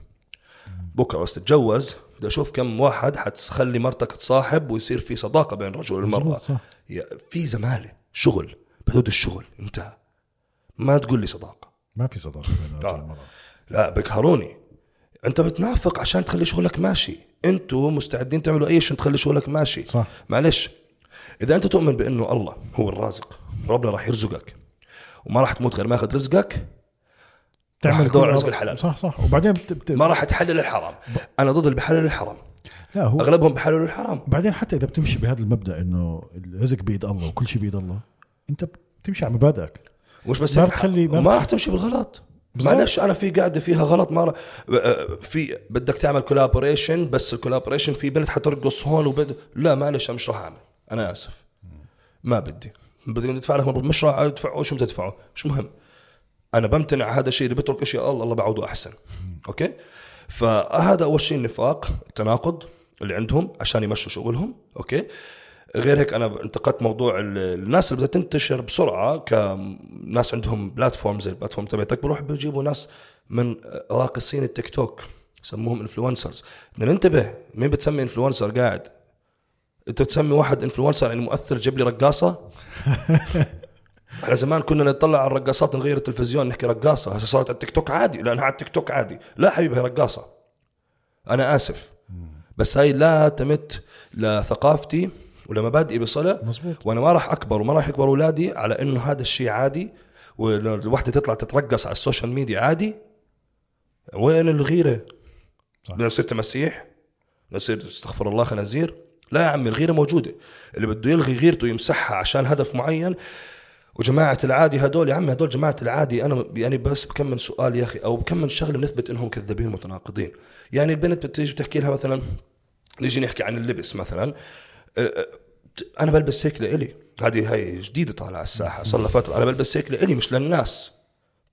بكرة بس تتجوز بدي أشوف كم واحد حتخلي مرتك تصاحب ويصير في صداقة بين الرجل والمرأة. في زمالة شغل بحدود الشغل انتهى. ما تقول لي صداقة. ما في صداقة بين الرجل آه. والمرأة. لا بقهروني أنت بتنافق عشان تخلي شغلك ماشي. أنتوا مستعدين تعملوا أي شيء تخلي شغلك ماشي. صح. معلش إذا أنت تؤمن بأنه الله هو الرازق ربنا راح يرزقك. وما راح تموت غير ما ياخذ رزقك على كل- رزق. الحلال. صح صح. وبعدين بت... بت... ما راح تحلل الحرام. أنا ضد اللي بحلل الحرام. لا هو أغلبهم بحللوا الحرام. بعدين حتى إذا بتمشي بهذا المبدأ إنه الرزق بيد الله وكل شيء بيد الله أنت بتمشي على مبادئك. مش بس ما بتخلي- ما راح تمشي بالغلط. معلش أنا في قاعدة فيها غلط. ما رح- في بدك تعمل collaboration بس ال collaboration في بنت حترقص هون وبد لا معلش أنا مش راح أعمل. أنا آسف. ما بدي. بدي ندفع لك مبلغ. مش راح أدفعه. شو بتدفعه مش مهم. أنا بمتنع هذا الشيء اللي بترك إشياء الله. الله بعوضه أحسن. Okay? فهذا أول شيء النفاق التناقض اللي عندهم عشان يمشوا شغلهم. Okay? غير هيك أنا انتقدت موضوع ال- الناس اللي بدها تنتشر بسرعة كناس عندهم platform زي ال platform تبعتك بروح بيجيبوا ناس من راقصين التيك توك يسموهم influencers بدنا ننتبه مين بتسمي influencer قاعد. انت بتسمي واحد influencer يعني مؤثر جيب لي رقاصة إحنا زمان كنا نطلع على الرقاصات نغير التلفزيون نحكي رقاصة هسه صارت على التيك توك عادي لانها على التيك توك عادي لا حبيبي هي رقاصة أنا آسف بس هاي لا تمت لثقافتي ولا مبادئي بصلة مزبوط وأنا ما راح أكبر وما راح يكبر أولادي على إنه هذا الشيء عادي والوحده تطلع تترقص على ال social media عادي وين الغيرة؟ صح. بدنا نصير تماسيح؟ بدنا نصير استغفر الله خنازير؟ لا يا عمي الغيرة موجودة. اللي بده يلغي غيرته يمسحها عشان هدف معين. وجماعة العادي هدول يا عمي هدول جماعة العادي أنا يعني بس بكمن سؤال يا أخي أو بكمن شغلة بنثبت إنهم كذابين متناقضين. يعني البنت بتيجي بتحكي لها مثلا نيجي نحكي عن اللبس مثلا أنا بلبس هيك لإلي. هذه هاي جديدة طالعة الساحة صار لها فترة أنا بلبس هيك لإلي مش للناس.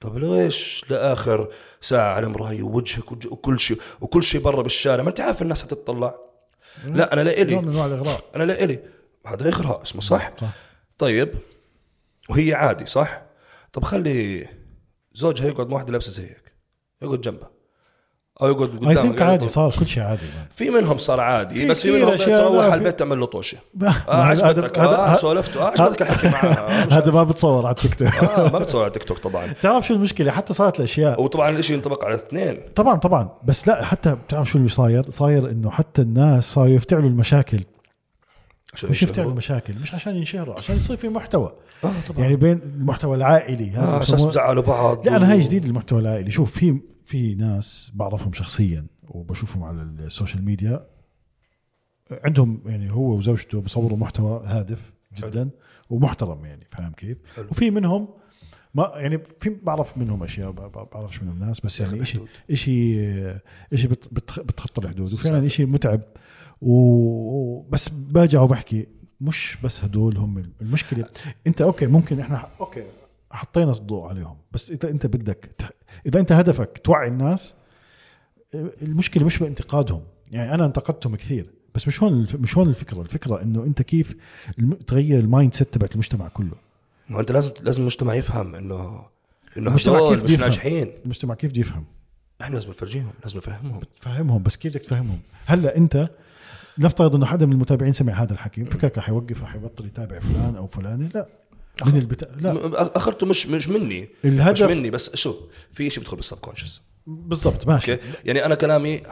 طب ليش؟ لآخر ساعة على مراية ووجهك وج- وكل شيء وكل شيء برا بالشارع. ما أنت عارف الناس هتطلع. لا أنا نوع لإلي من انواع الإغراء. أنا لإلي هذا إغراء اسمه صح. صح. طيب. وهي عادي صح؟ طب خلي زوجها يقعد مع واحدة لابسة زيك يقعد جنبها. أو يقعد اي قدامك ثينك يعني عادي صار كل شيء عادي في منهم صار عادي بس في منهم تروح على البيت تعمل له طوشه آه هذا- عجبتك آه هذا- سولفت. آه عجبتك الحكي معها آه، مش هذا ما بتصور على التيك توك. آه ما بتصور على تيك توك طبعا. بتعرف شو المشكلة؟ حتى صارت الأشياء. وطبعا الإشي ينطبق على الاثنين طبعا طبعا. بس لا حتى بتعرف شو اللي صاير؟ صاير إنه حتى الناس صاروا يفتعلوا المشاكل. عشان مش يشهروا. يفتعلوا المشاكل مش عشان ينشهروا عشان يصير في محتوى آه طبعا يعني بين المحتوى العائلي هذا آه بسموه- تزعلوا بعض لا أنا و- هاي جديد المحتوى العائلي شوف في في ناس بعرفهم شخصيا وبشوفهم على ال social media عندهم يعني هو وزوجته بصوروا محتوى هادف جدا ومحترم يعني فاهم كيف؟ حلو. وفي منهم ما يعني في بعرف منهم أشياء بعرفش منهم ناس بس يعني شيء. شيء شيء بت- بتخ- بتخطى الحدود وفعلا شيء متعب وبس برجع وبحكي مش بس هدول هم المشكلة. أنت okay ممكن إحنا okay حطينا الضوء عليهم بس اذا أنت بدك إذا أنت هدفك توعي الناس المشكلة مش بانتقادهم. يعني أنا انتقدتهم كثير بس مش هون مش هون الفكرة. الفكرة إنه أنت كيف تغير ال mindset تبعت المجتمع كله. ما أنت لازم لازم المجتمع يفهم انه إنه المجتمع كيف مش؟ ناجحين. المجتمع كيف بده يفهم؟ إحنا لازم نفرجيهم لازم نفهمهم. تفهمهم بس كيف بدك تفهمهم؟ هلأ أنت نفترض إنه حدا من المتابعين سمع هذا الحكي فكرك رح يوقف رح يبطل يتابع فلان أو فلانه لا. من البتا... لا. أخرته مش مش مني. مش الهدف مني بس شو في شيء بيدخل بالسبكونشس. بالضبط ماشي. أوكي؟ يعني أنا كلامي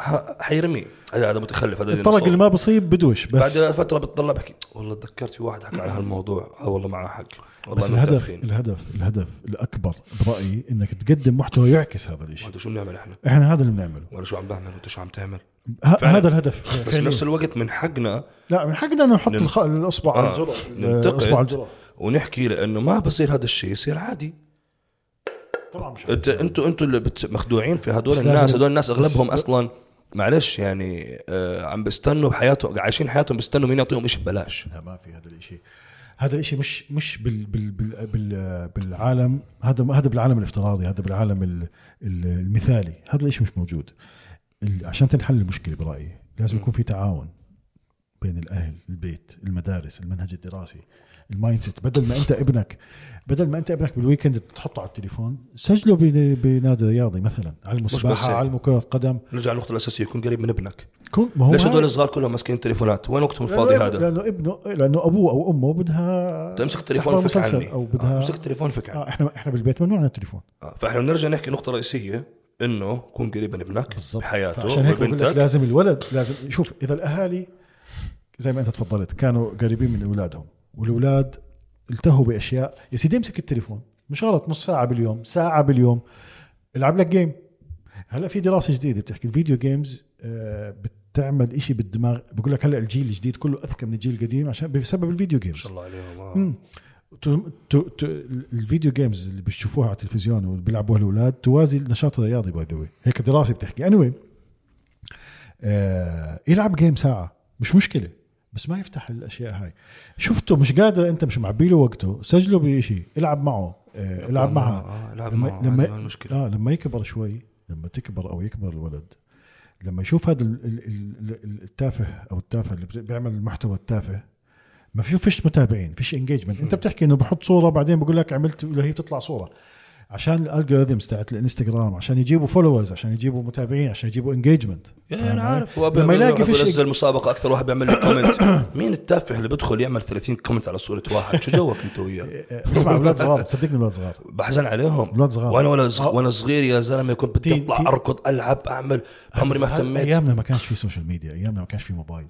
حيرميه. هذا هذا متخلف هذا الطرق اللي ما بصيب بدوش بس بعد فترة بتطلع بحكي والله تذكرت في واحد حكى عن هالموضوع. آه والله معه حق. والله بس الهدف. الهدف الهدف الأكبر برأيي إنك تقدم محتوى يعكس هذا الشيء هذا شو بنعمل إحنا؟ إحنا هذا اللي بنعمله. ولا شو عم بعمل؟ وأنت شو عم تعمل. هذا الهدف. بس فعلياً. بنفس الوقت من حقنا لا من حقنا إنه نحط نن- الخ... الأصبع على آه، الجرح ننتقد. الأصبع على الجرح. ونحكي لأنه ما بصير هذا الشيء يصير عادي. طبعا مش انت أنتوا أنتوا اللي بت- مخدوعين في هدول الناس. هدول الناس أغلبهم أصلا معلش يعني آه عم بيستنوا بحياتهم عايشين حياتهم بيستنوا مين يعطيهم شيء ببلاش. لا ما في هذا الشيء هذا الشيء مش مش بال بال بال بال بالعالم. هذا هذا بالعالم الافتراضي هذا بالعالم ال- ال- المثالي. هذا الشيء مش موجود. عشان تنحل المشكلة برأيي لازم يكون في تعاون بين الأهل البيت المدارس المنهج الدراسي ال mindset بدل ما أنت ابنك بدل ما أنت ابنك بال weekend تحطه على التليفون سجله بن- بنادي رياضي مثلا بس سباحه هيك. علمه كره قدم نرجع للنقطة الأساسية يكون قريب من ابنك. كون ما هو ليش هدول الصغار كلهم ماسكين تليفونات وين وقتهم الفاضي هذا؟ لأنه ابنه لأنه أبوه أو أمه بدها تمسك التليفون فك عني. أو آه، بدها امسك التليفون فك عني. آه إحنا إحنا بالبيت ممنوع عن التليفون. آه، فإحنا بنرجع نحكي نقطة رئيسية. إنه كون قريب من ابنك بحياته عشان هيك بقول لك لازم الولد لازم شوف إذا الأهالي زي ما أنت تفضلت كانوا قريبين من أولادهم والأولاد التهوا بأشياء. يا سيدي امسك التليفون مش غلط نص ساعة باليوم ساعة باليوم العب لك game هلا في دراسة جديدة بتحكي ال video games آه، بتعمل إشي بالدماغ. بقول لك هلا الجيل الجديد كله أذكى من الجيل القديم عشان بسبب ال video games ما شاء الله عليهم آه. تو تو تو ال video games اللي بتشوفوها على التلفزيون واللي بيلعبوها الأولاد توازي النشاط الرياضي by the هيك دراسة بتحكي. اني anyway, آه يلعب game ساعة. مش مشكلة. بس ما يفتح الأشياء هاي. شفته مش قادر أنت مش معبي له وقته. سجله بشيء العب معه. آه العب معها. آه، العب لما معه. لما هو المشكلة آه لما يكبر شوي لما تكبر أو يكبر الولد لما يشوف هذا ال- ال- ال- ال- التافه أو التافه اللي بيعمل المحتوى التافه ما في فيش متابعين فيش engagement انت بتحكي إنه بحط صورة بعدين بقول لك عملت ولا هي بتطلع صورة. عشان ال algorithms تاعت الانستغرام عشان يجيبوا followers عشان يجيبوا متابعين عشان يجيبوا engagement يا أنا عارف لما يلاقي فيش بنزل مسابقة أكثر واحد بيعمل لي comment مين التافه اللي بدخل يعمل 30 comment على صورة واحد؟ شو جوك أنت وياه؟ اسمع أولاد صغار صدقني أولاد صغار. بحزن عليهم. أولاد صغار. وأنا ولا صغ... وأنا صغير يا زلمة كنت بدي أطلع أركض ألعب أعمل. عمري ما اهتميت. أيامنا ما كانش في social media أيامنا ما كانش في موبايل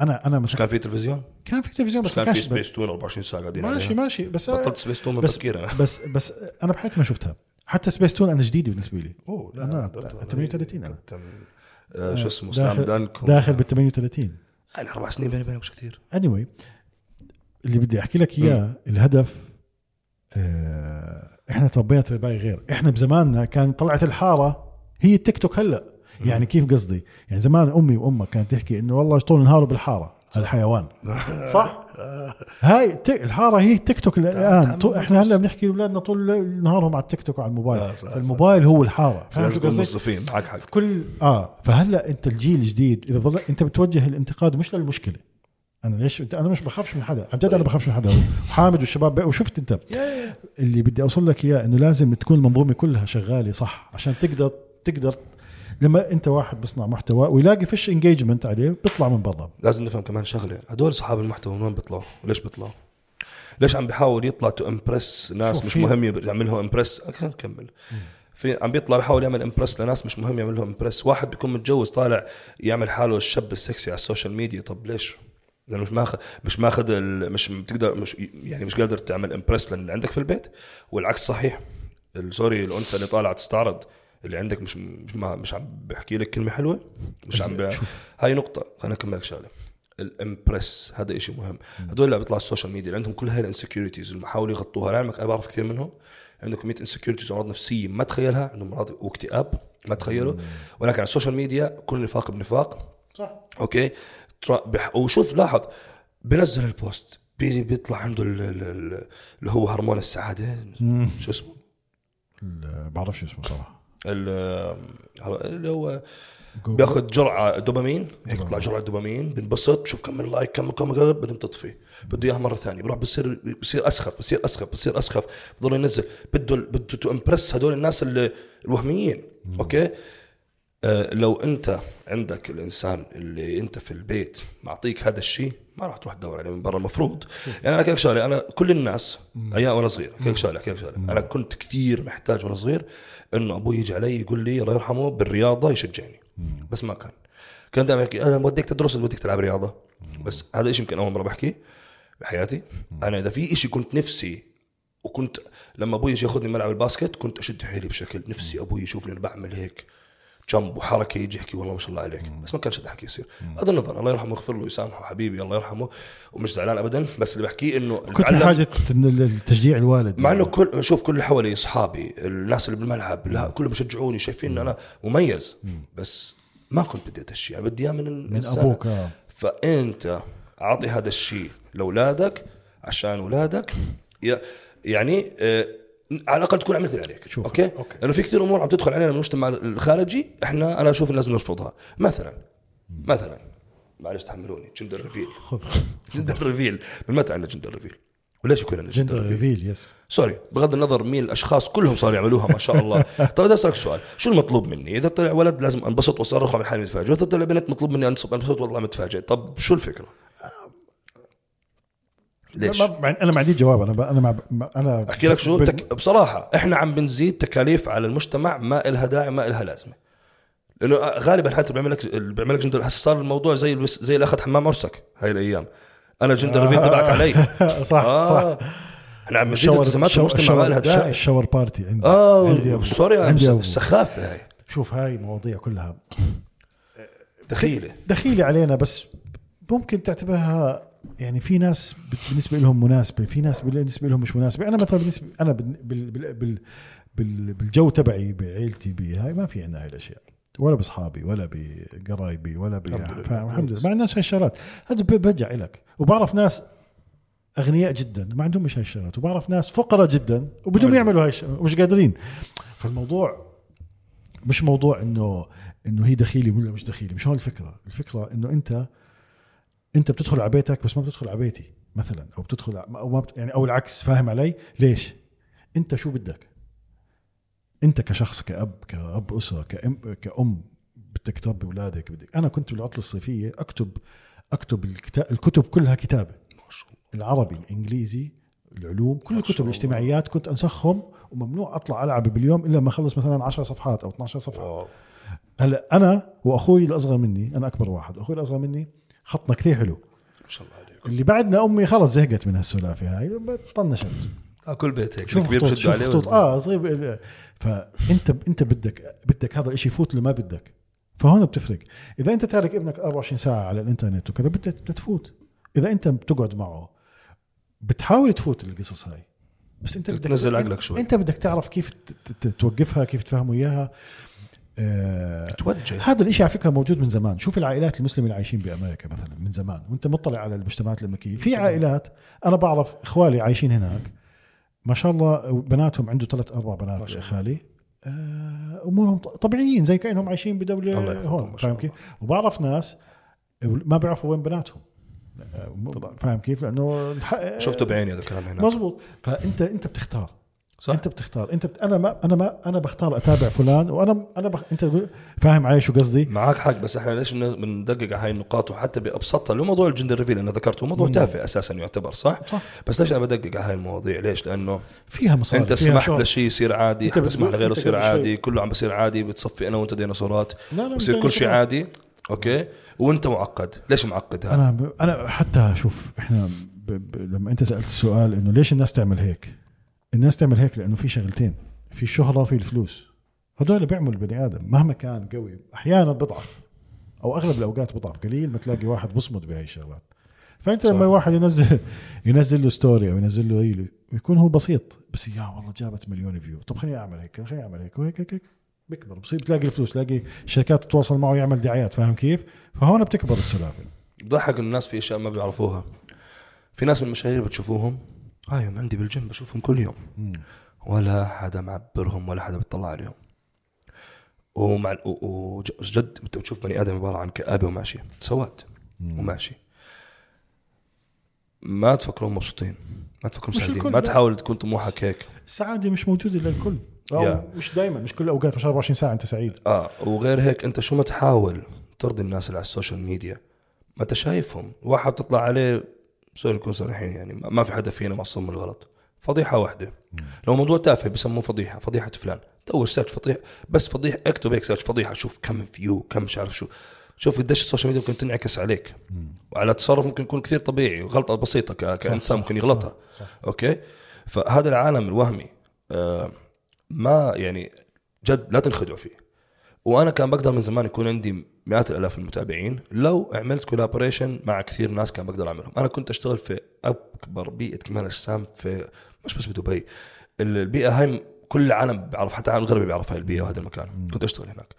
أنا أنا مش كان في تلفزيون؟ كان في تلفزيون بس كان في سبيس تون 24 ساعة قاعدين ماشي عليها. ماشي بس بطلت سبيس تون بس أنا. بس بس أنا بحياتي ما شفتها. حتى سبيس تون أنا جديده بالنسبة لي. أوه أنا 38 أنا. كنت آه، شو اسمه سلام دانك داخل بال 38 يعني أربع سنين بيني وبينك مش كثير anyway اللي بدي أحكي لك إياه الهدف آه إحنا تربينا تربايه غير. إحنا بزماننا كان طلعت الحارة هي التيك توك هلأ. يعني كيف قصدي؟ يعني زمان أمي وأمك كانت تحكي إنه والله طول نهاره بالحارة الحيوان. صح؟ هاي الحارة هي التيك توك الآن. طو- إحنا. هلا بنحكي لأولادنا طول نهارهم على التيك توك وعلى الموبايل. صح، فالموبايل هو الحارة. لازم؟ منصفين معك حق. كل آه. فهلا أنت الجيل الجديد إذا ظل أنت بتوجه الانتقاد مش للمشكلة. أنا ليش أنا مش بخافش من حدا. عن جد أنا بخافش من حدا. وحامد والشباب بقى- وشفت أنت. اللي بدي أوصل لك إياه إنه لازم تكون المنظومة كلها شغالة صح عشان تقدر تقدر لما انت واحد بصنع محتوى ويلاقي فيش engagement عليه بيطلع من برا. لازم نفهم كمان شغلة. هدول اصحاب المحتوى من وين بيطلعوا؟ وليش بيطلعوا؟ ليش عم بيحاول يطلع to impress ناس مش مهم يعملهم impress نكمل في عم بيطلع بيحاول يعمل impress لناس مش مهم يعمل لهم impress واحد بيكون متجوز طالع يعمل حاله الشاب السكسي على ال social media. طب ليش؟ لأنه مش ماخذ مش ماخذ مش بتقدر مش يعني مش قادر تعمل impress للي عندك في البيت. والعكس صحيح. sorry الأنثى اللي طالعة تستعرض. اللي عندك مش مش ما مش عم بحكي لك كلمة حلوة مش عم ب... هاي نقطة خليني اكمل لك شغلة. ال impress هذا إشي مهم. هدول اللي بيطلعوا على ال social media اللي عندهم كل هاي ال insecurities اللي بحاولوا يغطوها. لعلمك أنا بعرف كثير منهم عندهم كميه insecurities وأمراض نفسية ما تخيلها عندهم امراض واكتئاب ما تخيلوا ولكن على ال social media كل نفاق بنفاق. صح. okay. وشوف لاحظ بنزل ال post بي... بيطلع عنده ال- ال- ال- اللي هو هرمون السعادة. شو اسمه؟ بعرفش اسمه صراحة. اللي هو بياخذ جرعة دوبامين هيك بيطلع جرعة دوبامين بنبسط شوف كم من like كم كم بعدين تطفي بده إياها مرة ثانية بروح بصير بصير أسخف بصير أسخف بصير أسخف. بضل ينزل. بده بده to impress هدول الناس الوهميين okay؟ آه لو أنت عندك الإنسان اللي أنت في البيت معطيك هذا الشيء ما راح تروح تدور عليه من برا المفروض يعني أنا لك شغلة أنا كل الناس أيام وأنا صغير لك شغلة لك شغلة. أنا كنت كثير محتاج وأنا صغير إنه أبوي يجي علي يقول لي الله يرحمه بالرياضة يشجعني. بس ما كان. كان دائما يحكي أنا بوديك تدرس بوديك تلعب رياضة؟ بس هذا الشيء يمكن أول مرة بحكي بحياتي. أنا إذا في شيء كنت نفسي وكنت لما أبوي يجي ياخذني ملعب الباسكت كنت أشد حيلي بشكل نفسي. أبوي يشوفني أنا بعمل هيك. جنب وحركه يجي يحكي والله ما شاء الله عليك. بس ما كانش الحكي يصير. بغض النظر الله يرحمه يغفر له ويسامحه حبيبي الله يرحمه. ومش زعلان ابدا بس اللي بحكيه إنه كنت بحاجه التشجيع الوالد. مع إنه كل شوف كل اللي حوالي أصحابي الناس اللي بالملعب لا كلهم بيشجعوني شايفين ان أنا مميز. بس ما كنت بدي هذا الشيء أنا بدي إياه من من. أبوك آه. فأنت أعطي هذا الشيء لأولادك عشان أولادك يعني آه، على الأقل تكون عملت اللي عليك. شوف، okay؟ okay. لأنه في كثير أمور عم تدخل علينا من المجتمع الخارجي إحنا أنا أشوف لازم نرفضها مثلا مثلا معلش تحملوني gender reveal. gender reveal. من متى عندنا gender reveal؟ وليش يكون عندنا gender reveal؟ yes sorry بغض النظر مين الأشخاص كلهم صاروا يعملوها ما شاء الله. طيب بدي أسألك سؤال شو المطلوب مني؟ إذا طلع ولد لازم أنبسط وأصرخ وأعمل حالي متفاجئ. واذا طلع بنت مطلوب مني أنبسط أنبسط واطلع متفاجئ. طب شو الفكرة؟ ليش؟ ما- أنا ما عندي جواب أنا ب... أنا مع... مع- أنا أحكي لك شو؟ بال- تك... بصراحة إحنا عم بنزيد تكاليف على المجتمع ما إلها داعي ما إلها لازمة. لأنه غالبا حتى بيعمل لك بيعمل لك جندر هسه صار الموضوع زي. زي اللي اخذ حمام عرسك هاي الأيام. أنا جندر ريفيل تبعك علي. صح آه. صح. إحنا عم نزيد التزامات المجتمع ما لها شاور- داعي. الشاور بارتي عندي. آه عندي سوري عندي عندي أبو- سخافه هاي. شوف هاي مواضيع كلها دخيلة. دخيلة علينا بس ممكن تعتبرها يعني في ناس بالنسبة لهم مناسبة في ناس بالنسبة لهم مش مناسبة. أنا مثلا بالنسبة أنا بال بال بال بال بال بالجو تبعي بعيلتي بهاي ما في عندنا هاي الأشياء. ولا بأصحابي ولا بقرايبي ولا ب الحمد لله. ما عندناش هاي الشغلات هذا برجع لك وبعرف ناس أغنياء جدا ما عندهم مش هاي الشغلات. وبعرف ناس فقراء جدا وبدهم يعملوا هاي الشغلات ومش قادرين. فالموضوع مش موضوع انه إنه هي دخيلي ولا مش دخيلي مش هو الفكرة. الفكرة إنه أنت انت بتدخل على بيتك بس ما بتدخل على بيتي مثلا أو بتدخل أو ما بت يعني أو العكس فاهم علي؟ ليش؟ أنت شو بدك؟ أنت كشخص كأب كأب أسرة كأم كأم بدك تربي أولادك بدك أنا كنت بالعطلة الصيفية اكتب أكتب الكتاب الكتب كلها كتابة. ما شاء العربي الإنجليزي العلوم كل الكتب الله. الاجتماعيات كنت أنسخهم وممنوع أطلع ألعب باليوم إلا ما أخلص مثلا 10 صفحات أو 12 صفحة. الله هلأ أنا وأخوي الأصغر مني أنا أكبر واحد واخوي الأصغر مني خطنا كثير حلو. ما شاء الله عليك اللي بعدنا أمي خلص زهقت من هالسلافه هاي طنشت. آه كل بيت هيك شوف كبير خطوط شوف عليه خطوط. آه صغير فانت أنت بدك بدك هذا الشيء يفوت ولا ما بدك. فهون بتفرق. إذا أنت تارك ابنك 24 ساعة على الإنترنت وكذا بدك بدك تفوت. إذا أنت بتقعد معه بتحاول تفوت القصص هاي. بس أنت بدك تنزل عقلك شوي. أنت بدك تعرف كيف توقفها كيف تفهمه اياها توجه هذا الإشي على فكرة موجود من زمان. شوف العائلات المسلمه اللي عايشين بأمريكا مثلا من زمان. وأنت مطلع على المجتمعات الأمريكية. في عائلات أنا بعرف إخوالي عايشين هناك. ما شاء الله بناتهم عنده ثلاث أربع بنات. خالي آه، أمورهم طبيعيين زي كأنهم عايشين بدولة الله هون فاهم كيف؟ وبعرف ناس ما بيعرفوا وين بناتهم. آه، طبعاً. فاهم كيف؟ لأنه شفته بعيني هذا الكلام هناك. مزبوط. فأنت أنت بتختار. صح انت بتختار انت بت... أنا ما أنا ما أنا بختار اتابع فلان وأنا أنا بخ... انت فاهم علي شو قصدي؟ معك حق بس إحنا ليش بن- بندقق على هاي النقاط وحتى بابسطها لو موضوع الجندر ريفيل أنا ذكرته موضوع. تافه أساسا يعتبر صح؟ صح بس ليش أنا بدقق على هاي المواضيع ليش؟ لأنه فيها مصاري أنت فيها سمحت. لشيء يصير عادي أنت بتقول- لغيره يصير عادي كله عم بصير عادي بتصفي أنا وأنت ديناصورات لا لا بصير كل شيء. عادي okay وأنت معقد ليش معقد هذا؟ أنا ب... أنا حتى شوف إحنا ب... ب... لما أنت سألت السؤال إنه ليش الناس تعمل هيك؟ الناس تعمل هيك لأنه في شغلتين في الشهرة وفي الفلوس هدول بيعملوا البني آدم مهما كان قوي أحيانا بضعف أو أغلب الأوقات بضعف قليل ما تلاقي واحد بصمد بهاي الشغلات فأنت صح. لما واحد ينزل ينزل له story أو ينزل له reel ويكون هو بسيط بس يا والله جابت مليون view طب خليني أعمل هيك خليني أعمل هيك وهيك هيك, هيك. بيكبر بصير بتلاقي الفلوس تلاقي شركات تتواصل معه يعمل دعايات فاهم كيف؟ فهون بتكبر السلافة بضحك الناس في أشياء ما بيعرفوها في ناس من المشاهير بتشوفوهم هاي عندي بالجيم بشوفهم كل يوم. ولا حدا معبرهم ولا حدا بيطلع عليهم. ومع وجد انت بتشوف بني آدم عبارة عن كآبة وماشي سواد وماشي. ما تفكرون مبسوطين ما تفكرون سعيدين. ما. تحاول تكون طموحك هيك. السعادة مش موجودة للكل. مش دائما مش كل الاوقات مش 24 ساعة أنت سعيد. آه وغير هيك أنت شو ما تحاول ترضي الناس اللي على ال social media. ما أنت شايفهم. واحد تطلع عليه سوري نكون صريحين يعني. ما في حدا فينا معصوم من الغلط. فضيحة واحدة. لو موضوع تافه بسموه فضيحة. فضيحة فلان. دور search فضيحة. بس فضيحة. اكتب هيك search. فضيحة. شوف كم view كم مش عارف شو. شوف قديش ال social media ممكن تنعكس عليك. وعلى تصرف ممكن يكون كثير طبيعي. وغلطه بسيطة ك... كإنسان ممكن يغلطها. صح. okay؟ فهذا العالم الوهمي آه ما يعني جد لا تنخدعوا فيه. وأنا كان بقدر من زمان يكون عندي مئات الالاف من المتابعين. لو عملت كولابوريشن مع كثير ناس كان بقدر أعملهم. أنا كنت أشتغل في أكبر بيئة كمال أجسام في مش بس بدبي البيئة هاي كل العالم بيعرف حتى العالم الغربي بيعرف هاي البيئة وهذا المكان. كنت أشتغل هناك.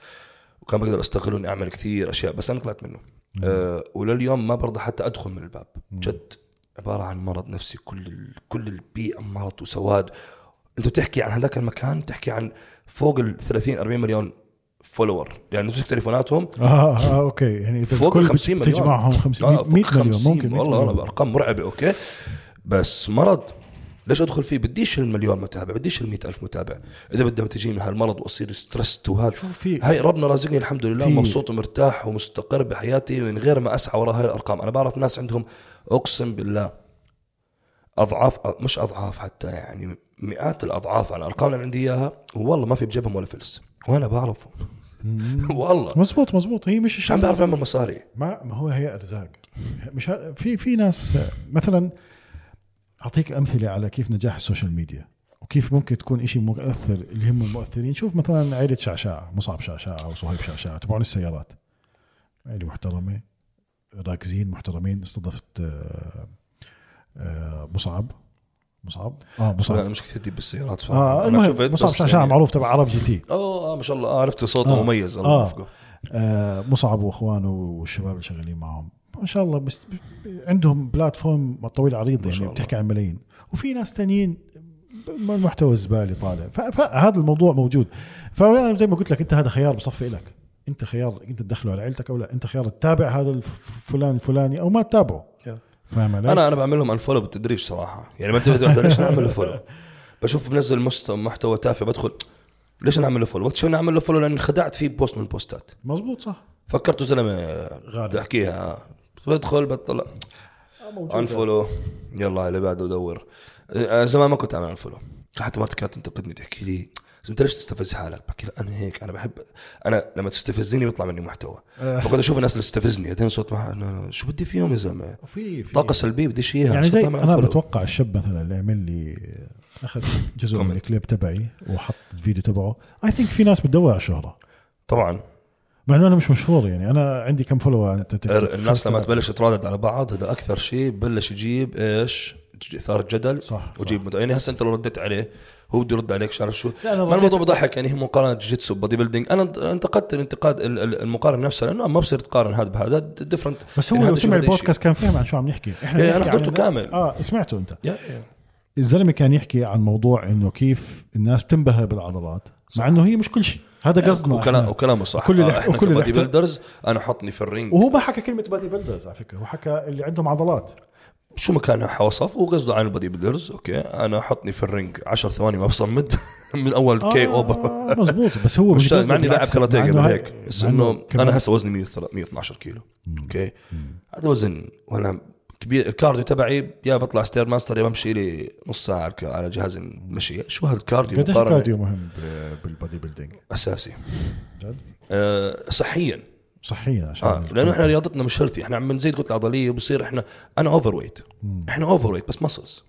وكان بقدر أستغله إني أعمل كثير أشياء بس أنا طلعت منه. أه ولليوم ما برضى حتى أدخل من الباب. جد عبارة عن مرض نفسي. كل ال... كل البيئة مرض وسواد. أنت بتحكي عن هذاك المكان بتحكي عن فوق ال 30 40 مليون follower يعني تمسك تليفوناتهم. آه, آه okay. يعني إذا فوق ال 50 مليون. تجمعهم 50 لا، 100 فوق مليون 50 ممكن 100 والله. والله ارقام مرعبة okay؟ بس مرض. ليش أدخل فيه؟ بديش المليون متابع بديش ال ألف متابع. إذا بدهم تجي من هالمرض وأصير stressed وهذا شوف في؟ هاي ربنا رازقني الحمد لله في- مبسوط ومرتاح ومستقر بحياتي من غير ما أسعى وراء هاي الأرقام. أنا بعرف ناس عندهم أقسم بالله أضعاف مش أضعاف حتى يعني مئات الأضعاف على الأرقام اللي عندي إياها والله ما في بجيبهم ولا فلس. وأنا بعرفهم والله. مزبوط مزبوط هي مش مش عم بعرف اعمل مصاري. ما ما هو هي أرزاق. مش ه... في في ناس مثلا أعطيك أمثلة على كيف نجاح ال social media وكيف ممكن تكون إشي مؤثر اللي هم المؤثرين. شوف مثلا عائله شعشاع مصعب شعشاع وصهيب شعشاع تبعون السيارات. عائله محترمة راكزين محترمين استضفت آه، آه، مصعب؟ مصعب آه أنا مصعب مش كثير بالسيارات آه آه أنا المهم شفت مصعب شعشاع يعني- معروف تبع عرب GT. آه آه، ما شاء الله. آه عرفت صوته آه. مميز. الله آه. يوفقه. آه، مصعب واخوانه والشباب اللي شغالين معهم ما شاء الله بس عندهم platform طويل عريض يعني الله. بتحكي عن ملايين. وفي ناس تانيين المحتوى الزبالي طالع. فهذا الموضوع موجود. فأنا زي ما قلت لك أنت هذا خيار بصفي لك. أنت خيار أنت تدخله على عيلتك أو لا. أنت خيار تتابع هذا الفلان الفلاني أو ما تتابعه. فاهم علي؟ أنا أنا بعمل لهم unfollow بالتدريج صراحة. يعني ما انت ليش أنا أعمل له follow بشوف بنزل مستوى محتوى تافه بدخل ليش أنا أعمل له follow؟ وقت شو أنا أعمل له follow لأني خدعت فيه post من البوستات مزبوط صح. فكرته زلمه غالي. بدي أحكيها. بدخل بطلع. unfollow يلا اللي بعده دور. آه، زمان ما كنت أعمل unfollow حتى مرتي كانت تنتقدني تحكي لي. بس أنت ليش تستفز حالك؟ بحكي أنا هيك أنا بحب أنا لما تستفزني بيطلع مني محتوى آه. فكنت أشوف الناس اللي تستفزني بعدين صوت معها شو بدي فيهم يا زلمة في طاقة سلبية بديش إياها يعني زي أنا؟ بتوقع الشاب مثلا اللي عمل لي أخذ جزء من. الكليب تبعي وحط الفيديو تبعه I think في ناس بتدور على الشهره طبعا مع إنه أنا مش مشهور يعني أنا عندي كم follow أنت الناس لما تبلش ترادد على بعض هذا أكثر شيء بلش يجيب إيش؟ اثاره جدل صح وجيب مت... يعني هسه أنت لو رديت عليه هو بده يرد عليك مش عارف شو أنا ما الموضوع بضحك يعني هي مقارنة جيتسو bodybuilding أنا انتقدت الانتقاد ال- ال- المقارنة نفسها لأنه ما بصير تقارن هذا بهذا different بس هو لو سمع البودكاست كان فاهم عن شو عم نحكي إحنا إيه، نحكي عن- حضرته كامل. آه سمعته أنت. الزلمة كان يحكي عن موضوع إنه كيف الناس بتنبهر بالعضلات مع إنه هي مش كل شيء. هذا قصدنا وكلام. وكلامه صح. كل آه إحنا كبودي احتر- بيلدرز أنا حطني في ال ring. وهو ما حكى كلمة bodybuilders على فكرة هو حكى اللي عندهم عضلات. شو مكان وصف؟ هو قصده عن ال bodybuilders okay. أنا حطني في ال ring 10 ثواني ما بصمد من أول كي over آه مزبوط بس هو مش مع إني لاعب كاراتيه قبل هيك. بس إنه أنا هسه وزني 100 112 كيلو okay. هذا وزن وأنا كبير ال cardio تبعي يا بطلع stairmaster يا بمشي لي نص ساعة على- جهاز المشي. شو هال cardio قديش ال cardio مهم بال bodybuilding؟ أساسي. جد؟ أه صحيا. صحيا عشان آه لأنه إحنا رياضتنا مش healthy إحنا عم نزيد كتله عضليه وبصير إحنا أنا overweight إحنا overweight بس muscles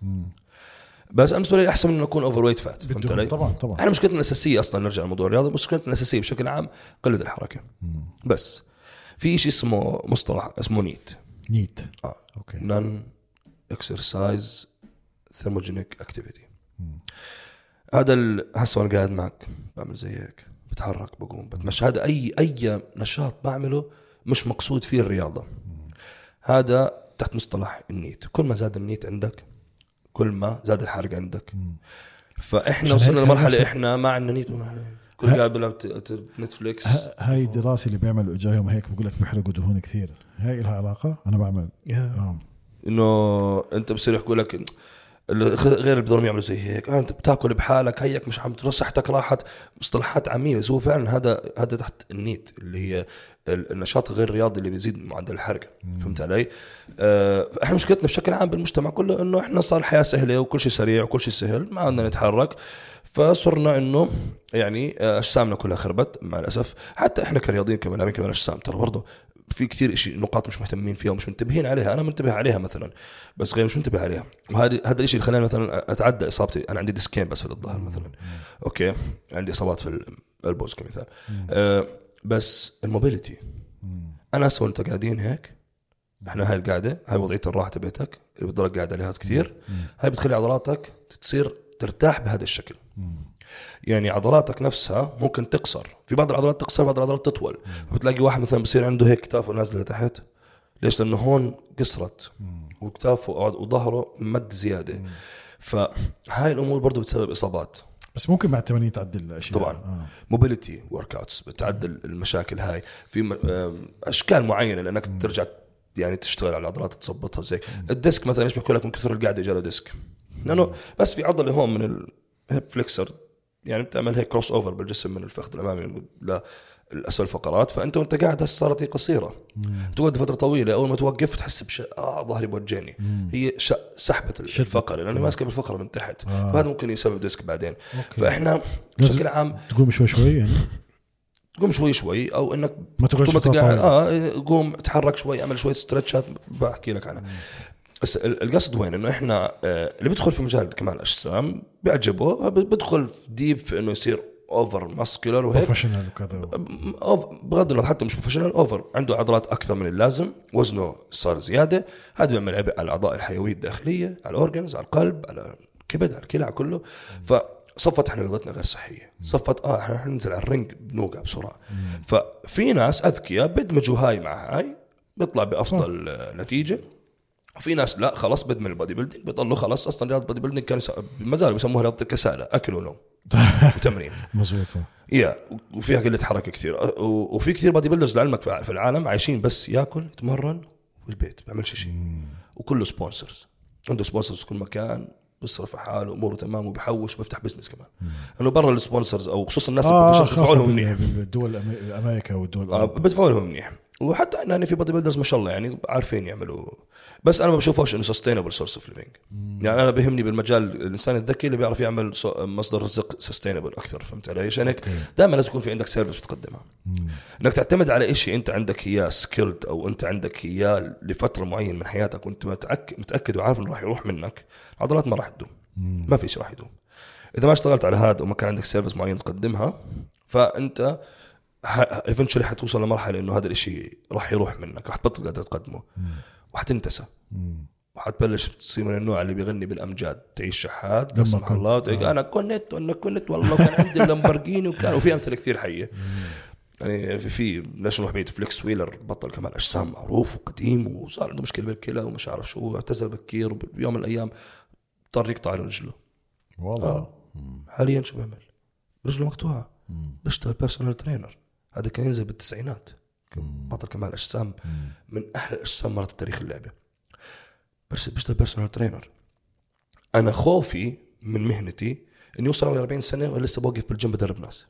بس أنا بالنسبة لي أحسن من إنه أكون overweight fat فهمت علي؟ طبعا طبعا. إحنا مشكلتنا الأساسية أصلا نرجع لموضوع الرياضة مشكلتنا الأساسية بشكل عام قلة الحركة. بس في شيء اسمه مصطلح اسمه NEAT NEAT. آه. okay. non-exercise thermogenic activity هذا هسه وأنا قاعد معك بعمل زي هيك بتحرك بقوم بتمشى. هذا أي أي نشاط بعمله مش مقصود فيه الرياضة. هذا تحت مصطلح ال NEAT. كل ما زاد ال NEAT عندك كل ما زاد الحرق عندك. فإحنا وصلنا لمرحلة إحنا ما عندنا NEAT كل قاعد بلعب نتفليكس هاي الدراسة اللي بيعملوا اجاهم هيك بقول لك بيحرقوا دهون كثير. هاي لها علاقة؟ أنا بعمل. آه. إنه أنت بصير يحكوا لك غير اللي بدهم يعملوا زي هيك. آه انت بتاكل بحالك هيك مش عم صحتك راحت مصطلحات عاميه بس هو فعلا هذا هذا تحت النيت اللي هي ال- النشاط الغير رياضي اللي بيزيد معدل الحرق. فهمت علي؟ آه إحنا مشكلتنا بشكل عام بالمجتمع كله إنه إحنا صار الحياة سهلة وكل شيء سريع وكل شيء سهل ما بدنا نتحرك. فصرنا إنه يعني آه، أجسامنا كلها خربت مع الأسف. حتى إحنا كرياضيين كملاعبين كمان أجسام ترى برضه في كثير شيء نقاط مش مهتمين فيها ومش منتبهين عليها. أنا منتبه عليها مثلا بس غير مش منتبه عليها. وهذا هذا الشيء اللي خلاني مثلا أتعدى إصابتي. أنا عندي ديسكين بس في الظهر مثلا. okay؟ عندي إصابات في البوز كمثال. آه بس ال mobility. أنا هسه وانت قاعدين هيك؟ إحنا هاي القاعدة هاي وضعية الراحة تبعتك اللي بتضلك قاعد عليها كثير. هاي بتخلي عضلاتك تصير ترتاح بهذا الشكل. يعني عضلاتك نفسها ممكن تقصر. في بعض العضلات تقصر بعض العضلات تطول. فبتلاقي واحد مثلا بصير عنده هيك كتافه نازله لتحت. ليش؟ لأنه هون قصرت. وكتافه وظهره مد زيادة. فهاي الأمور برضو بتسبب إصابات. بس ممكن مع التمارين تعدل الأشياء. طبعاً. آه. mobility workouts بتعدل المشاكل هاي. في أشكال معينة لأنك ترجع يعني تشتغل على العضلات تظبطها وزي. ال disc مثلا إيش بيحكوا لك من كثر القعدة جاله disc. لأنه بس في عضلة هون من ال hip flexor يعني بتعمل هيك cross over بالجسم من الفخذ الأمامي للاسفل الفقرات فأنت وأنت قاعد هسه صارت هي قصيرة. تقعد فتره طويلة أول ما توقف تحس بش آه ظهري بوجعني. هي ش... سحبه الفقرة لأنه ماسكة بالفقرة من تحت. آه. فهذا ممكن يسبب disc بعدين. okay. فإحنا بشكل عام تقوم شوي شوي يعني؟ قوم شوي شوي أو إنك ما تقعدش. آه قوم اتحرك شوي أعمل شوية stretch ات بحكي لك عنها. القصد وين؟ إنه إحنا آه، اللي بيدخل في مجال كمال الاجسام بيعجبه ب- بدخل في deep في إنه يصير over muscular وهيك. professional وكذا. بغض النظر حتى مش professional over عنده عضلات أكثر من اللازم وزنه صار زيادة. هذا بيعمل عبء على الاعضاء الحيوية الداخلية على ال organs على القلب على الكبد على الكلى على كله. فصفت إحنا رياضتنا غير صحية. صفت آه إحنا حننزل على ال range بنوقع بسرعة. ففي ناس أذكياء بدمجوا هاي مع هاي بيطلع بأفضل نتيجة. وفي ناس لا خلاص بدمن ال bodybuilding بيضلوا خلاص أصلا رياضة ال bodybuilding كانوا ما زالوا بيسموها رياضة الكسالة أكل ونوم وتمرين. مزبوط صح. يا وفيها قلة حركة كثير وفي كثير bodybuilders لعلمك في العالم عايشين بس ياكل يتمرن والبيت بيعملش شيء وكله sponsors عنده sponsors في كل مكان بيصرف على حاله أموره تمام وبيحوش وبيفتح business كمان. إنه برا ال sponsors أو خصوصا الناس ال professional بيدفعوا لهم منيح. بالدول أمريكا والدول آه، بدفعوا لهم منيح. وحتى يعني في bodybuilders ما شاء الله يعني عارفين يعملوا بس أنا ما بشوفهاش إنه sustainable source of living يعني أنا بهمني بالمجال الإنسان الذكي اللي بيعرف يعمل مصدر رزق sustainable أكثر فهمت علي؟ عشان هيك دائما لازم يكون في عندك service بتقدمها. إنك تعتمد على شيء أنت عندك إياه skilled أو أنت عندك إياه لفترة معينة من حياتك وأنت متاكد متأكد وعارف إنه راح يروح منك العضلات ما راح تدوم. ما في شيء راح يدوم. إذا ما اشتغلت على هذا وما كان عندك service معين تقدمها فأنت eventually حتوصل لمرحلة إنه هذا الشيء راح يروح منك راح تبطل قادر تقدمه. وحتنتسى. وحتبلش تصير من النوع اللي بيغني بالأمجاد تعيش شحات لا سمح الله وتقول أنا كنت وأنا كنت والله كان عندي اللامبورجيني وكان وفي أمثلة كثير حية. يعني في في نروح بعيد فليكس ويلر بطل كمان أجسام معروف وقديم وصار عنده مشكلة بالكلى ومش عارف شو اعتزل بكير وبيوم من الأيام اضطر يقطع له رجله. والله. آه. حاليا شو بيعمل؟ رجله مقطوعة. بيشتغل personal trainer هذا كان ينزل بالتسعينات. بطل كمال أجسام من أحلى الاجسام مرت تاريخ اللعبة. بس بيشتغل personal trainer أنا خوفي من مهنتي اني اوصل عمري 40 سنة ولسه بوقف بالجيم بدرب ناس.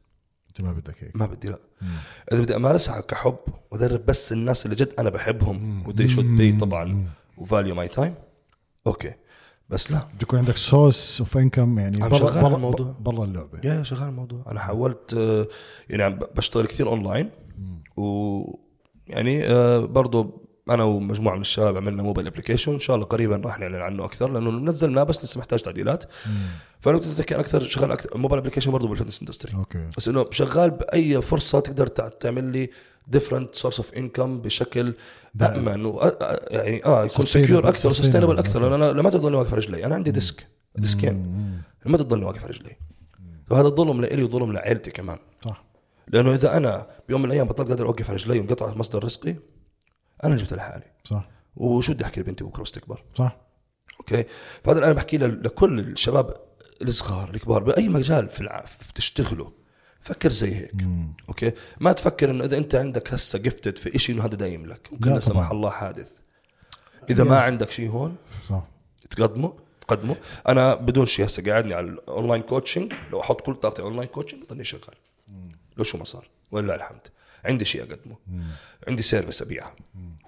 أنت ما بدك هيك. ما بدي لا. إذا بدي أمارسها كحب وأدرب بس الناس اللي جد أنا بحبهم و they should pay طبعا و value my time okay. بس لا. بده يكون عندك source of income يعني عم برا شغال برا الموضوع. برا اللعبة. يا شغال الموضوع. أنا حاولت آه، يعني عم بشتغل كثير اونلاين و يعني آه، برضه أنا ومجموعة من الشباب عملنا mobile application إن شاء الله قريبا راح نعلن عنه أكثر لأنه نزلناه بس لسه محتاج تعديلات. فانا كنت اتذكر أكثر شغال أكثر mobile application برضه بال fitness industry okay. بس إنه شغال بأي فرصة تقدر تع- تعمل لي different source of income بشكل. امن و آه، آه، يعني آه يكون secure أكثر و sustainable أكثر. لأن أنا لما تضلني واقف رجلي. أنا عندي disc disc ين ما تضلني واقف رجلي. وهذا ظلم لإلي وظلم لعائلتي كمان. لأنه إذا أنا بيوم من الأيام بطلت قادر أوقف على رجلي وانقطع مصدر رزقي أنا جبت لحالي. صح. وشو بدي أحكي لبنتي بكرة وتكبر صح. okay؟ فهذا اللي أنا بحكي لكل الشباب الصغار الكبار بأي مجال في تشتغلوا فكر زي هيك. okay؟ ما تفكر إنه إذا أنت عندك هسه gifted في شيء إنه هذا دايم لك. ممكن لا سمح. الله حادث. إذا ما عندك شيء هون صح. تقدمه تقدمه. أنا بدون شيء هسه قاعدني على ال online coaching لو أحط كل طاقتي online coaching بضلني شغال. لو شو ما صار؟ ولله الحمد. عندي شيء أقدمه. عندي service ابيعها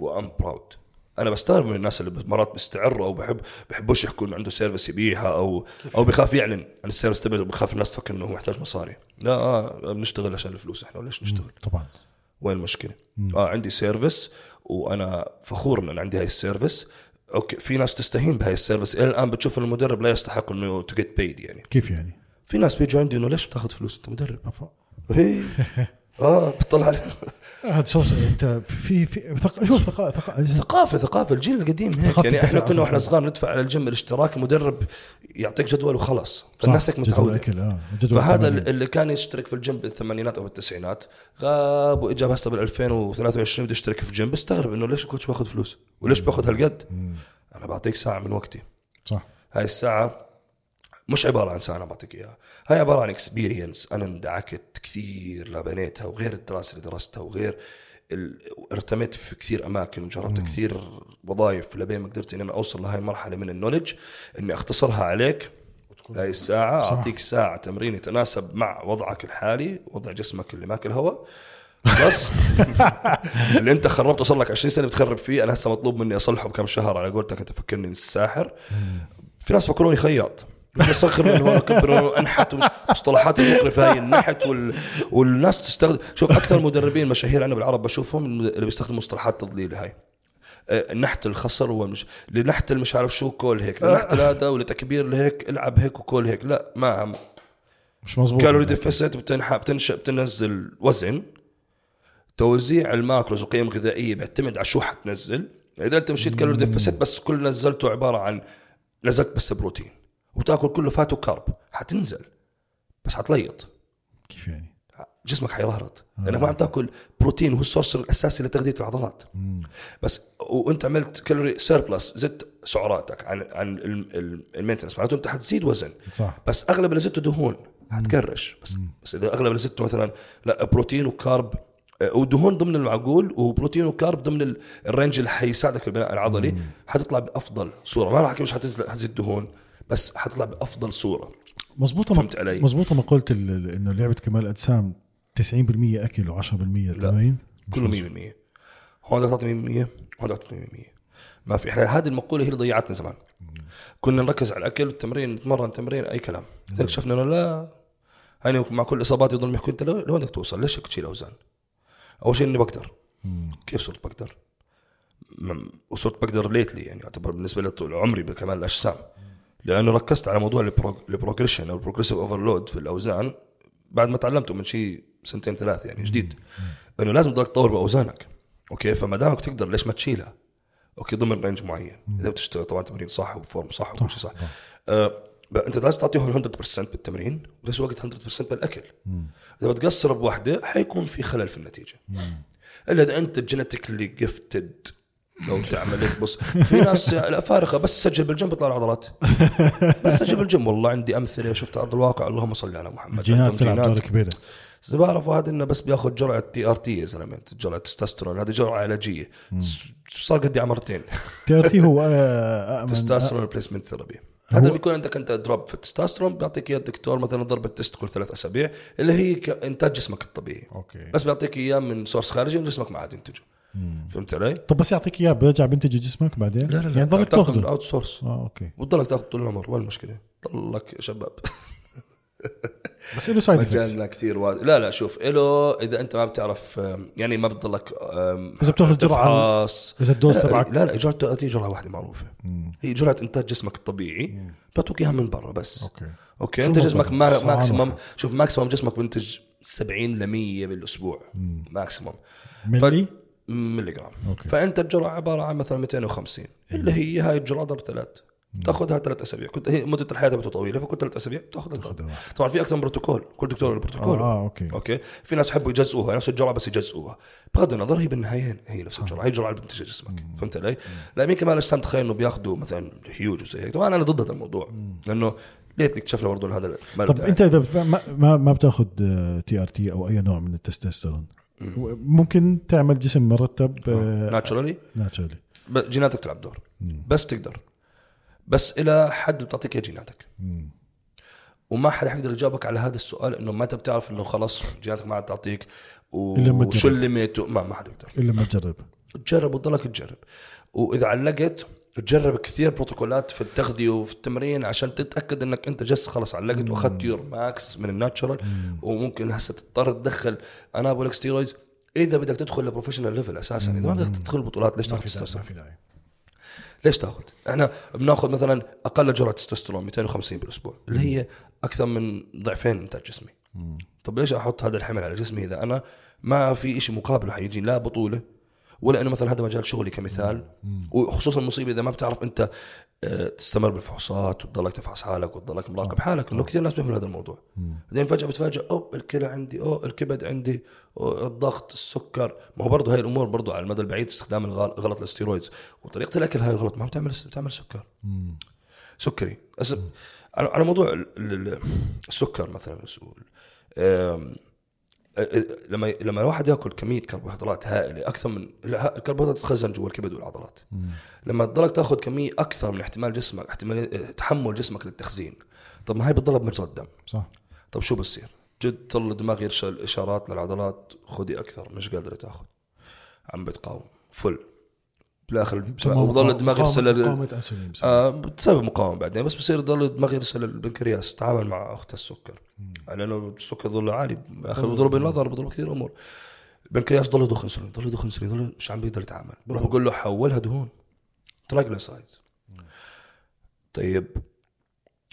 و I'm proud أنا بستغرب من الناس اللي مرات بيستعروا أو بحب بحبوش يحكوا إنه عنده service يبيعها أو أو بخاف يعلن. عن ال service تبعه بخاف الناس تفكر إنه هو محتاج مصاري. لا آه بنشتغل عشان الفلوس إحنا وليش نشتغل؟ طبعا. وين المشكلة؟ آه عندي service وأنا فخور إن أنا عندي هاي ال service okay في ناس تستهين بهاي ال service إلى الآن بتشوف المدرب لا يستحق إنه to get paid يعني. كيف يعني؟ في ناس بيجوا عندي إنه ليش بتاخذ فلوس؟ أنت مدرب. هي آه بتطلع عليه هذا صوص أنت في في ثق... شوف ثقافه ثقافه ثقافة ثقافة الجيل القديم هيك. يعني إحنا كنا وإحنا. صغار ندفع على الجيم الاشتراك المدرب يعطيك جدول وخلص فالناس هيك جدول متعودة. الاكل آه جدول فهذا التمارين. اللي كان يشترك في الجيم بالثمانينات أو بالتسعينات غاب واجا هسه بال 2023 بده يشترك في جيم بيستغرب إنه ليش ال coach باخذ فلوس؟ وليش باخذ هالقد؟ أنا بعطيك ساعة من وقتي. صح. هاي الساعة مش عبارة عن أنا بعطيك إياها. هاي عبارة عن experience أنا اندعكت كثير لبنيتها وغير الدراسة اللي درستها وغير ال... ارتميت في كثير أماكن وجربت كثير وظائف لبين ما قدرت إني أنا أوصل لهي المرحلة من ال knowledge إني أختصرها عليك. هاي الساعة أعطيك ساعة تمرين يتناسب مع وضعك الحالي وضع جسمك اللي ماكل هواء. بس اللي أنت خربته صار لك 20 سنة بتخرب فيه أنا هسه مطلوب مني أصلحه بكم شهر على قولتك أنت فكرني الساحر في ناس فكروني خياط. بصغر من هون كبر انحت مصطلحات المقرفه هاي النحت وال... والناس تستخدم شوف أكثر مدربين مشاهير عندنا بالعرب بشوفهم اللي بيستخدموا مصطلحات تضليل هاي. آه، نحت الخصر والمش لنحت المش عارف شو كول هيك لنحت هذا ولتكبير لهيك العب هيك وكول هيك. لا ما مش مزبوط calorie deficit بتنح بتنشأ بتنزل وزن. توزيع ال macros وقيم غذائية بيعتمد على شو حتنزل. إذا أنت مشيت calorie deficit بس كل نزلته عبارة عن نزلت بس بروتين. وتاكل كله fat و carb حتنزل. بس حتليط. كيف يعني؟ جسمك حيرهرط لأنك ما عم تاكل بروتين وهو ال source الأساسي لتغذية العضلات. بس وأنت عملت calorie surplus زدت سعراتك عن عن ال maintenance. معناته أنت حتزيد وزن. صح. بس أغلب اللي زدته دهون. حتكرش. بس بس إذا أغلب اللي زدته مثلا لا بروتين و carb آه، ودهون ضمن المعقول وبروتين وكارب ضمن ال- الرينج اللي حيساعدك في البناء العضلي. حتطلع بأفضل صورة. ما راح أحكي مش حتزيد دهون. بس حتطلع بأفضل صورة. مزبوطه فهمت علي؟ مزبوطه ما قلت إنه لعبة كمال أجسام 90% أكل و10% تمارين كله مزبوط. 100% هون بدك تعطي 100 هون بدك تعطي 100 ما في إحنا هذه المقولة هي اللي ضيعتنا زمان. كنا نركز على الأكل والتمرين نتمرن تمرين أي كلام. لذلك شفنا إنه لا؟ هاي مع كل اصاباتي يضل يحكوا انت لوين بدك توصل؟ ليش بدك تشيل اوزان أول شيء إني بقدر. كيف صرت بقدر؟ وصرت بقدر ليتلي يعني يعتبر بالنسبة لطول عمري بكمال الأجسام. لأنه ركزت على موضوع ال progression أو ال progressive overload في الأوزان بعد ما تعلمته من شيء سنتين ثلاث يعني جديد. إنه لازم تضلك تطور بأوزانك. أوكي؟ فما دامك تقدر ليش ما تشيلها؟ أوكي؟ ضمن range معين. إذا بتشتغل طبعا تمرين صح و form صح وكل شيء صح. آه أنت لازم تعطيهم 100% بالتمرين وبنفس الوقت 100% بالأكل. إذا بتقصر بواحده حيكون في خلل في النتيجة. إلا إذا أنت genetically gifted لو تعمل هيك بص في ناس لا فارقة بس سجل بالجيم بيطلع العضلات. بس سجل بالجيم والله عندي أمثلة شفت أرض الواقع. اللهم صل على محمد. عندهم تلعب جينات. دور كبير بس بعرف هذا إنه بس بياخذ جرعة TRT يا زلمة جرعة تستوستيرون هذه جرعة علاجية. صار قدي عمرتين. TRT هو I mean testosterone replacement therapy هذا اللي بيكون عندك أنت drop في التستوستيرون بيعطيك إياه الدكتور مثلا ضربة test كل ثلاث أسابيع اللي هي إنتاج جسمك الطبيعي. أوكي. بس بيعطيك إياه من source خارجي وجسمك ما عاد ينتجه. فهمت علي؟ طب بس يعطيك إياه بيرجع بينتج جسمك بعدين؟ لا لا لا يعني ضلك تأخذه. outsource آه أوكي. وتضلك تأخذ طول العمر وين المشكلة؟ ضلك شباب. بس له سايد مجالنا كثير وا... لا لا شوف له إذا أنت ما بتعرف يعني ما بتضلك إذا بتأخذ تفحص. إذا الدوز تبعك. لا لا جرعة هي جرعة واحدة معروفة. هي جرعة انتاج جسمك الطبيعي بيعطوك إياها من برا بس. أوكي. أوكي أنت؟ جسمك ما سرعان ماكسيمم واحد. شوف ماكسيمم جسمك بينتج 70 ل 100 بالاسبوع ماكسيمم ملي؟ ملي جرام. فأنت الجرعة عبارة عن مثلا 250 اللي هي هاي الجرعة ضرب ثلاث. تأخذها ثلاث أسابيع. كنت هي مدة الحياة تبعته طويلة فكل ثلاث أسابيع تأخذها. طبعا في أكثر من بروتوكول. كل دكتور له بروتوكول. آه, آه أوكي. أوكي؟ في ناس يحبوا يجزئوها نفس الجرعة بس يجزئوها. بغض النظر هي بالنهاية هي نفس الجرعة هي الجرعة اللي بتنتج جسمك. فهمت علي؟ لا مين كمان اجسام تخيل إنه بياخذوا مثلا هيوج وزي هيك. طبعا أنا ضد هذا الموضوع. لأنه ليت اكتشفنا برضه هذا طب. أنت إذا ما ما, ما بتأخذ TRT أو أي نوع من التستوستيرون؟ ممكن تعمل جسم مرتب آه، naturally naturally جيناتك تلعب دور. بس تقدر. بس إلى حد بتعطيك جيناتك. وما حدا حيقدر يجاوبك على هذا السؤال إنه متى بتعرف إنه خلاص جيناتك ما عاد تعطيك و- ما ما حدا يقدر. إلا ما تجرب. تجرب وتضلك تجرب. وإذا علقت تجرب كثير بروتوكولات في التغذية وفي التمرين عشان تتأكد إنك أنت just خلص علقت وأخذت your max من ال natural وممكن هسه تضطر تدخل. anabolic steroids إذا بدك تدخل ل professional level أساسا إذا ما بدك تدخل بطولات ليش تاخذ داعي ما تستوستيرون في داعي. ليش تاخذ؟ إحنا بناخذ مثلا أقل جرعة تستوستيرون 250 بالأسبوع اللي هي أكثر من ضعفين انتاج جسمي. طب ليش أحط هذا الحمل على جسمي؟ إذا أنا ما في شيء مقابله حيجي لا بطولة ولا إنه مثلا هذا مجال شغلي كمثال. وخصوصا المصيبة إذا ما بتعرف أنت آه، تستمر بالفحوصات وتضلك تفحص حالك وتضلك مراقب حالك إنه كثير ناس بيعملوا هذا الموضوع. بعدين فجأة بتفاجئ اوه الكلى عندي اوه الكبد عندي أوه الضغط السكر. ما هو برضه هاي الأمور برضه على المدى البعيد استخدام غلط لل steroids وطريقة الأكل هاي الغلط ما بتعمل بتعمل سكر. سكري. على موضوع ال- ال- السكر مثلا لما لما الواحد ياكل كمية كربوهيدرات هائلة أكثر من الكربوهيدرات تتخزن جوا الكبد والعضلات. لما تضلك تاخذ كمية أكثر من احتمال جسمك احتمال تحمل جسمك للتخزين. طب ما هي بتضلها بمجرى الدم. صح. طب شو بصير جد ضل الدماغ يرسل إشارات للعضلات خذي أكثر مش قادرة تاخذ. عم بتقاوم. full. بالاخر بضل الدماغ يرسل مقاومة انسولين آه بتسبب مقاومة بعدين بس بصير يضل الدماغ يرسل البنكرياس تتعامل مع أخت السكر. لأنه السكر ضل عالي بالاخر بضرب النظر بضرب كثير أمور. البنكرياس ضل يضخ انسولين ضل يضخ انسولين ضل مش عم بيقدر يتعامل. بروح بقول له حولها دهون triglycerides طيب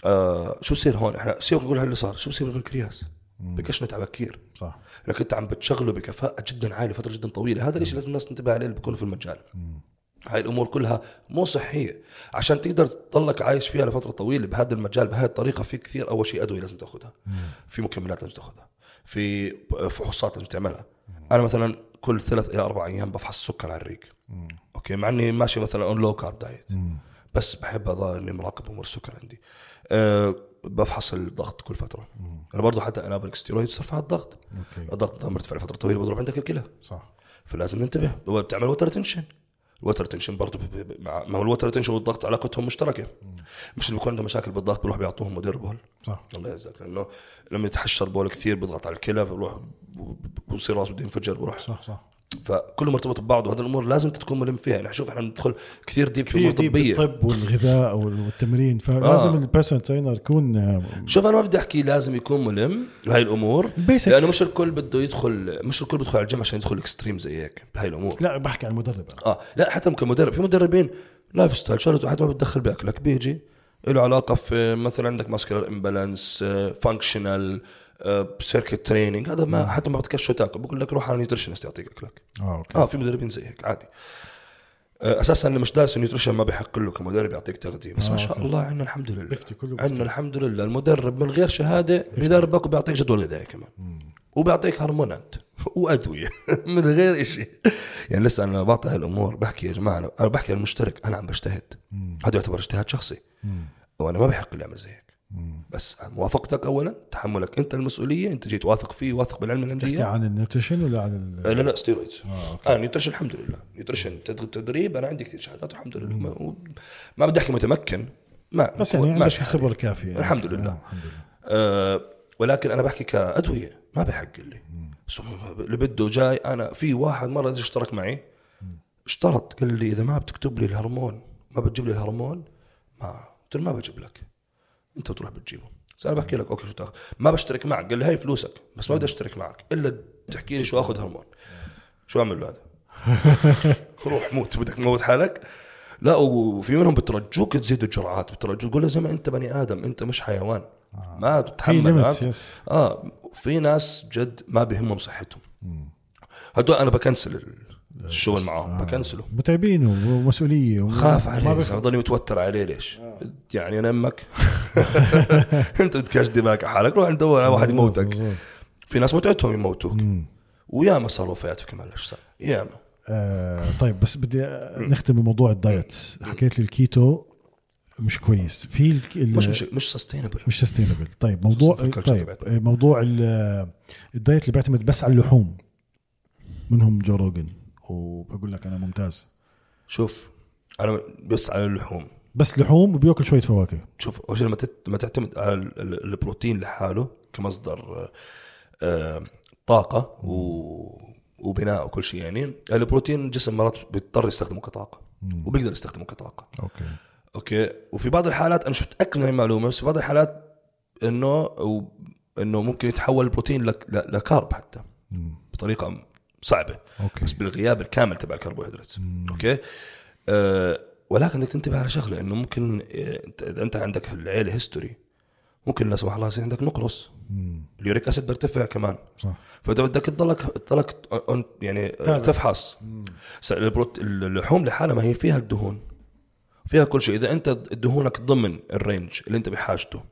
آه شو بصير هون؟ إحنا سيبك نقول اللي صار شو بصير بالبنكرياس بكش نتعب كثير. صح. لانك أنت عم بتشغله بكفاءة جدا عالية فترة جدا طويلة. هذا الشيء لازم الناس تنتبه عليه اللي بيكونوا في المجال. هاي الأمور كلها مو صحية. عشان تقدر تضلك عايش فيها لفترة طويلة بهذا المجال بهذه الطريقة في كثير أول شيء أدوية لازم تاخذها في مكملات لازم تاخذها في فحوصات لازم تعملها. أنا مثلا كل ثلاث إلى أربع أيام بفحص السكر على الريق. أوكي؟ مع إني ماشي مثلا on low carb diet بس بحب اظل إني مراقب أمور السكر عندي. أه بفحص الضغط كل فترة. أنا برضه حتى anabolic steroid ترفع الضغط. أوكي. الضغط مرتفع لفترة طويلة بضرب عندك الكلى. صح. فلازم ننتبه. بتعمل water retention ال water retention برضه مع ما هو ال water retention والضغط علاقتهم مشتركة. مش اللي بيكون عنده مشاكل بالضغط بيروح بيعطوهم مدر بول صح. الله يعزك لأنه لما يتحشر بول كثير بيضغط على الكلى بيروح بصير راسه بده ينفجر بروح. صح صح. فكله مرتبط ببعضه وهذه الأمور لازم تكون ملم فيها يعني شوف إحنا بندخل كثير deep في امور طبيه بالطب والغذاء والتمرين فلازم آه. ال personal trainer يكون شوف أنا ما بدي أحكي لازم يكون ملم بهاي الأمور basics. لأنه مش الكل بده يدخل مش الكل بيدخل على الجيم عشان يدخل extreme زي هيك بهاي الأمور لا بحكي عن المدرب. آه لا حتى كمدرب في مدربين lifestyle شغلته حتى ما بتدخل بأكلك بيجي له علاقة في مثلا عندك muscular imbalance functional circuit training. هذا ما حتى ما بتكش شو تاكل. بقول لك روح على nutritionist يعطيك اكلك آه أوكي. آه في مدربين زي هيك عادي. آه، أساسا اللي مش دارس ال nutrition ما بيحق له كمدرب يعطيك تغذية بس آه، ما شاء. الله عندنا الحمد لله. عندنا. الحمد لله. المدرب من غير شهادة بيدربك وبيعطيك جدول غذائي كمان. وبيعطيك هرمونات وأدوية من غير شيء يعني لسه أنا بعطي هالأمور بحكي يا جماعة أنا بحكي للمشترك أنا عم بجتهد. هذا يعتبر اجتهاد شخصي. وأنا ما بحق لي اعمل زي هيك بس موافقتك اولا؟ تحملك أنت المسؤولية أنت جيت واثق فيه واثق بالعلم تحكي العلميه عن ال nutrition ولا عن ال... آه، لا لا steroids آه, آه nutrition الحمد لله. nutrition تد- تدريب أنا عندي كثير شهادات الحمد لله. ما, ما بدي أحكي متمكن. ما بس يعني عندك الخبره حالي. الكافيه يعني. الحمد لله. آه، الحمد لله. آه ولكن أنا بحكي كأدوية ما بحق لي. اللي بده جاي أنا في واحد مرة اشترك معي اشترط قال لي إذا ما بتكتب لي الهرمون ما بتجيب لي الهرمون ما قلت له ما بجيب لك. انت بتروح بتجيبه. بس أنا بحكي لك okay شو تاخذ؟ ما بشترك معك قال لي هاي فلوسك بس ما بدي اشترك معك إلا تحكي لي شو آخذ هرمون. شو أعمل له هذا روح موت بدك تموت حالك؟ لا وفي منهم بترجوك تزيد الجرعات بترجوك تقول له زي ما أنت بني آدم أنت مش حيوان. ما في تتحمل. yes آه في ناس جد ما بهمهم صحتهم. هدول أنا ب cancel الشغل معاهم ب cancel ه. متعبين ومسؤولية وما- خاف عليه ضلني متوتر عليه ليش؟ يعني أنا أمك. أنت بتكاش دماغك؟ حالك روح ندور على واحد يموتك. في ناس متعتهم يموتوك. وياما صاروا وفيات في كمال الأجسام. ياما. آه طيب بس بدي نختم بموضوع الدايت حكيت لي الكيتو مش كويس. في. ال- مش مش مش sustainable مش sustainable طيب موضوع طيب. موضوع ال- الدايت اللي بيعتمد بس على اللحوم. منهم جو روجن. وبقول لك أنا ممتاز. شوف أنا بس على اللحوم. بس لحوم وبياكل شوية فواكه. شوف أول شيء لما لما تعتمد على ال- ال- البروتين لحاله كمصدر آه، طاقة و وبناء وكل شيء يعني البروتين الجسم مرات بيضطر يستخدمه كطاقة وبيقدر يستخدمه كطاقة. okay. okay؟ وفي بعض الحالات أنا مش متاكد من هاي المعلومه بس في بعض الحالات إنه إنه ممكن يتحول البروتين ل carb حتى مم. بطريقة صعبة. okay. بس بالغياب الكامل تبع الكربوهيدرات. okay؟ أه ولكن بدك تنتبه على شغلة إنه ممكن آه، إذا أنت عندك في العيلة history ممكن لا سمح الله يصير عندك نقرس مم. ال uric acid بيرتفع كمان. صح. فانت بدك تضلك تضلك يعني تابع. تفحص. اللحوم لحالها ما هي فيها الدهون. فيها كل شيء. إذا أنت دهونك ضمن ال range اللي أنت بحاجته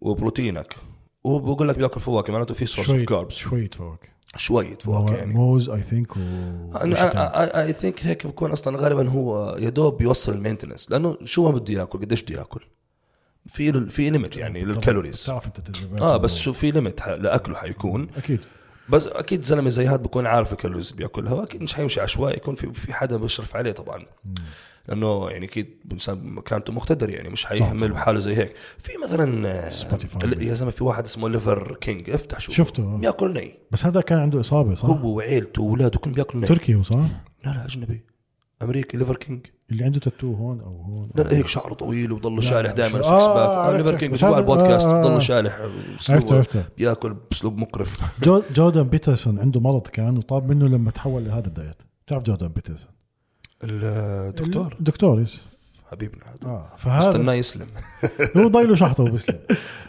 وبروتينك وبقول لك بياكل فواكه معناته في source of carbs شوية فواكه. شوية فواكه يعني. موز اي ثينك اي ثينك هيك بكون أصلا غالبا هو يا دوب بيوصل ال maintenance لأنه شو ما بده ياكل قديش بده ياكل. في في limit يعني لل calories. بتعرف أنت آه بس شو في limit لأكله حيكون. أكيد. بس أكيد زلمة زي هذا بكون عارف ال calories بياكلها وأكيد مش حيمشي عشوائي يكون في في حدا بيشرف عليه طبعا. لأنه يعني أكيد إنسان مكانته مقتدر يعني مش حيهمل بحاله زي هيك. في مثلا آه،. ال- يا زلمة في واحد اسمه ليفر كينج افتح شوف شفته آه. بياكل ني. بس هذا كان عنده إصابة صح؟ هو وعيلته وأولاده كلهم بياكلوا ني. تركي هو صح؟ لا لا أجنبي. أمريكي ليفر كينج اللي عنده تاتو هون أو هون. لا هيك شعره طويل وبضله شالح دائما six آه، pack عرفت، ليفر. كينج بس بسمع البودكاست آه، آه. بضله شالح. عرفت أسلوبه عرفت بياكل بأسلوب مقرف. جوردن بيترسون عنده مرض كان وطاب منه لما تحول لهذا الدايت. تعرف جوردن بيترسون؟ الدكتور. الدكتور yes. حبيبنا. هذا آه فهذا استناه يسلم. هو ضايله شحطه وبسلم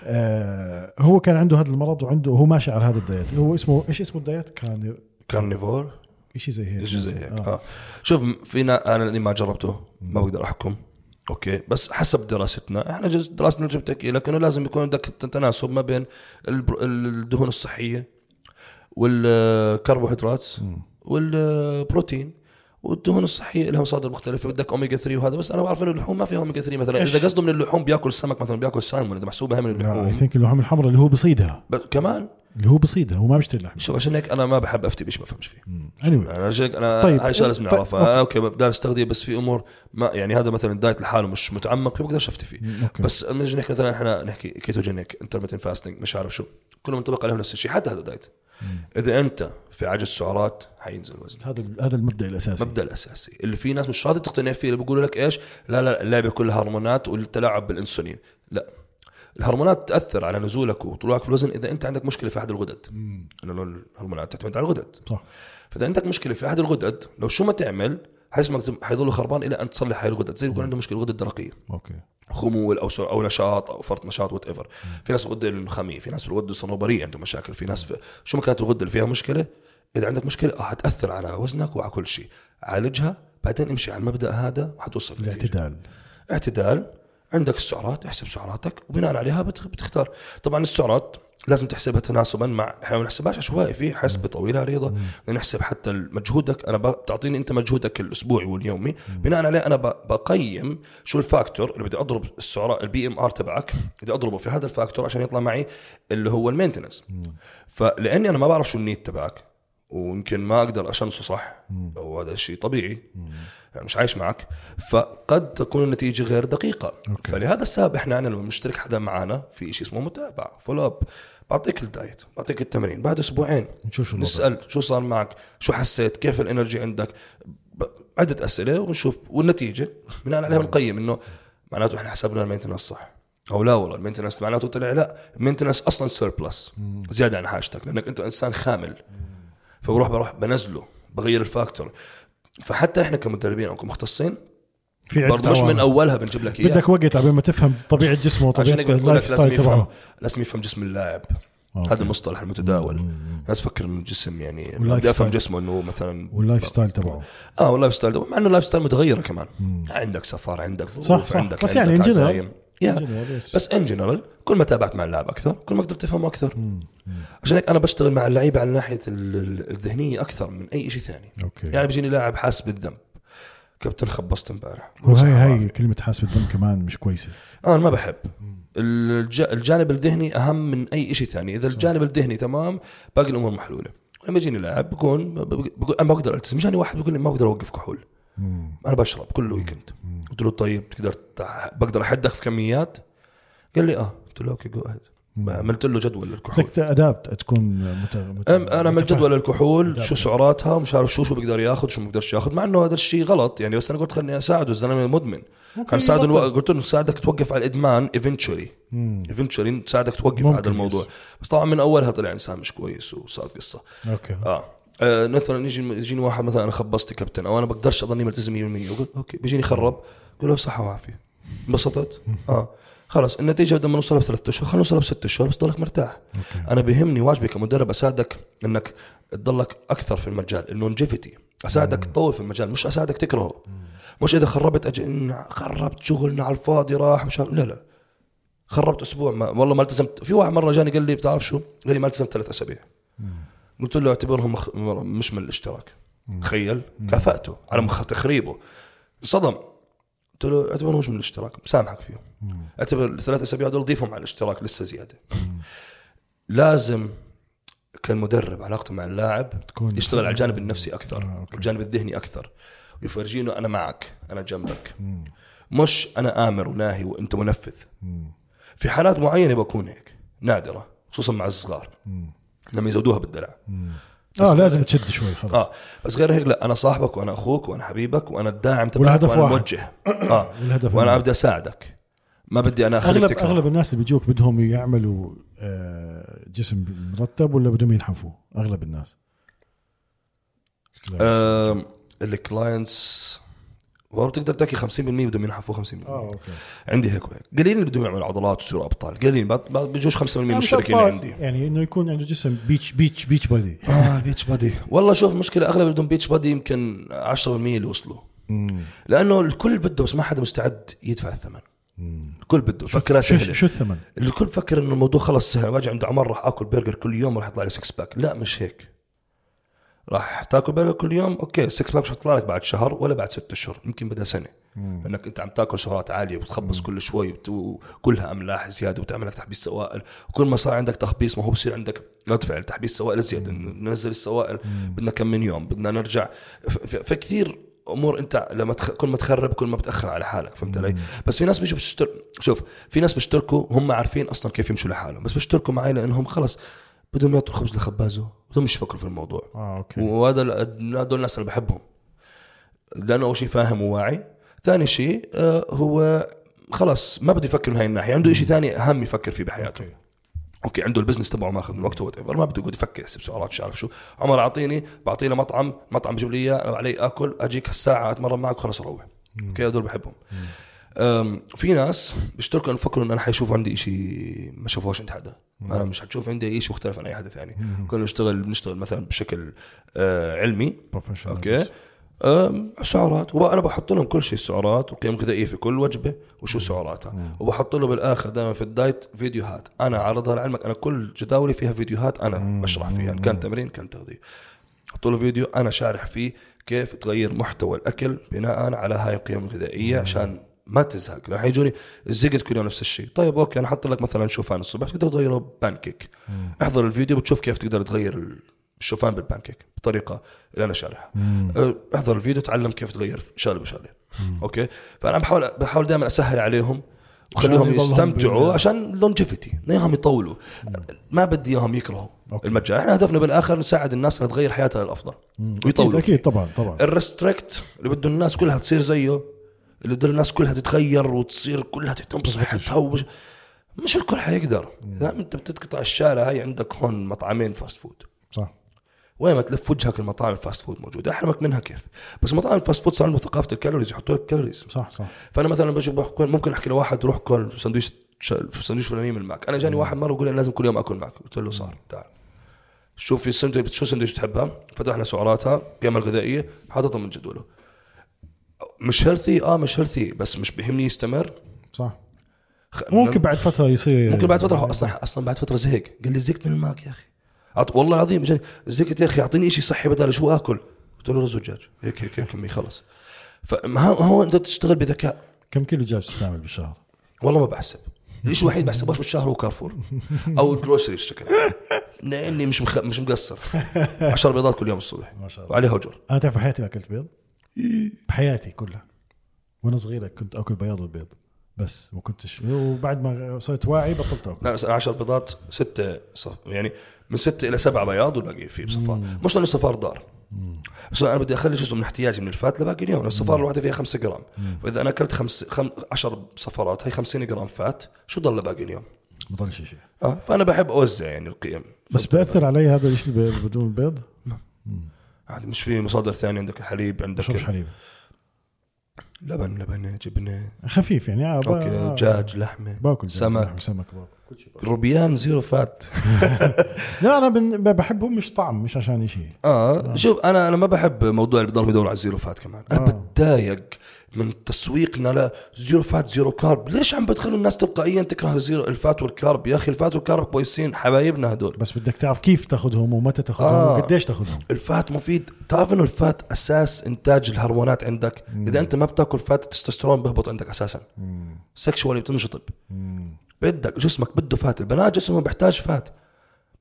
آه هو كان عنده هذا المرض وعنده هو ماشي على هذا الدايت. هو اسمه إيش اسمه الدايت؟ كان carnivore. شيء زي هيك. شيء زي هيك. آه. آه. شوف فينا أنا لاني ما جربته ما بقدر أحكم. okay؟ بس حسب دراستنا. إحنا دراستنا اللي جبت احكي لك انه لازم يكون عندك تناسب ما بين الدهون الصحية والكربوهيدرات والبروتين. والدهون الصحية لها مصادر مختلفه بدك اوميجا 3 وهذا بس أنا بعرف إنه اللحوم ما فيها اوميجا 3 مثلا؟ إذا قصده من اللحوم بياكل السمك مثلا بياكل سالمون إذا محسوبها من I اللحوم think اللحوم الحمراء اللي هو بصيدها. بس كمان؟ اللي هو بصيدها هو ما بيشتري لحم. شوف عشان هيك أنا ما بحب أفتي بشيء ما بفهمش فيه. anyway. أنا عشان هيك أنا طيب. هاي شغلة لازم طيب. نعرفها okay, okay بدار استخدم بس في أمور ما يعني هذا مثلا الدايت لحاله مش متعمق فيه بقدرش أفتي فيه. okay. بس نجي نحكي مثلا إحنا نحكي ketogenic intermittent fasting مش عارف شو. كلهم منطبق عليهم نفس الشيء حتى هذا الدايت. إذا أنت في عجز سعرات حينزل وزنك هذا هذا المبدأ الأساسي. المبدا الأساسي. اللي في ناس مش راضي تقتنع فيه اللي بيقولوا لك إيش؟ لا لا اللعبة كلها هرمونات والتلاعب بالإنسولين. لا. الهرمونات تأثر على نزولك وطلوعك في الوزن إذا أنت عندك مشكلة في أحد الغدد. لأنه الهرمونات تعتمد على الغدد. صح. فإذا عندك مشكلة في أحد الغدد لو شو ما تعمل حجمك حيظل خربان إلى أن تصلح هاي الغدد زي بيكون عنده مشكلة الغده الدرقيه okay. خمول أو أو نشاط أو فرط نشاط whatever في ناس بالغده النخاميه في ناس بالغده الصنوبرية عندهم مشاكل. في ناس في شو ما كانت الغده اللي فيها مشكلة إذا عندك مشكلة آه حتاثر على وزنك وعلى كل شيء. عالجها بعدين امشي على المبدأ هذا وحتوصل. الاعتدال. اعتدال. عندك السعرات احسب سعراتك وبناء عليها بت- بتختار. طبعا السعرات لازم تحسبها تناسبا مع إحنا ما بنحسبهاش عشوائي في حسبة طويلة عريضه نحسب حتى مجهودك. أنا ب- تعطيني أنت مجهودك الأسبوعي واليومي. بناء عليه أنا بقيم شو ال factor اللي بدي أضرب السعرات ال BMR تبعك بدي أضربه في هذا ال factor عشان يطلع معي اللي هو ال maintenance فلأني أنا ما بعرف شو النيت تبعك ويمكن ما أقدر اشنصه صح وهذا شيء طبيعي. مش عايش معك فقد تكون النتيجة غير دقيقة. okay. فلهذا السبب إحنا عنا لما بنشترك حدا معنا في شيء اسمه متابعة follow up بعطيك الدايت بعطيك التمرين بعد أسبوعين نشوف شو الوضع. نسأل شو صار معك شو حسيت كيف ال energy عندك عدة أسئلة ونشوف والنتيجة. بناء عليها بنقيم إنه معناته إحنا حسبنا ال maintenance صح. أو لا والله ال maintenance معناته طلع لا ال maintenance أصلا surplus زيادة عن حاجتك لأنك أنت إنسان خامل. فبروح بروح بنزله بغير ال factor. فحتى إحنا كمدربين أو كمختصين في برضه مش من. أولها بنجيب لك اياه بدك وقت على ما تفهم طبيعة جسمه وطبيعة ال lifestyle تبعه. لازم يفهم جسم اللاعب. okay. هذا المصطلح المتداول. الناس تفكر إنه الجسم يعني بدي أفهم. جسمه إنه مثلا وال lifestyle تبعه. آه وال lifestyle ده- مع إنه ال lifestyle متغيرة كمان. عندك سفر عندك ظروف صح، صح. عندك بس عندك يعني injuries. بس in general كل ما تابعت مع اللاعب أكثر كل ما قدرت تفهمه أكثر. عشان هيك أنا بشتغل مع اللعيبة على ناحية ال- ال- الذهنية أكثر من أي شيء ثاني. okay. يعني بيجيني لاعب حاسس بالذنب. كابتن خبصت امبارح. وهي هاي كلمة حاسس بالذنب كمان مش كويسة. أنا ما بحب. الج... الجانب الذهني أهم من أي شيء ثاني. إذا الجانب الذهني تمام باقي الأمور محلولة. لما يجيني لاعب بكون بقول أنا ما بقدر ألتزم. جاني واحد بيقول لي ما بقدر أوقف كحول. أنا بشرب كل weekend قلت له طيب تقدر بقدر أحدك في كميات؟ قال لي آه. قلت له okay go ahead عملت له جدول للكحول بدك adapt تكون مت... مت... أم- أنا عملت. جدول الكحول متابع. شو سعراتها ومش عارف شو شو بقدر ياخذ شو ما بقدرش ياخذ مع إنه هذا الشيء غلط. يعني بس أنا قلت خليني أساعده الزلمه مدمن. كان ساعده. ألو... قلت له ساعدك توقف على الإدمان eventually eventually تساعدك توقف ممكن، هذا الموضوع. yes. بس طبعا من أولها طلع إنسان مش كويس وصارت قصة. okay. آه. آه، مثلا يجي يجيني واحد مثلا أنا خبصت كابتن أو أنا بقدرش اضلني ملتزم 100% أقول okay. بيجيني خرب. أقول له صحة وعافية. انبسطت. آه. خلص النتيجة بدنا نوصلها بثلاث أشهر. خلينا نوصلها بست أشهر بس ضلك مرتاح. okay. أنا بيهمني واجبي كمدرب أساعدك إنك تضلك أكثر في المجال. ال longevity. أساعدك تطول في المجال مش أساعدك تكرهه. مش إذا خربت أجي خربت شغلنا على الفاضي راح مش لا لا. خربت أسبوع. ما والله ما التزمت. في واحد مرة جاني قال لي بتعرف شو؟ قال لي ما التزمت ثلاث أسابيع. قلت له اعتبرهم مخ... مش من الاشتراك تخيل كافأته على مخ تخريبه. صدم. قلت له اعتبرهم مش من الاشتراك مسامحك فيهم. اعتبر الثلاث أسابيع دول ضيفهم على الاشتراك لسه زيادة. لازم كالمدرب علاقته مع اللاعب تكون- يشتغل على الجانب النفسي أكثر آه،. الجانب الذهني أكثر. ويفرجينه أنا معك أنا جنبك. مش أنا آمر وناهي وأنت منفذ. في حالات معينة بكون هيك نادرة خصوصا مع الصغار. لما يزودوها بالدلع آه لازم تشد شوي خلص آه بس غير هيك لا أنا صاحبك وأنا أخوك وأنا حبيبك وأنا الداعم تبعك والهدف وأنا واحد. الموجه آه والهدف وأنا واحد. بدي أساعدك. ما بدي أنا أخليك اغلب تكره. أغلب الناس اللي بيجوك بدهم يعملوا آه، جسم مرتب ولا بدهم ينحفوا؟ أغلب الناس. ال clients والله بتقدر تحكي 50% بدهم ينحفوا 50% آه okay. عندي هيك وهيك. قليل اللي بدهم يعملوا عضلات ويصيروا أبطال. قليل بيجوش 5% من يعني المشتركين مش عندي. يعني إنه يكون عنده جسم beach beach beach body آه ال beach body والله شوف مشكلة أغلب اللي بدهم beach body يمكن 10% اللي وصلوا. لأنه الكل بده بس ما حدا مستعد يدفع الثمن. الكل بده. فكرها شو شو الثمن؟ الكل فكر إنه الموضوع خلص سهل. باجي عند عمر راح آكل برجر كل يوم راح يطلع لي 6 pack لا مش هيك. راح تاكل برجر كل يوم okay 6 pack مش حيطلع لك بعد شهر ولا بعد ست أشهر يمكن بدها سنة. لأنك أنت عم تاكل سعرات عالية وبتخبص كل شوي وكلها أملاح زيادة وبتعمل لك تحبيس سوائل. وكل ما صار عندك تخبيص ما هو بصير عندك رد فعل تحبيس سوائل زيادة ننزل السوائل. بدنا كم من يوم بدنا نرجع. فكثير أمور أنت لما تخ... كل ما تخرب كل ما بتأخر على حالك فهمت علي؟ بس في ناس بيجوا بيشتر... شوف في ناس بيشتركوا هم عارفين أصلا كيف يمشوا لحالهم بس بيشتركوا معي لأنهم خلص بدهم يعطوا الخبز لخبازه. مش يفكروا في الموضوع. آه okay. وهذا هدول الناس اللي بحبهم. لأنه أول شيء فاهم وواعي. ثاني شيء آه، هو خلاص ما بده يفكر من هاي الناحية. عنده شيء ثاني أهم يفكر فيه بحياته. okay. okay عنده ال business تبعه ماخذ من وقته وات ما بده يقعد يفكر يحسب سعرات مش عارف شو. عمر أعطيني بعطيه له مطعم مطعم بجيب لي إياه علي آكل أجيك الساعة أتمرن معك خلاص أروح. okay هدول بحبهم. في ناس بيشتركوا يفكروا ان أنا حيشوفوا عندي شيء ما شافوش عند حدا. أنا مش حتشوف عندي شيء مختلف عن أي حدا ثاني كنا نشتغل بنشتغل مثلا بشكل آه علمي. okay؟ سعرات. وأنا بحط لهم كل شيء السعرات وقيم غذائية في كل وجبة وشو سعراتها. وبحط له بالاخر دائما في ال diet فيديوهات. أنا عرضها لعلمك. أنا كل جداولي فيها فيديوهات أنا بشرح فيها. كان تمرين كان تغذية. أحط له فيديو أنا شارح فيه كيف تغير محتوى الأكل بناء على هاي القيم الغذائية عشان ما تزهق. راح يجوني زهقت كل يوم نفس الشيء. طيب okay أنا أحط لك مثلا شوفان الصبح تقدر تغيره بانكيك أحضر الفيديو بتشوف كيف تقدر تغير الشوفان بالبانكيك بطريقة اللي أنا شارحها. أه، أحضر الفيديو تعلم كيف تغير شغله بشغله okay؟ فأنا بحاول بحاول دائما أسهل عليهم وخليهم يستمتعوا عشان longevity اياهم يطولوا. ما بدي إياهم يكرهوا okay. المجال إحنا هدفنا بالآخر نساعد الناس إنها تغير حياتها للأفضل ويطولوا أكيد أكيد طبعا طبعا. ال restrict اللي بده الناس كلها تصير زيه اللي الناس كلها تتغير وتصير كلها تهتم بصحتها وبش... مش الكل حيقدر. لا انت بتتقطع الشارع هاي عندك هون مطعمين fast food صح. وين ما تلف وجهك المطاعم ال fast food موجوده أحرمك منها كيف؟ بس مطاعم ال fast food صار عندهم ثقافة ال calories يحطوا لك calories صح صح. فأنا مثلا كل- ممكن أحكي لواحد روح كل سندويش سندويش فلاني من معك. أنا جاني واحد مرة بقول لي لازم كل يوم أكل معك. قلت له صار تعال. شوف في سندويش شو سندويش بتحبها؟ فتحنا سعراتها قيمة الغذائية حاططها من جدوله مش healthy آه مش healthy بس مش بيهمني يستمر. صح. خ- ممكن بعد فترة يصير ممكن بعد فترة هو أصلا أصلا بعد فترة زهق. قال لي زهقت من الماك يا أخي. أعط- والله العظيم زهقت يا أخي أعطيني شيء صحي بدل شو آكل. قلت له رز ودجاج هيك هيك هيك خلص. فما هو هو أنت تشتغل بذكاء. كم كيلو دجاج تستعمل بالشهر؟ والله ما بحسب. الشيء الوحيد بحسبوش بالشهر؟ هو كارفور. أو ال grocery بشكل. لأني مش مخ... مش مقصر. 10 بيضات كل يوم الصبح. ما شاء الله. وعليها أجر. أنا تعرف بحياتي ما أكلت بيض؟ بحياتي كلها. وأنا صغير كنت آكل بياض البيض بس ما كنتش. وبعد ما صرت واعي بطلت آكل. لا بس 10 بيضات ستة صف... يعني من ستة إلى سبعة بياض والباقي فيه بصفار مش لأنه الصفار ضار. بس أنا بدي أخلي جزء من احتياجي من الفات لباقي اليوم. لأن الصفار الواحدة فيها 5 جرام. فإذا أنا أكلت خمس... خم... 10 صفارات هي 50 جرام فات شو ضل باقي اليوم؟ ما ضل شيء. آه فأنا بحب أوزع يعني القيم. بس بيأثر علي هذا الشيء بدون البيض عادي مش في مصادر ثانية عندك الحليب عندك بتشربش حليب؟ لبن لبنة جبنة. خفيف يعني آه okay دجاج لحمة باكل سمك. لحم، سمك باكل. كل شيء باكل. روبيان zero fat. لا أنا بن- بحبهم مش طعم مش عشان شيء آه شوف أنا أنا ما بحب موضوع اللي بضلهم يدوروا على ال zero fat كمان. أنا آه. بتضايق. من تسويقنا لا zero fat zero carb ليش عم بدخلوا الناس تلقائيا تكره zero ال fat وال carb يا أخي ال fat وال carb كويسين حبايبنا هدول. بس بدك تعرف كيف تاخذهم ومتى تاخذهم آه. وقديش تاخذهم ال fat مفيد. تعرف إنه ال fat أساس إنتاج الهرمونات عندك؟ إذا أنت ما بتاكل fat التستوستيرون بيهبط عندك أساسا. سكشوالي بتنشطب. بدك جسمك بده فات البنات جسمهم بيحتاج فات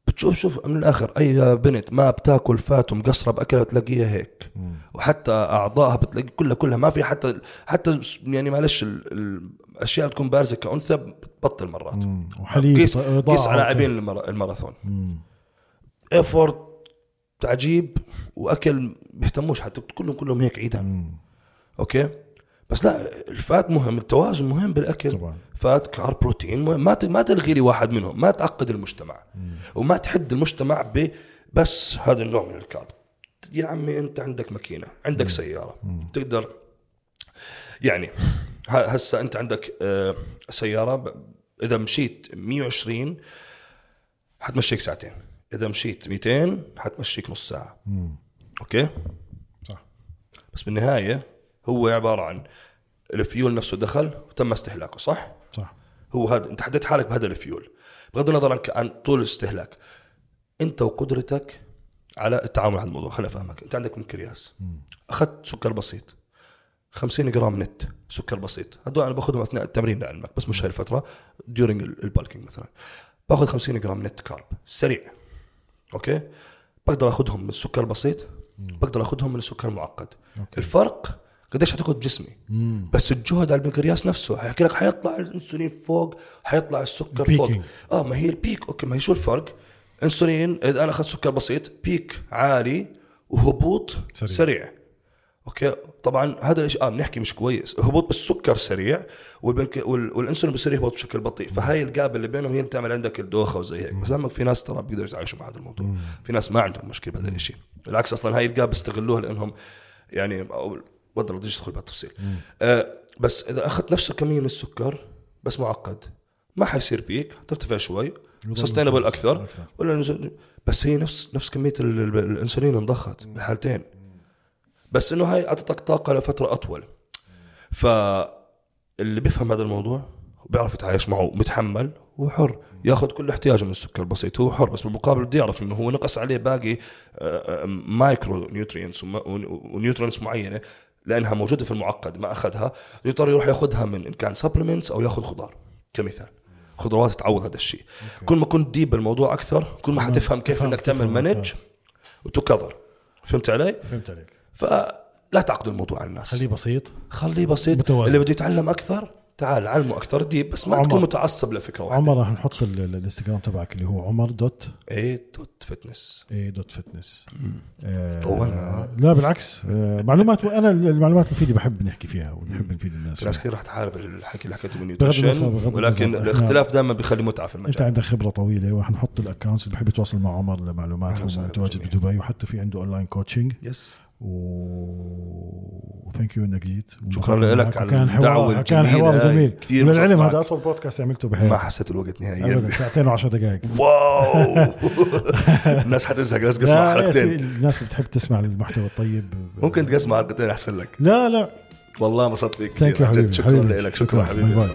بتشوف شوف من الآخر أي بنت ما بتاكل فات ومقصرة بأكلها بتلاقيها هيك. وحتى أعضائها بتلاقي كلها كلها ما في حتى حتى يعني معلش ال- ال- الاشياء اللي تكون بارزة كأنثى بتبطل مرات. وحليب قيس قيس على. لاعبين الماراثون. ايفورت تعجيب وأكل بيهتموش حتى كلهم كلهم هيك عيدا okay؟ بس لا ال fat مهم التوازن مهم بالأكل. طبعا. fat carb بروتين مهم. ما تلغي لي واحد منهم ما تعقد المجتمع. وما تحد المجتمع ب بس هذا النوع من ال carb. يا عمي أنت عندك ماكينة عندك سيارة. تقدر. يعني هسه أنت عندك آه، سيارة إذا مشيت 120 حتمشيك ساعتين. إذا مشيت 200 حتمشيك نص ساعة. okay؟ صح. بس بالنهاية هو عبارة عن الفيول نفسه دخل وتم استهلاكه صح؟ صح. هو هذا انت حددت حالك بهذا الفيول. بغض النظر عن طول الاستهلاك انت وقدرتك على التعامل مع الموضوع. خليني أفهمك. انت عندك مقياس أخذت سكر بسيط. 50 جرام نت سكر بسيط. هدول أنا باخذهم أثناء التمرين لعلمك بس مش هاي الفترة during ال bulking مثلا. باخذ 50 جرام net carb سريع. okay؟ بقدر آخذهم من السكر البسيط بقدر آخذهم من السكر المعقد okay. الفرق قديش حتاخذ بجسمي. بس الجهد على المقياس نفسه حيحكي لك حيطلع الانسولين فوق حيطلع السكر فوق. ال peaking. آه ما هي ال peak okay ما هي شو الفرق؟ انسولين إذا أنا أخذت سكر بسيط peak عالي وهبوط سريع. سريع. okay طبعا هذا الشيء آه بنحكي مش كويس. الهبوط بالسكر سريع وال peak وال- والانسولين بصير يهبط بشكل بطيء. فهاي ال gap اللي بينهم هي اللي بتعمل عندك الدوخة وزي هيك. بس عندك في ناس ترى بيقدروا يتعايشوا مع هذا الموضوع. في ناس ما عندهم مشكلة بهذا الشيء بالعكس أصلا هاي ال gap بيستغلوها لأنهم يعني أو بقدر بديش ادخل بالتفصيل آه بس إذا أخذت نفس الكمية من السكر بس معقد. ما حيصير peak ترتفع شوي. sustainable أكثر. ولا بس هي نفس نفس كمية ال- ال- الإنسولين انضخت بالحالتين بس إنه هاي أعطتك طاقة لفترة أطول. فاللي بيفهم هذا الموضوع بيعرف يتعايش معه متحمل وحر. ياخذ كل احتياجه من السكر البسيط هو حر بس بالمقابل بده يعرف إنه هو نقص عليه باقي آه، آه، micronutrients و nutrients معينة. لأنها موجودة في المعقد ما أخذها. يضطر يروح ياخذها من إن كان supplements أو ياخذ خضار كمثال. خضروات تعوض هذا الشيء. كل ما كنت deep بالموضوع أكثر كل ما حتفهم كيف إنك تعمل manage و to cover فهمت علي؟ فهمت عليك. فلا تعقدوا الموضوع على الناس. خليه بسيط. خليه بسيط. متوازن. اللي بده يتعلم أكثر تعال علمه أكثر deep بس ما عمر. تكون متعصب لفكرة واحدة. عمر راح نحط ال- ال- الإنستغرام تبعك اللي هو عمر دوت إيه دوت فتنس اي دوت فتنس آه طولنا. لا بالعكس. آه معلومات أنا المعلومات المفيده بحب نحكي فيها ونحب نفيد الناس في ناس كثير رح تحارب الحكي اللي حكيته من بغض النظر- nutrition بغض ولكن. الاختلاف دائما بيخلي متعة في أنت المجال عندك خبرة طويلة وحنحط ال accounts اللي بحب يتواصل مع عمر لمعلومات هو متواجد. بدبي وحتى في عنده online coaching yes و thank you انك جيت شكراً لك على حوار كان حوار الجميلة. جميل. كثير وللعلم هذا. أطول بودكاست عملته ما بحياتي حسيت الوقت ابدا نهائيا ساعتين و10 دقائق. wow. الناس حتزهق بس قسمها لا، يا سيدي، حلقتين الناس بتحب تسمع المحتوى الطيب. ممكن تقسمها حلقتين أحسن لك. لا لا. والله انبسطت فيك كثير شكرا. لك شكرا. حبيبي.